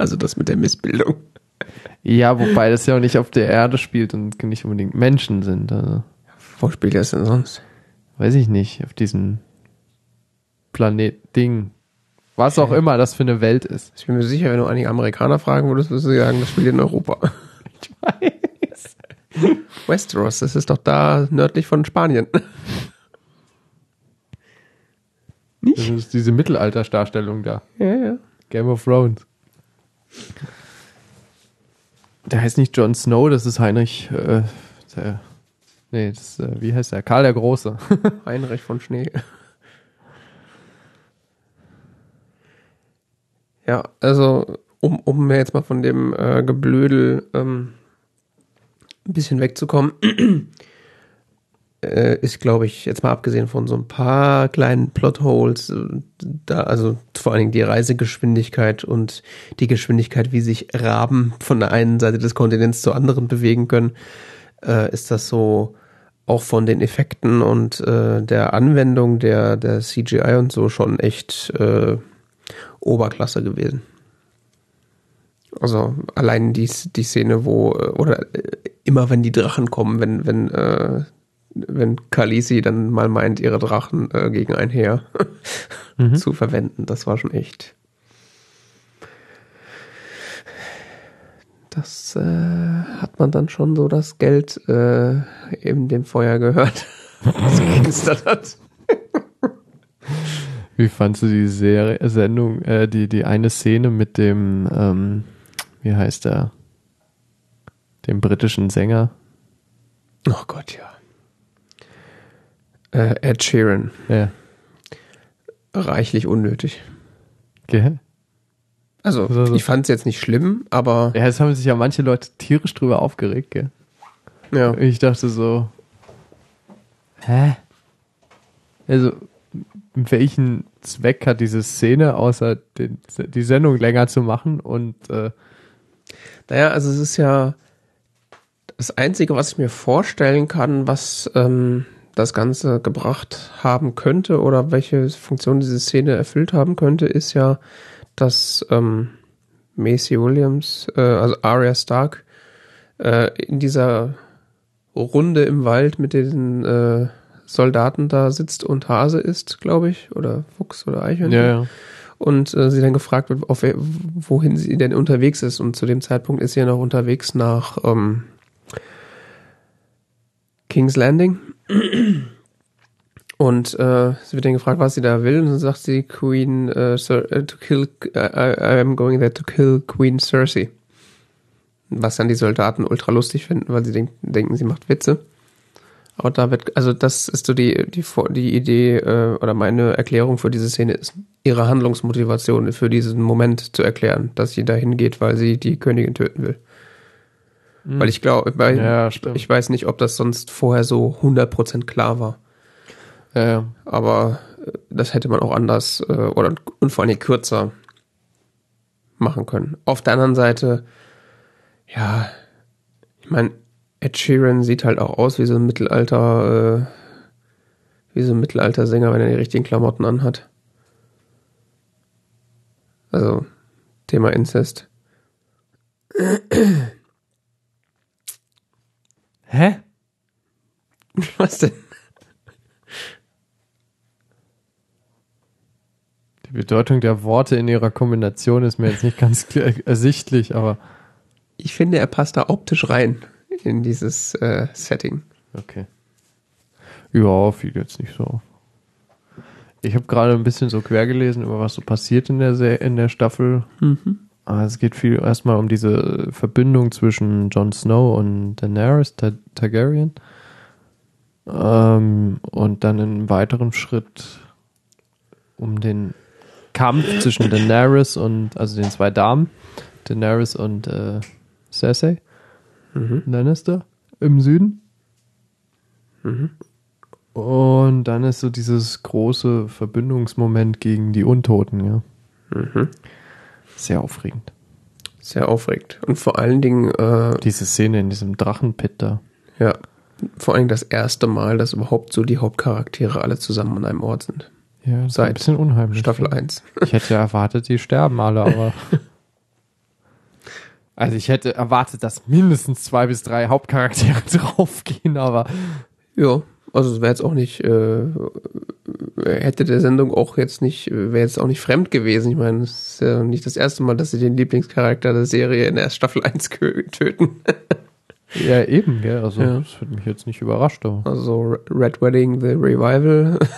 Also das mit der Missbildung. Ja, wobei das ja auch nicht auf der Erde spielt und nicht unbedingt Menschen sind. Also, Wo spielt das denn sonst? weiß ich nicht, auf diesem Planet-Ding. Was auch immer das für eine Welt ist. Ich bin mir sicher, wenn du einige Amerikaner fragen würdest, würdest du sagen, das spielt in Europa. *laughs* Ich weiß. Westeros, das ist doch da nördlich von Spanien. Das ist diese Mittelaltersdarstellung da. Ja, ja. Game of Thrones. Der heißt nicht Jon Snow, das ist Heinrich, äh, der, nee, das, äh, wie heißt der? Karl der Große. *laughs* Heinrich von Schnee. Ja, also um, um jetzt mal von dem äh, Geblödel ähm, ein bisschen wegzukommen, äh, ist, glaube ich, jetzt mal abgesehen von so ein paar kleinen Plotholes, äh, da, also vor allen Dingen die Reisegeschwindigkeit und die Geschwindigkeit, wie sich Raben von der einen Seite des Kontinents zur anderen bewegen können, äh, ist das so auch von den Effekten und äh, der Anwendung der, der CGI und so schon echt äh, Oberklasse gewesen. Also allein die, die Szene, wo, äh, oder äh, immer wenn die Drachen kommen, wenn, wenn, äh, wenn Khaleesi dann mal meint, ihre Drachen äh, gegen ein Heer *laughs* Mhm. zu verwenden, das war schon echt. Das äh, hat man dann schon so das Geld äh, eben dem Feuer gehört, *laughs* das *laughs* geknistert hat. Wie fandst du die Serie, Sendung, äh, die, die eine Szene mit dem, ähm, wie heißt er? Dem britischen Sänger? Oh Gott, ja. Äh, Ed Sheeran. Ja. Reichlich unnötig. Gell? Also, Also- ich fand es jetzt nicht schlimm, aber Ja, es haben sich ja manche Leute tierisch drüber aufgeregt, gell? ja. Ich dachte so, hä? Also, welchen Zweck hat diese Szene, außer den, die Sendung länger zu machen und äh, Naja, also es ist ja das Einzige, was ich mir vorstellen kann, was ähm, das Ganze gebracht haben könnte oder welche Funktion diese Szene erfüllt haben könnte, ist ja, dass ähm, Macy Williams, äh, also Arya Stark, äh, in dieser Runde im Wald mit den äh, Soldaten da sitzt und Hase ist, glaube ich, oder Fuchs oder Eichhörnchen ja, ja. und äh, sie dann gefragt wird, auf wohin sie denn unterwegs ist. Und zu dem Zeitpunkt ist sie ja noch unterwegs nach ähm, King's Landing. Und äh, sie wird dann gefragt, was sie da will. Und dann sagt sie, Queen, äh, Sir, äh, to kill, äh, I am going there to kill Queen Cersei. Was dann die Soldaten ultra lustig finden, weil sie denk, denken, sie macht Witze. Aber da wird, also das ist so die, die, die Idee äh, oder meine Erklärung für diese Szene ist, ihre Handlungsmotivation für diesen Moment zu erklären, dass sie dahin geht, weil sie die Königin töten will. Weil ich glaube, Ja, ich weiß nicht, ob das sonst vorher so 100% klar war. Ja, ja. Aber äh, das hätte man auch anders äh, oder und vor allem kürzer machen können. Auf der anderen Seite, ja, ich meine, Ed Sheeran sieht halt auch aus wie so ein Mittelalter, äh, wie so ein Mittelalter-Sänger, wenn er die richtigen Klamotten anhat. Also, Thema Inzest. Hä? *laughs* Was denn? Die Bedeutung der Worte in ihrer Kombination ist mir jetzt nicht ganz klar- *laughs* ersichtlich, aber Ich finde, er passt da optisch rein in dieses äh, Setting. okay. Ja, fiel jetzt nicht so auf. Ich habe gerade ein bisschen so quer gelesen, über was so passiert in der, Se in der Staffel. Aber es geht viel erstmal um diese Verbindung zwischen Jon Snow und Daenerys Tar Targaryen. Ähm, und dann in einem weiteren Schritt um den Kampf zwischen Daenerys und, also den zwei Damen, Daenerys und äh, Cersei Lannister im Süden. Und dann ist so dieses große Verbindungsmoment gegen die Untoten, ja. Sehr aufregend. Sehr aufregend. Und vor allen Dingen, äh, Diese Szene in diesem Drachenpit da. ja, vor allen Dingen das erste Mal, dass überhaupt so die Hauptcharaktere alle zusammen an einem Ort sind. Ja, das ist ein Seit bisschen unheimlich. Staffel 1. *laughs* Ich hätte ja erwartet, die sterben alle, aber. *laughs* Also ich hätte erwartet, dass mindestens zwei bis drei Hauptcharaktere *laughs* draufgehen, aber Ja, also es wäre jetzt auch nicht, äh, hätte der Sendung auch jetzt nicht, wäre jetzt auch nicht fremd gewesen. Ich meine, es ist ja nicht das erste Mal, dass sie den Lieblingscharakter der Serie in der Staffel *laughs* 1 kö- töten. *laughs* ja eben, gell? Also Ja. das hat mich jetzt nicht überrascht, aber. Also Red Wedding, The Revival. *laughs*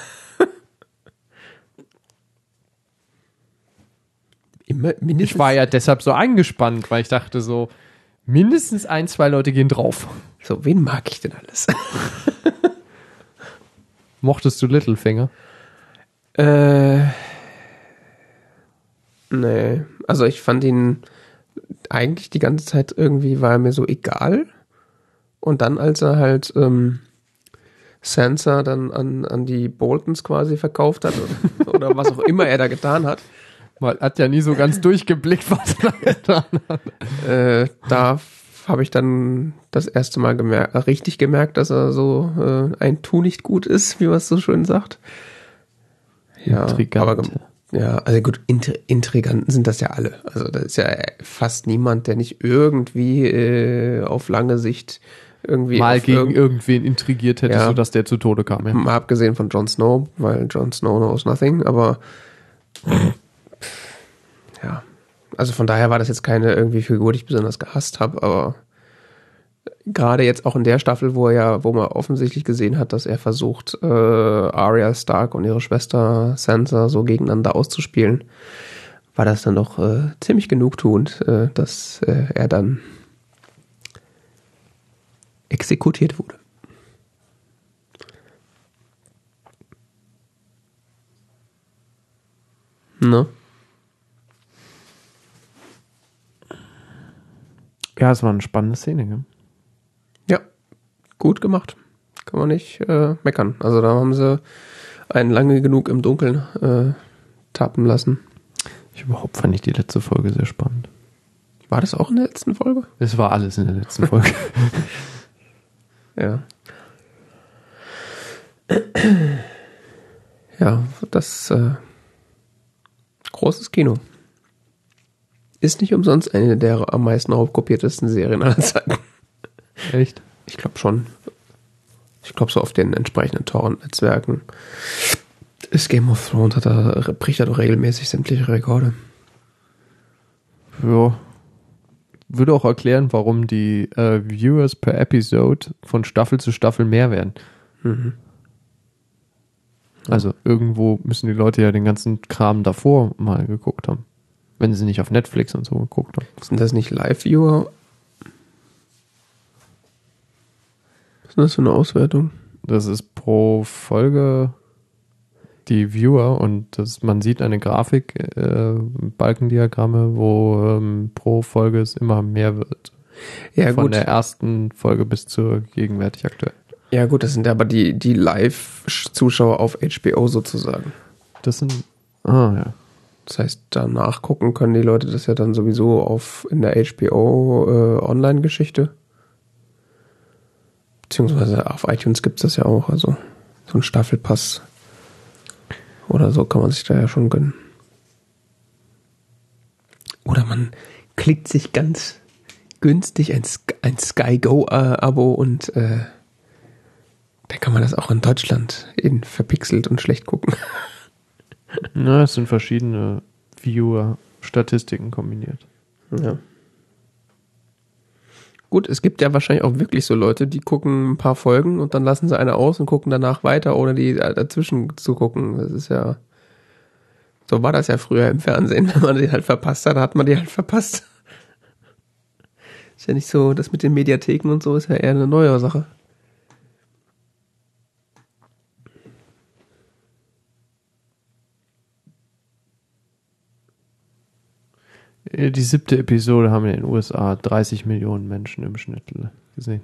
Immer mindestens. Ich war ja deshalb so eingespannt, weil ich dachte so, mindestens ein, zwei Leute gehen drauf. So, wen mag ich denn alles? Mochtest du Littlefinger? Äh, nee. Also ich fand ihn eigentlich die ganze Zeit irgendwie war er mir so egal. Und dann, als er halt ähm, Sansa dann an, an die Boltons quasi verkauft hat oder, oder was auch immer er da getan hat, Man hat ja nie so ganz durchgeblickt, was er da getan hat. äh, da habe ich dann das erste Mal gemerkt, richtig gemerkt, dass er so äh, ein Tu nicht gut ist, wie man es so schön sagt. Ja, aber ja, also gut, Intri Intriganten sind das ja alle. Also da ist ja fast niemand, der nicht irgendwie äh, auf lange Sicht irgendwie Mal gegen irgend- irgendwen intrigiert hätte, Ja. sodass der zu Tode kam. Ja. Mal abgesehen von Jon Snow, weil Jon Snow knows nothing, aber ja. Also von daher war das jetzt keine irgendwie Figur, die ich besonders gehasst habe, aber Gerade jetzt auch in der Staffel, wo er ja, wo man offensichtlich gesehen hat, dass er versucht, äh, Arya Stark und ihre Schwester Sansa so gegeneinander auszuspielen, war das dann doch äh, ziemlich genugtuend, äh, dass äh, er dann exekutiert wurde. Ne? Ja, es war eine spannende Szene, gell? Ja, gut gemacht. Kann man nicht äh, meckern. Also da haben sie einen lange genug im Dunkeln äh, tappen lassen. Ich überhaupt fand ich die letzte Folge sehr spannend. War das auch in der letzten Folge? Es war alles in der letzten Folge. *laughs* Ja. Ja, das äh, großes Kino. Ist nicht umsonst eine der am meisten raubkopiertesten Serien aller *laughs* Zeiten. Echt? Ich glaube schon. Ich glaube so auf den entsprechenden Torrent-Netzwerken. Ist Game of Thrones hat er, bricht er doch regelmäßig sämtliche Rekorde. Ja. Würde auch erklären, warum die äh, Viewers per Episode von Staffel zu Staffel mehr werden. Mhm. Also irgendwo müssen die Leute ja den ganzen Kram davor mal geguckt haben. Wenn sie nicht auf Netflix und so geguckt haben. Sind das nicht Live-Viewer? Was ist das für eine Auswertung? Das ist pro Folge die Viewer und das, man sieht eine Grafik, äh, Balkendiagramme, wo ähm, pro Folge es immer mehr wird. Ja, Von gut. der ersten Folge bis zur gegenwärtig aktuell. Ja, gut, das sind aber die, die Live-Zuschauer auf HBO sozusagen. Das sind. Ah, ja. Das heißt, danach gucken können die Leute das ja dann sowieso auf in der HBO äh, Online-Geschichte. Beziehungsweise auf iTunes gibt's das ja auch, also so ein Staffelpass oder so kann man sich da ja schon gönnen. Oder man klickt sich ganz günstig ein, ein Sky Go äh, Abo und äh, dann kann man das auch in Deutschland in verpixelt und schlecht gucken. *laughs* *laughs* Na, es sind verschiedene Viewer-Statistiken kombiniert. Ja. Gut, es gibt ja wahrscheinlich auch wirklich so Leute, die gucken ein paar Folgen und dann lassen sie eine aus und gucken danach weiter, ohne die äh, dazwischen zu gucken. Das ist ja. So war das ja früher im Fernsehen. *laughs* Wenn man die halt verpasst hat, hat man die halt verpasst. *laughs* Ist ja nicht so, das mit den Mediatheken und so ist ja eher eine neue Sache. Die siebte Episode haben in den USA 30 Millionen Menschen im Schnitt gesehen.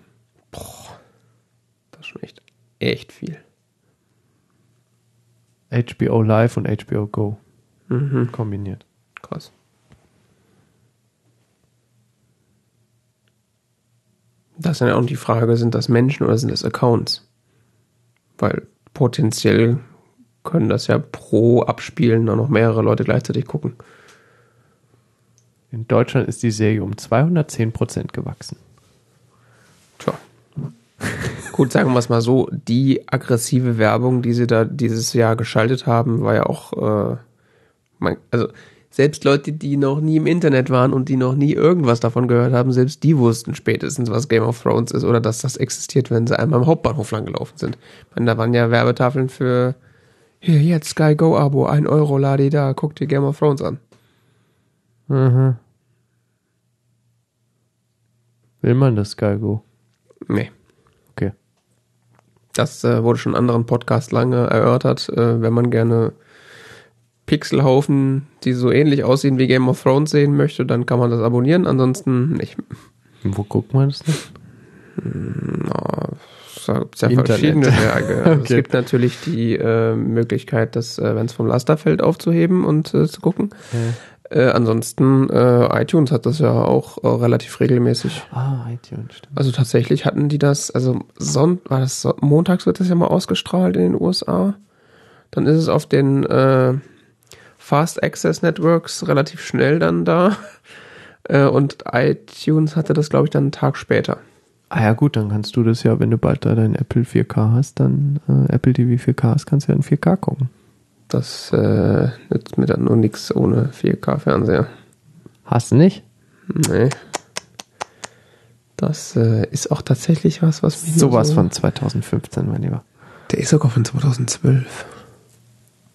Das ist schon echt, echt viel. HBO Live und HBO Go Mhm. kombiniert. Krass. Das ist dann ja auch die Frage, sind das Menschen oder sind das Accounts? Weil potenziell können das ja pro Abspielen dann noch mehrere Leute gleichzeitig gucken. In Deutschland ist die Serie um 210% gewachsen. Tja. Gut, sagen wir es mal so, die aggressive Werbung, die sie da dieses Jahr geschaltet haben, war ja auch, äh, man, also selbst Leute, die noch nie im Internet waren und die noch nie irgendwas davon gehört haben, selbst die wussten spätestens, was Game of Thrones ist oder dass das existiert, wenn sie einmal am Hauptbahnhof lang gelaufen sind. Ich meine, da waren ja Werbetafeln für hier jetzt Sky Go Abo, ein Euro, ladi da, guck dir Game of Thrones an. Mhm. Will man das Sky Go? Nee. Okay. Das äh, wurde schon in anderen Podcasts lange erörtert. Äh, wenn man gerne Pixelhaufen, die so ähnlich aussehen wie Game of Thrones sehen möchte, dann kann man das abonnieren. Ansonsten nicht. Wo guckt man das denn? Na, es gibt ja Internet. verschiedene *laughs* Werke. Also Es Okay. gibt natürlich die äh, Möglichkeit, das, äh, wenn es vom Laster fällt, aufzuheben und äh, zu gucken. Äh, ansonsten, äh, iTunes hat das ja auch äh, relativ regelmäßig. Ah, iTunes, stimmt. Also tatsächlich hatten die das, also Son war das so, montags wird das ja mal ausgestrahlt in den USA. Dann ist es auf den äh, Fast Access Networks relativ schnell dann da. *laughs* Äh, und iTunes hatte das, glaube ich, dann einen Tag später. Ah ja gut, dann kannst du das ja, wenn du bald da dein Apple 4K hast, dann äh, Apple TV 4K hast, kannst du ja in 4K gucken. Das äh, nützt mir dann nur nichts ohne 4K-Fernseher. Hast du nicht? Nee. Das äh, ist auch tatsächlich was, was mich Sowas so, von 2015, mein Lieber. Der ist sogar von 2012.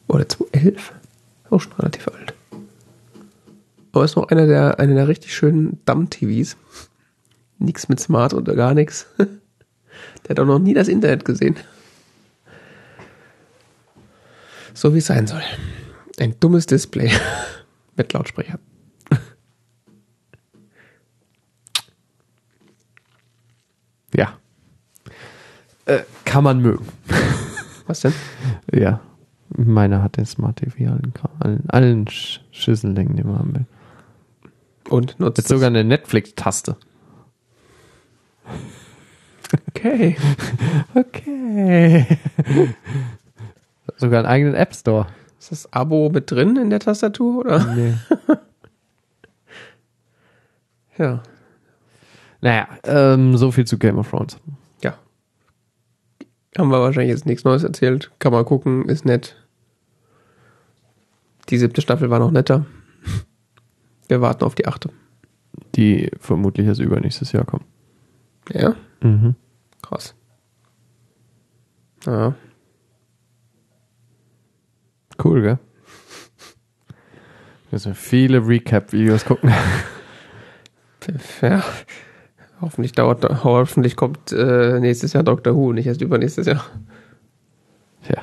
Oder 2011. Auch schon relativ alt. Aber ist noch einer der, einer der richtig schönen Damm-TVs. Nix mit Smart oder gar nichts. *laughs* Der hat auch noch nie das Internet gesehen. So wie es sein soll. Ein dummes Display *laughs* mit Lautsprecher. *laughs* Ja. Äh, kann man mögen. *laughs* Was denn? Ja. Meiner hat den Smart TV allen, allen, allen Sch Schüssellängen, die man haben will. Und nutzt Jetzt sogar eine Netflix-Taste. Okay. Okay. Sogar einen eigenen App Store. Ist das Abo mit drin in der Tastatur, oder? Nee. *laughs* Ja. Naja, ähm, so viel zu Game of Thrones. Ja. Haben wir wahrscheinlich jetzt nichts Neues erzählt. Kann man gucken, ist nett. Die siebte Staffel war noch netter. *laughs* Wir warten auf die achte. Die vermutlich erst übernächstes Jahr kommen. Ja, Mhm. krass. Ja. Cool, gell? Müssen wir viele Recap-Videos gucken. ja. Hoffentlich dauert, hoffentlich kommt äh, nächstes Jahr Doctor Who, nicht erst übernächstes Jahr. Ja.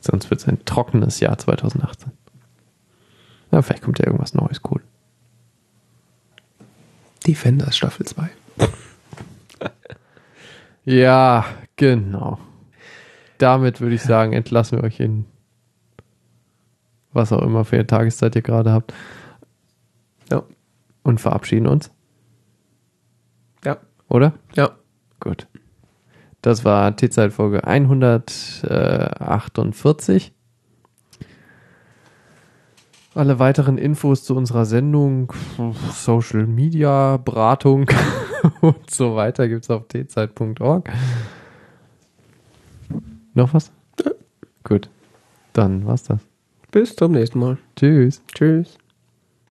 Sonst wird es ein trockenes Jahr 2018. Ja, vielleicht kommt ja irgendwas Neues, cool. Defenders Staffel 2. Ja, genau. Damit würde ich sagen, entlassen wir euch in was auch immer für eine Tageszeit ihr gerade habt Ja. und verabschieden uns, Ja. oder? Ja. Gut. Das war T-Zeit-Folge 148. Alle weiteren Infos zu unserer Sendung, Social Media, Beratung *laughs* und so weiter gibt es auf tzeit.org. Noch was? Gut. Dann war's das. Bis zum nächsten Mal. Tschüss. Tschüss.